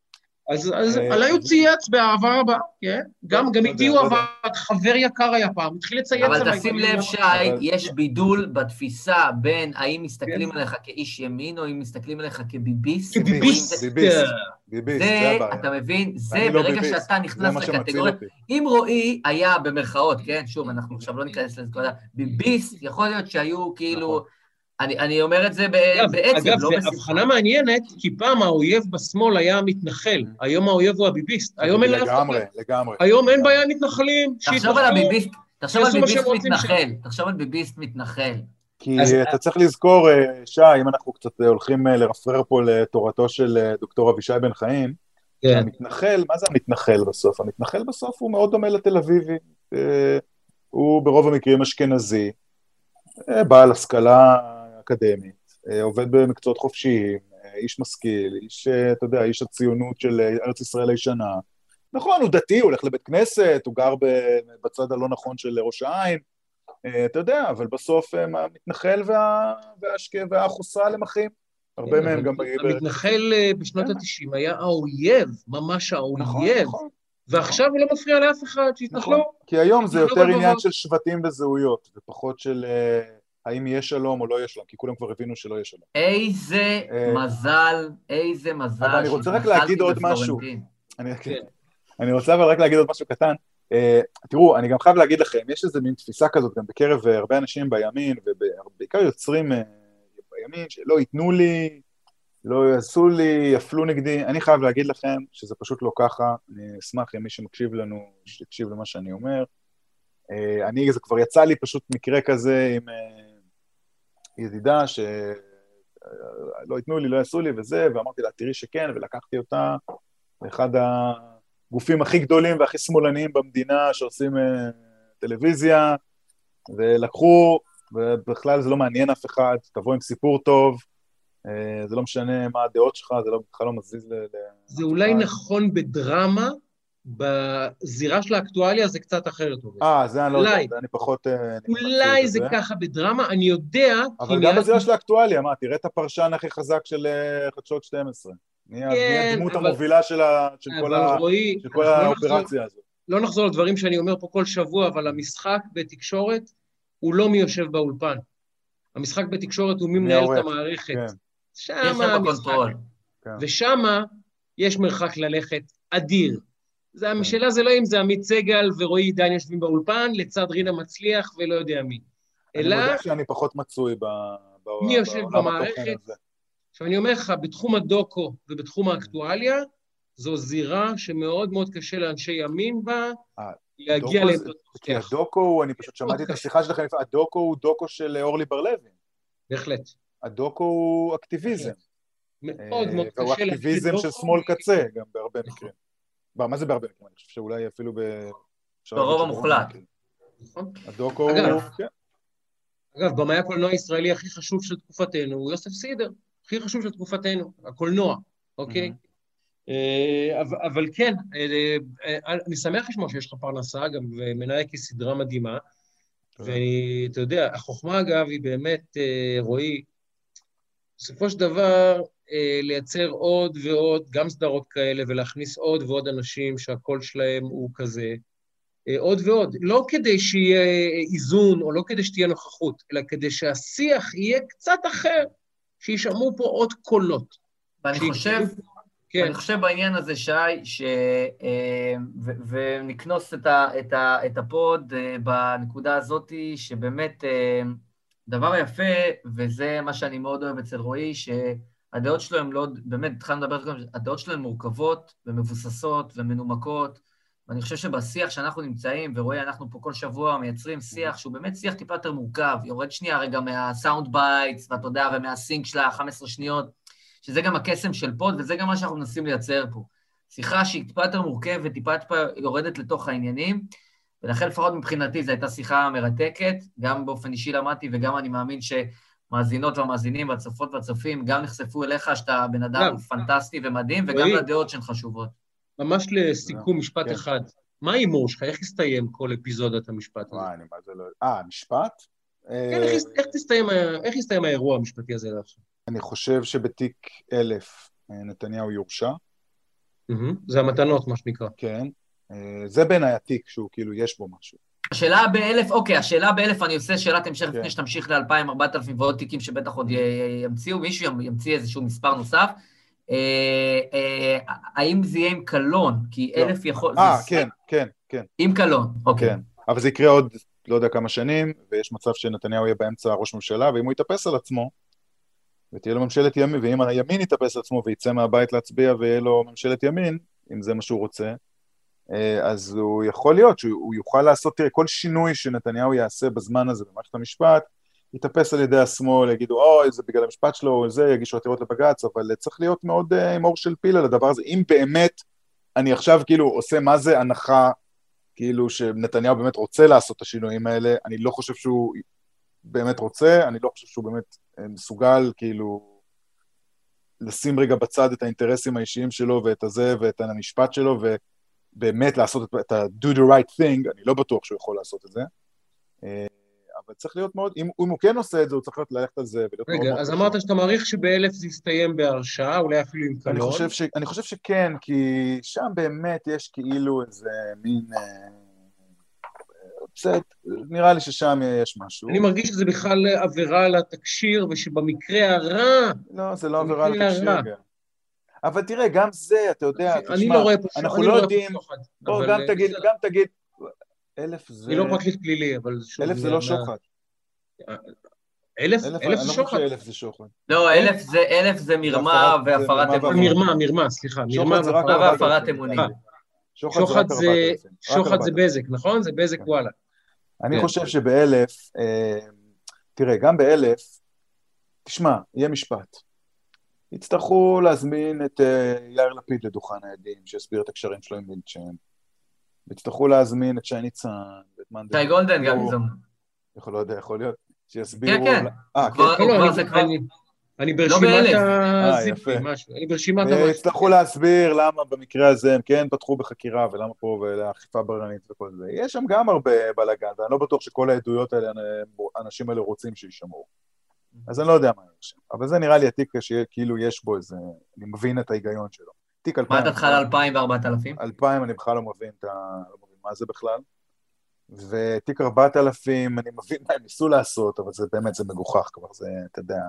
אז אז אה, עליי הוא צייץ באהבה רבה, כן? גם גם לא איתי יודע, הוא. עבד, חבר יקר היה פעם, התחיל לצייץ עליי. אבל תשים לב, שי, יש בידול בתפיסה בין האם מסתכלים כן. עליך כאיש ימין או אם מסתכלים עליך כביביסט. כביביסט. זה- ביביסט, זה זה, הבעיה. אתה מבין, זה לא ברגע שאתה נכנס לקטגוריה. אם רועי היה במרכאות, כן, שוב, אנחנו עכשיו לא ניכנס לזה, ביביסט, יכול להיות שהיו כאילו, נכון. אני אני אומר את זה ב- אגב, בעצם, אגב, לא זו בשמחה. הבחנה מעניינת, כי פעם האויב בשמאל היה המתנחל, היום האויב הוא הביביסט. היום אין לאף אחד- לגמרי, לגמרי. היום אין בעיה עם מתנחלים, תחשוב על הביביסט, תחשוב על ביביסט מתנחל, תחשוב על ביביסט מתנחל. כי אז- אתה צריך לזכור, אה, שי, אם אנחנו קצת אה, הולכים אה, לרפרר פה לתורתו של דוקטור אבישי בן חיים, כן. המתנחל, מה זה המתנחל בסוף? המתנחל בסוף הוא מאוד דומה לתל אביבי. הוא ברוב המקרים אשכנזי, בעל השכלה אקדמית, אה, עובד במקצועות חופשיים, אה, איש משכיל, איש, אה, אתה יודע, איש הציונות של ארץ ישראל הישנה. נכון, הוא דתי, הוא הולך לבית כנסת, הוא גר בצד הלא נכון של ראש העין, אתה יודע, אבל בסוף הם המתנחל וה- והאשכ- והחוסה למחים. הרבה כן, מהם גם... המתנחל בשנות כן. ה-90 היה האויב, ממש נכון, האויב, נכון. ועכשיו הוא לא מפריע לאף אחד, נכון, שיתנחלו. כי היום זה יותר. עניין של שבטים וזהויות, ופחות של האם יהיה שלום או לא יהיה שלום, כי כולם כבר הבינו שלא יהיה שלום. איזה אה, מזל, איזה מזל. אבל אני רוצה רק להגיד עוד משהו. אני, כן. אני רוצה אבל רק להגיד עוד משהו קטן. אה, תראו, אני גם חייב להגיד לכם, יש איזה מין תפיסה כזאת גם בקרב אה, הרבה אנשים בימין, ובעיקר יוצרים בימין, שלא ייתנו לי, לא יעשו לי, יפלו נגדי. אני חייב להגיד לכם שזה פשוט לא ככה. אני אשמח אם מי שמקשיב לנו, שיקשיב למה שאני אומר. אני, זה כבר יצא לי פשוט מקרה כזה עם ידידה ש... אה, לא ייתנו לי, לא יעשו לי וזה, ואמרתי לה, תראי שכן, ולקחתי אותה לאחד הגופים הכי גדולים והכי שמאלניים במדינה שעושים אה, טלוויזיה, ולקחו, ובכלל זה לא מעניין אף אחד, תבוא עם סיפור טוב, אה, זה לא משנה מה הדעות שלך, זה לא, בכלל לא מזיז ל... זה אולי. נכון בדרמה, בזירה של האקטואליה זה קצת אחרת. אה, זה אני לא יודע, אולי. זה אני פחות... אה, אולי. זה ככה בדרמה, אני יודע, אבל גם בזירה של האקטואליה, מה, תראה את הפרשן הכי חזק של אה, חדשות 12. מי כן, הדמות המובילה של כל לא האופרציה הזאת. לא נחזור לדברים שאני אומר פה כל שבוע, אבל המשחק בתקשורת הוא לא מי יושב באולפן. המשחק בתקשורת הוא מי מנהל את המערכת. כן. שם המשחק. control. ושמה יש מרחק ללכת אדיר. זה, כן. השאלה זה לא אם זה עמית סגל ורועי עידן יושבים באולפן, לצד רינה מצליח ולא יודע מי. אני אלא, מודה שאני פחות מצוי ב... ב- מי יושב במערכת? עכשיו אני אומר לך, בתחום הדוקו ובתחום האקטואליה, זו זירה שמאוד מאוד קשה לאנשי ימין בה להגיע לעמדות כי. הדוקו, אני פשוט שמעתי את. השיחה שלכם, הדוקו הוא דוקו של אורלי בר-לוי. בהחלט. הדוקו הוא אקטיביזם. מאוד מאוד אה, והוא קשה להגיד אקטיביזם של. שמאל קצה גם בהרבה נכון. מקרים. מה מה זה בהרבה? אני חושב שאולי אפילו ב... ברוב המוחלט. נכון. הדוקו אגב, הוא... כן. אגב, במאי הקולנוע הישראלי הכי חשוב של תקופתנו הוא יוסף סידר, הכי חשוב של תקופתנו, הקולנוע, אוקיי? אה, אבל- אבל כן, אה, אה, אני שמח לשמוע שיש לך פרנסה, גם ומנאייק היא סדרה מדהימה. ואתה יודע, החוכמה אגב היא באמת, רועי, בסופו של דבר, לייצר עוד ועוד, גם סדרות כאלה, ולהכניס עוד ועוד אנשים שהקול שלהם הוא כזה, אה, עוד ועוד. לא כדי שיהיה איזון, או לא כדי שתהיה נוכחות, אלא כדי שהשיח יהיה קצת אחר, שישמעו פה עוד קולות. ואני חושב, כן, אני חושב בעניין הזה, שי, ש... אה, ו- ונקנוס את, ה, את, ה, את ה pod אה, בנקודה הזאת, שבאמת אה, דבר יפה, וזה מה שאני מאוד אוהב אצל רועי, שהדעות שלו הן לא, באמת, התחלנו לדבר על זה, הדעות שלו הן מורכבות ומבוססות ומנומקות, ואני חושב שבשיח שאנחנו נמצאים, ורועי, אנחנו פה כל שבוע מייצרים שיח שהוא באמת שיח טיפה יותר מורכב, יורד שנייה רגע מה sound bites, ואתה יודע, ומה sync של ה-15 שניות, שזה גם הקסם של pod, וזה גם מה שאנחנו מנסים לייצר פה. שיחה שהיא טיפה יותר מורכבת, טיפה טיפה יורדת לתוך העניינים, ולכן לפחות מבחינתי זו הייתה שיחה מרתקת, גם באופן אישי למדתי, וגם אני מאמין שמאזינות והמאזינים והצופות והצופים גם נחשפו אליך, שאתה בן אדם גם. פנטסטי ומדהים, וגם. לדעות שהן חשובות. ממש לסיכום, משפט כן. אחד. מה ההימור שלך? איך יסתיים כל אפיזודת המשפט הזה? וואי, אני מה זה לא... אה, משפט? כן, איך, יס- איך, תסתיים, ה- איך יסתיים האירוע המשפטי הזה עכשיו? אני חושב שבתיק אלף אה, נתניהו יורשע. זה המתנות, מה שנקרא. כן. אה, זה בעיניי התיק שהוא כאילו, יש בו משהו. השאלה באלף, אוקיי, השאלה באלף, אני עושה שאלת המשך כן. לפני שתמשיך ל-2,000, 4,000 ועוד תיקים שבטח עוד ימציאו, מישהו ימציא איזשהו מספר נוסף. אה, אה, האם זה יהיה עם קלון? כי לא. אלף יכול... אה, זה- כן, כן, כן, עם קלון, אוקיי. כן. אבל זה יקרה עוד לא יודע כמה שנים, ויש מצב שנתניהו יהיה באמצע ראש ממשלה, ואם הוא יתאפס על עצמו, ותהיה לו ממשלת ימין, ואם הימין יתאפס על עצמו ויצא מהבית להצביע ויהיה לו ממשלת ימין, אם זה מה שהוא רוצה, אז הוא יכול להיות שהוא יוכל לעשות, תראה, כל שינוי שנתניהו יעשה בזמן הזה במערכת המשפט, יתאפס על ידי השמאל, יגידו, אוי, זה בגלל המשפט שלו, או זה, יגישו עתירות לבג"ץ, אבל צריך להיות מאוד אה, עם אור של פיל על הדבר הזה. אם באמת אני עכשיו כאילו עושה מה זה הנחה, כאילו שנתניהו באמת רוצה לעשות את השינויים האלה, אני לא חושב שהוא באמת רוצה, אני לא חושב שהוא באמת אה, מסוגל כאילו לשים רגע בצד את האינטרסים האישיים שלו ואת הזה ואת המשפט שלו, ובאמת לעשות את, ה-do the right thing, אני לא בטוח שהוא יכול לעשות את זה. אה, אבל צריך להיות מאוד, אם, אם הוא כן עושה את זה, הוא צריך להיות ללכת על זה ולהיות מאוד מאוד... רגע, אז קשור. אמרת שאתה מעריך שבאלף זה יסתיים בהרשעה, אולי אפילו עם אני קלון. חושב, ש, אני חושב שכן, כי שם באמת יש כאילו איזה מין... אה, בסדר, נראה לי ששם יש משהו. אני מרגיש שזה בכלל עבירה על התקשיר, ושבמקרה הרע, לא, זה לא עבירה על תקשי"ר הרע. גם. אבל תראה, גם זה, אתה יודע, אני תשמע, לא רואה פה אנחנו אני לא פה יודעים, בוא, גם אה, תגיד. גם תגיד, אלף זה... אני לא פרקליט פלילי, אבל. אלף זה לא שוחד. אלף? אלף, אלף אני זה לא שוחד. זה שוחד. לא, אלף זה, אלף זה מרמה והפרת אמונים. מרמה, מרמה, סליחה, מרמה והפרת- והפרת 4,000. אמונים. אה, שוחד זה רק זה- 4,000. רק שוחד זה 4,000. בזק, נכון? זה בזק כן. וואלה. אני כן. חושב שבאלף, אה, תראה, גם באלף, תשמע, יהיה משפט. יצטרכו להזמין את אה, יאיר לפיד לדוכן העדים, שיסביר את הקשרים שלו עם מילצ'ן. יצטרכו להזמין את שי ניצן ואת מנדל. שי גולדן גם הזדמנות. יכול, לא יודע, יכול להיות. שיסבירו... כן, כן. אה, כבר- כן. לא, לא, אני- זה כבר- אני- אני ברשימת באלף. אה. משהו. אני ברשימת... ויצטרכו להסביר למה במקרה הזה הם כן פתחו בחקירה ולמה פה ולאכיפה בררנית וכל זה. יש שם גם הרבה בלאגן, ואני לא בטוח שכל העדויות האלה, האנשים האלה רוצים שיישמעו. אז אני לא יודע מה יש שם. אבל זה נראה לי התיק שכאילו יש בו איזה... אני מבין את ההיגיון שלו. תיק מה אלפיים. דעתך על 2,000 ו-4,000? אלפיים אני בכלל לא מבין את ה... לא מבין מה זה בכלל. ותיק ארבעת אלפים, אני מבין מה הם ניסו לעשות, אבל זה באמת, זה מגוחך כבר, זה, אתה יודע,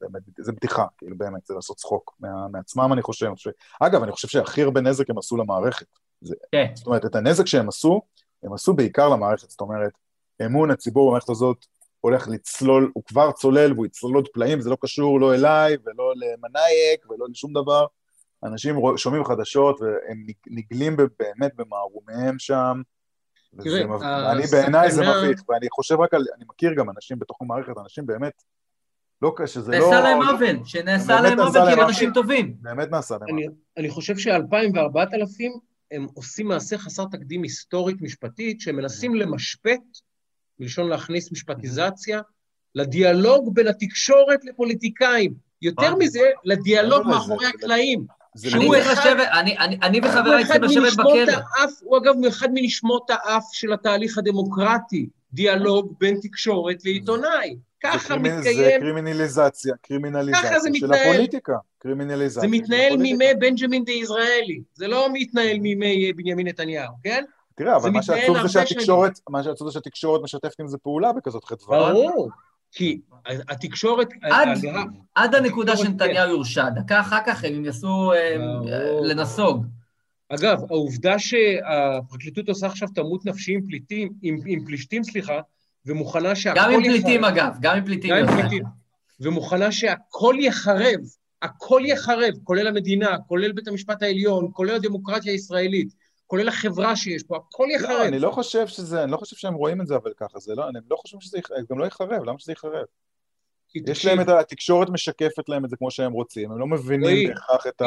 באמת, זה בדיחה, כאילו באמת, זה לעשות צחוק מה, מעצמם, אני חושב. חושב. אגב, אני חושב שהכי הרבה נזק הם עשו למערכת. כן. זאת אומרת, את הנזק שהם עשו, הם עשו בעיקר למערכת, זאת אומרת, אמון הציבור במערכת הזאת הולך לצלול, הוא כבר צולל והוא יצלול עוד פלאים, זה לא קשור לא אליי ולא למנאייק ולא לשום דבר. אנשים שומעים חדשות והם נג- נגלים באמת במערומיהם שם. תראה, מב... אני הסכנה- בעיניי זה מביך, ואני חושב רק על, אני מכיר גם אנשים בתוך המערכת, אנשים באמת לא, שזה לא... נעשה להם עוול, שנעשה להם עוול כי הם אנשים עוול. טובים. באמת נעשה להם. אני, אני חושב ש-2,000 ו-4,000 הם עושים מעשה חסר תקדים היסטורית משפטית, שהם מנסים למשפט, מלשון להכניס משפטיזציה, לדיאלוג בין התקשורת לפוליטיקאים. יותר? מזה, לדיאלוג מאחורי הקלעים. אני שהוא אחד- וחבריי אחד צריכים לשבת בכלא. הוא אגב אחד מנשמות האף של התהליך הדמוקרטי, דיאלוג בין תקשורת לעיתונאי. ככה זה קרימינ- זה מתקיים, קרימינליזציה, קרימינליזציה של מתנהל. הפוליטיקה. קרימינליזציה. זה מתנהל. מימי בנג'מין דה יזרעאלי, זה לא מתנהל מימי אה, בנימין נתניהו, כן? תראה, אבל מה שעצוב זה שהתקשורת, מה שעצוב זה שהתקשורת משתפת עם זה פעולה בכזאת חדווה. ברור, כי התקשורת... עד- הגרף- עד הנקודה שנתניהו יורשע. דקה אחר כך הם ינסו אה. לנסוג. אגב, העובדה שהפרקליטות עושה עכשיו תמות נפשי עם פליטים, עם, עם פלישתים, סליחה, ומוכנה שהכל גם עם יחרב- פליטים אגב, גם עם פליטים. גם עם. פליטים. ומוכנה שהכל יחרב, הכל יחרב, כולל המדינה, כולל בית המשפט העליון, כולל הדמוקרטיה הישראלית, כולל החברה שיש פה, הכל לא, יחרב. אני לא חושב שזה, אני לא חושב שהם רואים את זה אבל ככה, זה לא, הם לא חושבים שזה יח- גם לא יחרב, למה שזה יחרב? יש להם את ה... התקשורת משקפת להם את זה כמו שהם רוצים, הם לא מבינים בהכרח את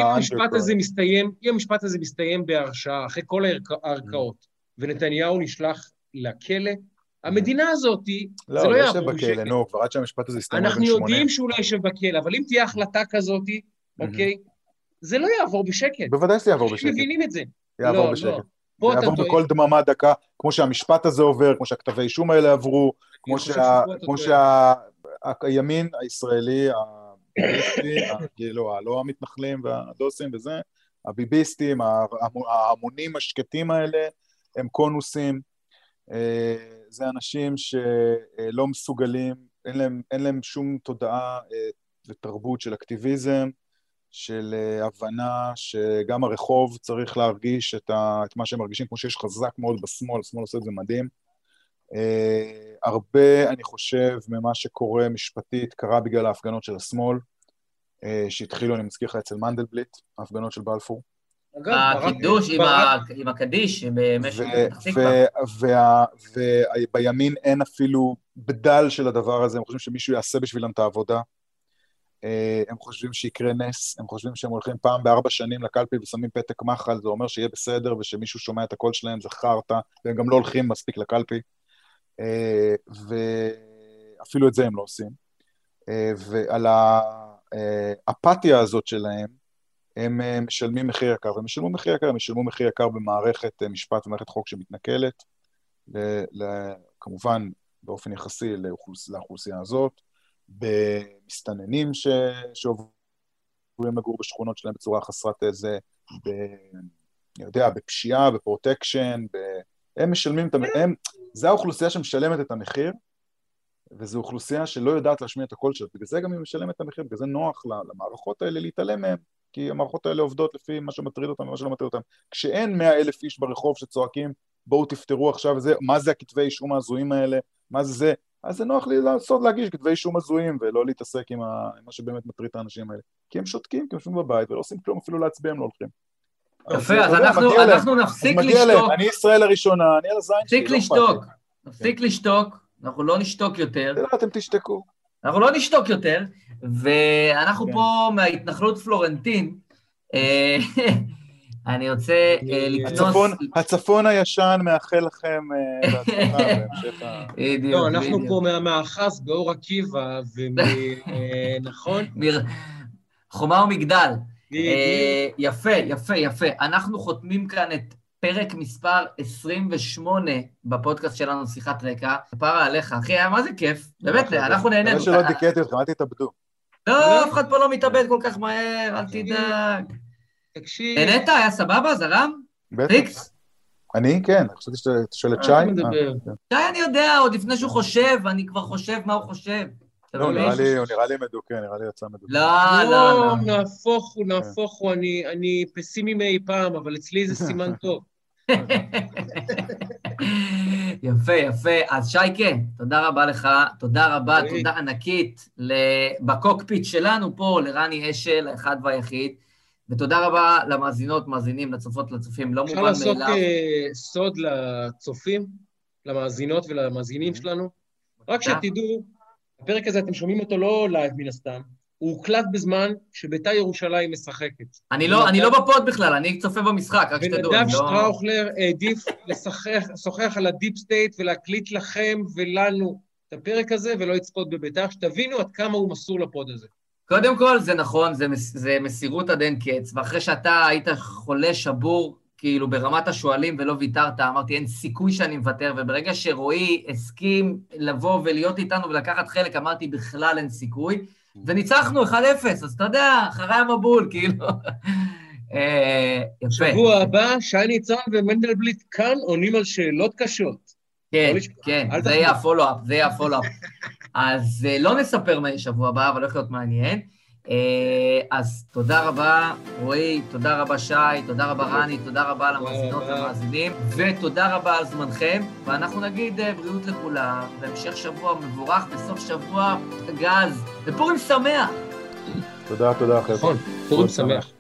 מסתיים, אם המשפט הזה מסתיים בהרשעה, אחרי כל הערכ- הערכאות, ונתניהו נשלח לכלא, המדינה הזאת, לא, זה הוא לא לא יעבור יושב בכלא, בשקט. נו, כבר עד שהמשפט הזה יסתיים אנחנו בן 80. יודעים שהוא לא יושב בכלא, אבל אם תהיה החלטה כזאת, אוקיי, זה לא יעבור בשקט. בוודאי שזה יעבור אנשים בשקט, מבינים את זה. יעבור לא, בשקט. לא. פה אתה יעבור. בכל דממה דקה, כמו שהמשפט הזה עובר, כמו שהכתבי אישום האלה עברו, כמו שה- כמו. שהימין הישראלי, הביביסטי, ה- כאילו, לא המתנחלים והדוסים וזה, הביביסטים, ההמונים השקטים האלה, הם קונוסים, אה, זה אנשים שלא מסוגלים, אין להם, אין להם שום תודעה אה, ותרבות של אקטיביזם, של אה, הבנה שגם הרחוב צריך להרגיש את, ה, את מה שהם מרגישים, כמו שיש חזק מאוד בשמאל, השמאל עושה את זה מדהים. אה, הרבה, אני חושב, ממה שקורה משפטית קרה בגלל ההפגנות של השמאל, אה, שהתחילו, אני מזכיר לך, אצל מנדלבליט, ההפגנות של בלפור. הקידוש עם ברק- ה- עם הקדיש, במשך פתח תקווה. ובימין אין אפילו בדל של הדבר הזה, הם חושבים שמישהו יעשה בשבילם את העבודה. אה, הם חושבים שיקרה נס, הם חושבים שהם הולכים פעם בארבע שנים לקלפי ושמים פתק מחל, זה אומר שיהיה בסדר ושמישהו שומע את הקול שלהם, זה חרטא, והם גם לא הולכים מספיק לקלפי. אה, ואפילו את זה הם לא עושים. אה, ועל האפתיה הזאת שלהם, הם משלמים מחיר יקר, והם ישלמו מחיר יקר, הם ישלמו מחיר יקר במערכת משפט ומערכת חוק שמתנכלת, כמובן באופן יחסי לאוכלוס, לאוכלוסייה הזאת, במסתננים ש, שעוברים לגור בשכונות שלהם בצורה חסרת איזה, ב, אני יודע, בפשיעה, בפרוטקשן, ב, הם משלמים את המחיר, זה האוכלוסייה שמשלמת את המחיר, וזו אוכלוסייה שלא יודעת להשמיע את הקול שלה, בגלל זה גם היא משלמת את המחיר, בגלל זה נוח למערכות האלה להתעלם מהם, כי המערכות האלה עובדות לפי מה שמטריד אותם ומה שלא מטריד אותם. כשאין מאה אלף איש ברחוב שצועקים, בואו תפתרו עכשיו זה, מה זה הכתבי אישום ההזויים האלה, מה זה זה, אז זה נוח לי לעשות, להגיש כתבי אישום הזויים, ולא להתעסק עם, ה, עם מה שבאמת מטריד את האנשים האלה. כי הם שותקים, כי הם יושבים בבית ולא עושים כלום, אפילו להצביע הם לא הולכים. יפה, אז יודע, אנחנו- להם. אנחנו אז נפסיק לשתוק. אני ישראל הראשונה, אני על הזין שלי, נפסיק לא לשתוק. אכפת נפסיק לשתוק, אנחנו לא נשתוק יותר. לא, אתם תשתקו. אנחנו לא נשתוק יותר, ואנחנו כן. פה מההתנחלות פלורנטין. אה, אני רוצה אה, לקנוס... הצפון, הצפון הישן מאחל לכם אה, בהצלחה בהמשך ה... בדיוק, לא, אנחנו. פה מהמאחז באור עקיבא. אה, נכון? חומה ומגדל. אה, יפה, יפה, יפה. אנחנו חותמים כאן את פרק מספר 28 בפודקאסט שלנו, שיחת רקע. כפרה עליך, אחי, היה מה זה כיף. באמת, אנחנו נהנינו. מקווה שלא דיכאתי אתכם, אל תתאבדו. לא, אף אחד פה לא מתאבד כל כך מהר, אל תדאג. תקשיב, נהנית? היה סבבה? זרם? בטח. ריקס? אני? כן, חשבתי שאתה שואל את מה שי. אה, מדבר? כן. שי, אני יודע, עוד לפני שהוא חושב, אני כבר חושב מה הוא חושב. לא? נראה לי, הוא נראה לי מדוכא, נראה לי יצא מדוכא. לא, לא, לא. נהפוך הוא, נהפוך הוא, אני- אני פסימי מאי פעם, אבל אצלי זה סימן טוב. יפה, יפה. אז שייקה, תודה רבה לך, תודה רבה. תודה ענקית בקוקפיט שלנו פה, לרני אשל, האחד והיחיד, ותודה רבה למאזינות, מאזינים, לצופות, לצופים, לא אפשר מובן לעשות מאליו. אה, סוד לצופים, למאזינות ולמאזינים שלנו? רק. שתדעו הפרק הזה, אתם שומעים אותו לא live מן הסתם, הוא הוקלט בזמן שביתר ירושלים משחקת. אני לא, אני לא ב pod בכלל, אני צופה במשחק, רק שתדעו. ונדב לא... שטראוכלר העדיף לשוחח על ה deep state ולהקליט לכם ולנו את הפרק הזה ולא לצפות בביתר, שתבינו עד כמה הוא מסור ל pod הזה. קודם כל, זה נכון, זה, מס, זה מסירות עד אין קץ, ואחרי שאתה היית חולה שבור, כאילו ברמת השיעולים ולא ויתרת, אמרתי, אין סיכוי שאני מוותר, וברגע שרועי הסכים לבוא ולהיות איתנו ולקחת חלק, אמרתי, בכלל אין סיכוי, וניצחנו 1-0, אז אתה יודע, אחרי המבול, כאילו. אה, יפה. שבוע הבא, שי ניצן ומנדלבליט כאן עונים על שאלות קשות. כן, לא כן, זה. יהיה הפולו-אפ, זה יהיה הפולו-אפ. אז אה, לא נספר מה יהיה שבוע הבא, אבל הולך להיות מעניין. אה, אז תודה רבה, רועי, תודה רבה, שי, תודה רבה, רני, תודה רבה למאזינות. ולמאזינים, ותודה רבה על זמנכם, ואנחנו נגיד אה, בריאות לכולם, והמשך שבוע מבורך, בסוף שבוע גז, ופורים שמח! תודה, תודה, חבר'ה. נכון, פורים שמח.